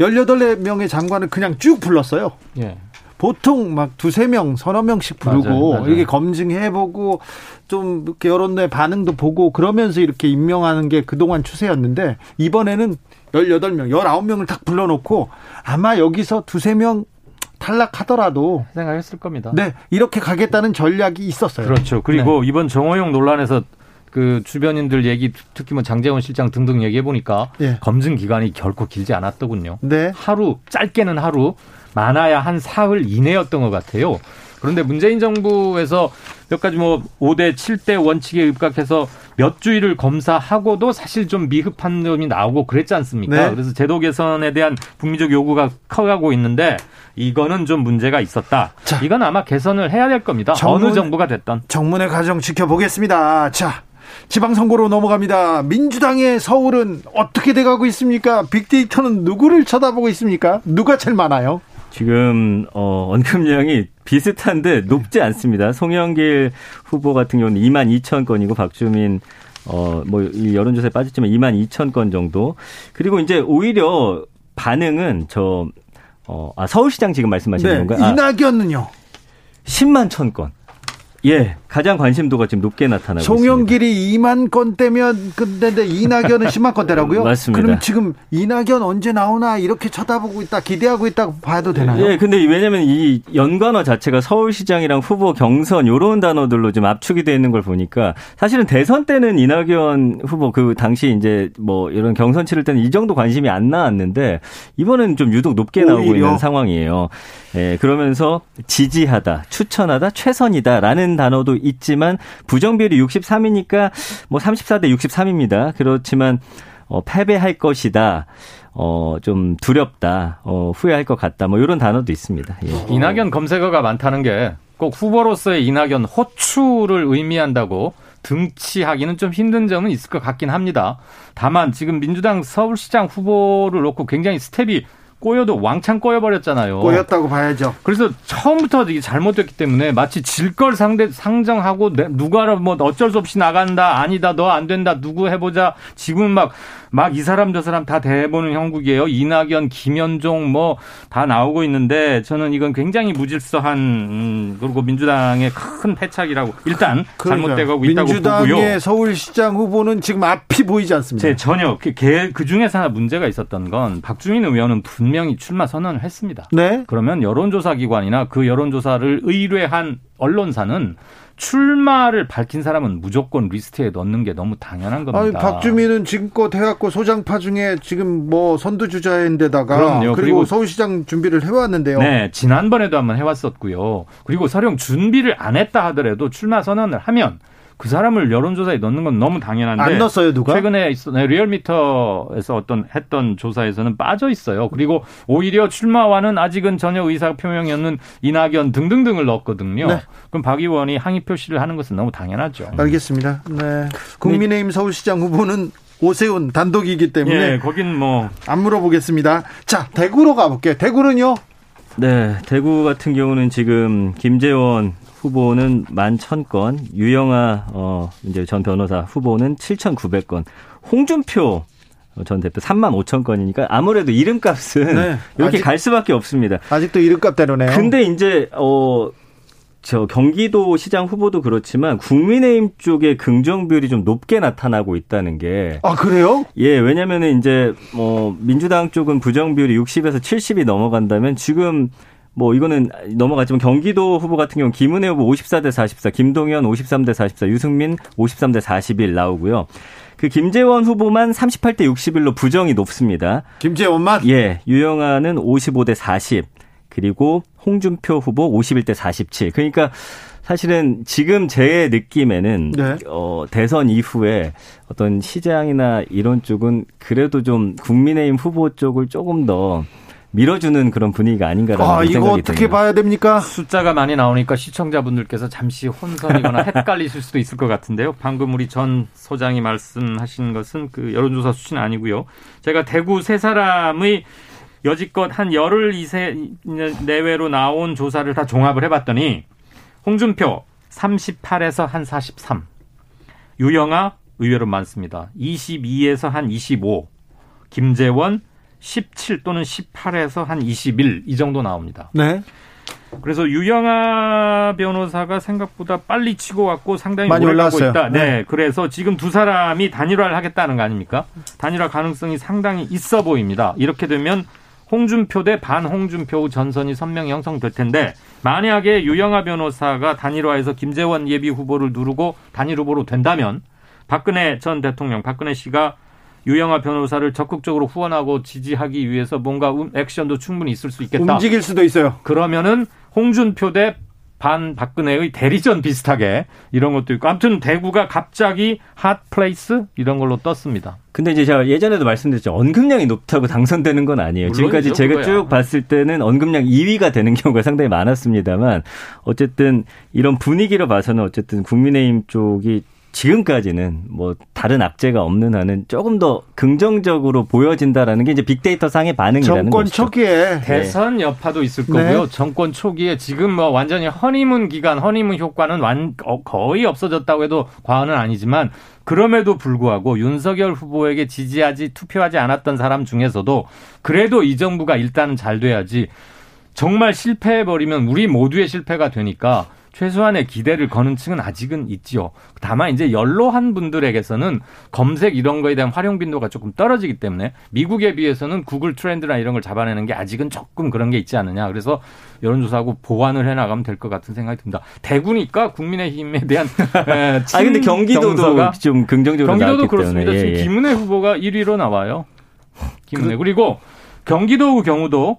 18명의 장관을 그냥 쭉 불렀어요. 예. 보통 막 두세 명, 서너 명씩 부르고 맞아요, 맞아요. 이게 검증해보고 좀 이렇게 여론의 반응도 보고 그러면서 이렇게 임명하는 게 그동안 추세였는데 이번에는 18명, 19명을 딱 불러놓고 아마 여기서 두세 명 탈락하더라도 생각했을 겁니다. 네, 이렇게 가겠다는 전략이 있었어요. 그렇죠. 그리고 네. 이번 정호영 논란에서 그 주변인들 얘기 특히 뭐 장재원 실장 등등 얘기해 보니까 예. 검증 기간이 결코 길지 않았더군요. 네. 하루 짧게는 하루 많아야 한 사흘 이내였던 것 같아요. 그런데 문재인 정부에서 몇 가지 뭐 5대 7대 원칙에 입각해서 몇 주일을 검사하고도 사실 좀 미흡한 점이 나오고 그랬지 않습니까? 네. 그래서 제도 개선에 대한 국민적 요구가 커가고 있는데 이거는 좀 문제가 있었다. 자, 이건 아마 개선을 해야 될 겁니다. 정문, 어느 정부가 됐던. 정문의 과정 지켜보겠습니다. 자, 지방선거로 넘어갑니다. 민주당의 서울은 어떻게 돼가고 있습니까? 빅데이터는 누구를 쳐다보고 있습니까? 누가 제일 많아요? 지금 어, 언급량이 비슷한데 높지 않습니다. 송영길 후보 같은 경우는 2만 2천 건이고 박주민 어뭐 여론조사에 빠졌지만 2만 2천 건 정도. 그리고 이제 오히려 반응은 저 어, 아, 서울시장 지금 말씀하시는 네, 건가요? 아, 이낙연은요? 10만 천 건. 예, 가장 관심도가 지금 높게 나타나고 송영길이 있습니다. 2만 건대면 근데 이낙연은 10만 건대라고요? 맞습니다. 그럼 지금 이낙연 언제 나오나 이렇게 쳐다보고 있다, 기대하고 있다고 봐도 되나요? 예, 근데 왜냐면 이 연관어 자체가 서울시장이랑 후보 경선 요런 단어들로 좀 압축이 되어 있는 걸 보니까 사실은 대선 때는 이낙연 후보 그 당시 이제 뭐 이런 경선 치를 때는 이 정도 관심이 안 나왔는데 이번엔 좀 유독 높게 나오고 오히려. 있는 상황이에요. 예, 그러면서 지지하다, 추천하다, 최선이다라는 단어도 있지만 부정 비율이 63이니까 뭐 34대 63입니다. 그렇지만 어, 패배할 것이다. 어, 좀 두렵다. 어, 후회할 것 같다. 뭐 이런 단어도 있습니다. 예. 이낙연 검색어가 많다는 게 꼭 후보로서의 이낙연 호추를 의미한다고 등치하기는 좀 힘든 점은 있을 것 같긴 합니다. 다만 지금 민주당 서울시장 후보를 놓고 굉장히 스텝이 꼬여도 왕창 꼬여버렸잖아요. 꼬였다고 봐야죠. 그래서 처음부터 이게 잘못됐기 때문에 마치 질 걸 상대 상정하고 누가 뭐 어쩔 수 없이 나간다 아니다 너 안 된다 누구 해보자 지금 막 막 이 사람 저 사람 다 대보는 형국이에요. 이낙연, 김현종 뭐 다 나오고 있는데 저는 이건 굉장히 무질서한 음, 그리고 민주당의 큰 패착이라고 일단 그러니까. 잘못되고 있다고 보고요. 민주당의 서울시장 후보는 지금 앞이 보이지 않습니다. 제 전혀 그, 그 중에서 하나 문제가 있었던 건 박주민 의원은 분명히 출마 선언을 했습니다. 네. 그러면 여론조사 기관이나 그 여론조사를 의뢰한 언론사는 출마를 밝힌 사람은 무조건 리스트에 넣는 게 너무 당연한 겁니다. 아니, 박주민은 지금껏 해갖고 소장파 중에 지금 뭐 선두주자인데다가 그럼요. 그리고, 그리고 서울시장 준비를 해왔는데요. 네, 지난번에도 한번 해왔었고요. 그리고 설령 준비를 안 했다 하더라도 출마 선언을 하면 그 사람을 여론조사에 넣는 건 너무 당연한데 안 넣었어요 누가? 최근에 있 네, 리얼미터에서 어떤 했던 조사에서는 빠져 있어요. 그리고 오히려 출마와는 아직은 전혀 의사 표명이 없는 이낙연 등등등을 넣었거든요. 네. 그럼 박 의원이 항의 표시를 하는 것은 너무 당연하죠. 알겠습니다. 네. 국민의힘 서울시장 후보는 오세훈 단독이기 때문에 예, 거긴 뭐 안 물어보겠습니다. 자 대구로 가볼게요. 대구는요? 네, 대구 같은 경우는 지금 김재원 후보는 만 천건 유영아 어 이제 전 변호사 후보는 칠천구백 건 홍준표 전 대표 3만 5천 건이니까 아무래도 이름값은 네, 이렇게 아직, 갈 수밖에 없습니다. 아직도 이름값 대로네요. 근데 이제 어. 저 경기도 시장 후보도 그렇지만 국민의힘 쪽의 긍정 비율이 좀 높게 나타나고 있다는 게. 아, 그래요? 예, 왜냐면은 이제 뭐 민주당 쪽은 부정 비율이 60에서 70이 넘어간다면 지금 뭐 이거는 넘어갔지만 경기도 후보 같은 경우 김은혜 후보 54대 44, 김동연 53대 44, 유승민 53대 41 나오고요. 그 김재원 후보만 38대 61로 부정이 높습니다. 김재원만? 예. 유영아는 55대 40. 그리고 홍준표 후보 51대 47. 그러니까 사실은 지금 제 느낌에는 네. 어, 대선 이후에 어떤 시장이나 이런 쪽은 그래도 좀 국민의힘 후보 쪽을 조금 더 밀어주는 그런 분위기가 아닌가라는 아, 생각이 이거 어떻게 듭니다. 봐야 됩니까? 숫자가 많이 나오니까 시청자분들께서 잠시 혼선이거나 헷갈리실 수도 있을 것 같은데요. 방금 우리 전 소장이 말씀하신 것은 그 여론조사 수치는 아니고요. 제가 대구 세 사람의 여지껏 한 열흘 이세 내외로 나온 조사를 다 종합을 해봤더니 홍준표 38에서 한 43, 유영아 의외로 많습니다. 22에서 한 25, 김재원 17 또는 18에서 한 21 이 정도 나옵니다. 네. 그래서 유영아 변호사가 생각보다 빨리 치고 왔고 상당히 많이 올라가고 있다. 네. 네. 그래서 지금 두 사람이 단일화를 하겠다는 거 아닙니까? 단일화 가능성이 상당히 있어 보입니다. 이렇게 되면 홍준표 대 반홍준표 전선이 선명히 형성될 텐데 만약에 유영아 변호사가 단일화해서 김재원 예비 후보를 누르고 단일 후보로 된다면 박근혜 전 대통령 박근혜 씨가 유영하 변호사를 적극적으로 후원하고 지지하기 위해서 뭔가 음, 액션도 충분히 있을 수 있겠다. 움직일 수도 있어요. 그러면은 홍준표 대 반 박근혜의 대리전 비슷하게 이런 것도 있고 아무튼 대구가 갑자기 hot place 이런 걸로 떴습니다. 근데 이제 제가 예전에도 말씀드렸죠. 언급량이 높다고 당선되는 건 아니에요. 지금까지 제가 그거야. 쭉 봤을 때는 언급량 2위가 되는 경우가 상당히 많았습니다만 어쨌든 이런 분위기로 봐서는 어쨌든 국민의힘 쪽이 지금까지는 뭐 다른 악재가 없는 한은 조금 더 긍정적으로 보여진다라는 게 이제 빅데이터 상의 반응이라는 정권 것이죠. 초기에 대선 여파도 있을 네. 거고요. 정권 초기에 지금 뭐 완전히 허니문 기간, 허니문 효과는 완 어, 거의 없어졌다고 해도 과언은 아니지만 그럼에도 불구하고 윤석열 후보에게 지지하지 투표하지 않았던 사람 중에서도 그래도 이 정부가 일단은 잘 돼야지 정말 실패해 버리면 우리 모두의 실패가 되니까 최소한의 기대를 거는 층은 아직은 있지요. 다만 이제 연로한 분들에게서는 검색 이런 거에 대한 활용 빈도가 조금 떨어지기 때문에 미국에 비해서는 구글 트렌드나 이런 걸 잡아내는 게 아직은 조금 그런 게 있지 않느냐. 그래서 여론조사하고 보완을 해나가면 될 것 같은 생각이 듭니다. 대구니까 국민의힘에 대한 아 근데 경기도도 좀 긍정적으로 경기도도 그렇습니다. 예, 예. 지금 김은혜 후보가 1위로 나와요. 김은혜 그... 그리고 경기도 경우도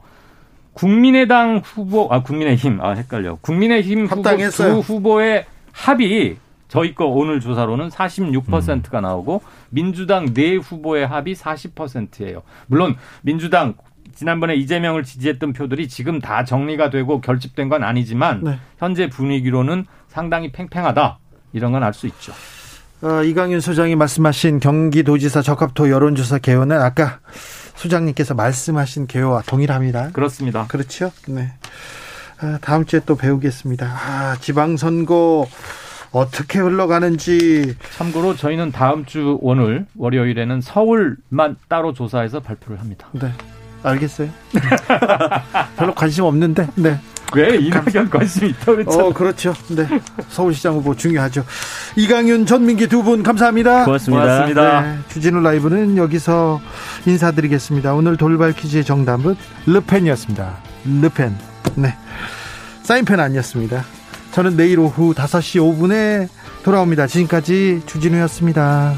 국민의당 후보, 아, 국민의힘, 아, 헷갈려. 국민의힘 합당했어요. 후보, 두 후보의 합이 저희 거 오늘 조사로는 46%가 나오고 민주당 네 후보의 합이 40%예요. 물론 민주당 지난번에 이재명을 지지했던 표들이 지금 다 정리가 되고 결집된 건 아니지만 네. 현재 분위기로는 상당히 팽팽하다. 이런 건 알 수 있죠. 어, 이강윤 소장이 말씀하신 경기도지사 적합도 여론조사 개요는 아까 소장님께서 말씀하신 개요와 동일합니다. 그렇습니다. 그렇죠? 네. 아, 다음 주에 또 배우겠습니다. 아, 지방선거 어떻게 흘러가는지. 참고로 저희는 다음 주 오늘 월요일에는 서울만 따로 조사해서 발표를 합니다. 네. 알겠어요. 별로 관심 없는데. 네. 왜 이낙연 관심 있다 그랬죠? 어, 그렇죠. 네. 서울시장 후보 중요하죠. 이강윤, 전민기 두 분 감사합니다. 고맙습니다. 고맙습니다. 네, 주진우 라이브는 여기서 인사드리겠습니다. 오늘 돌발 퀴즈의 정답은 르펜이었습니다. 르펜. 네. 사인펜 아니었습니다. 저는 내일 오후 5시 5분에 돌아옵니다. 지금까지 주진우였습니다.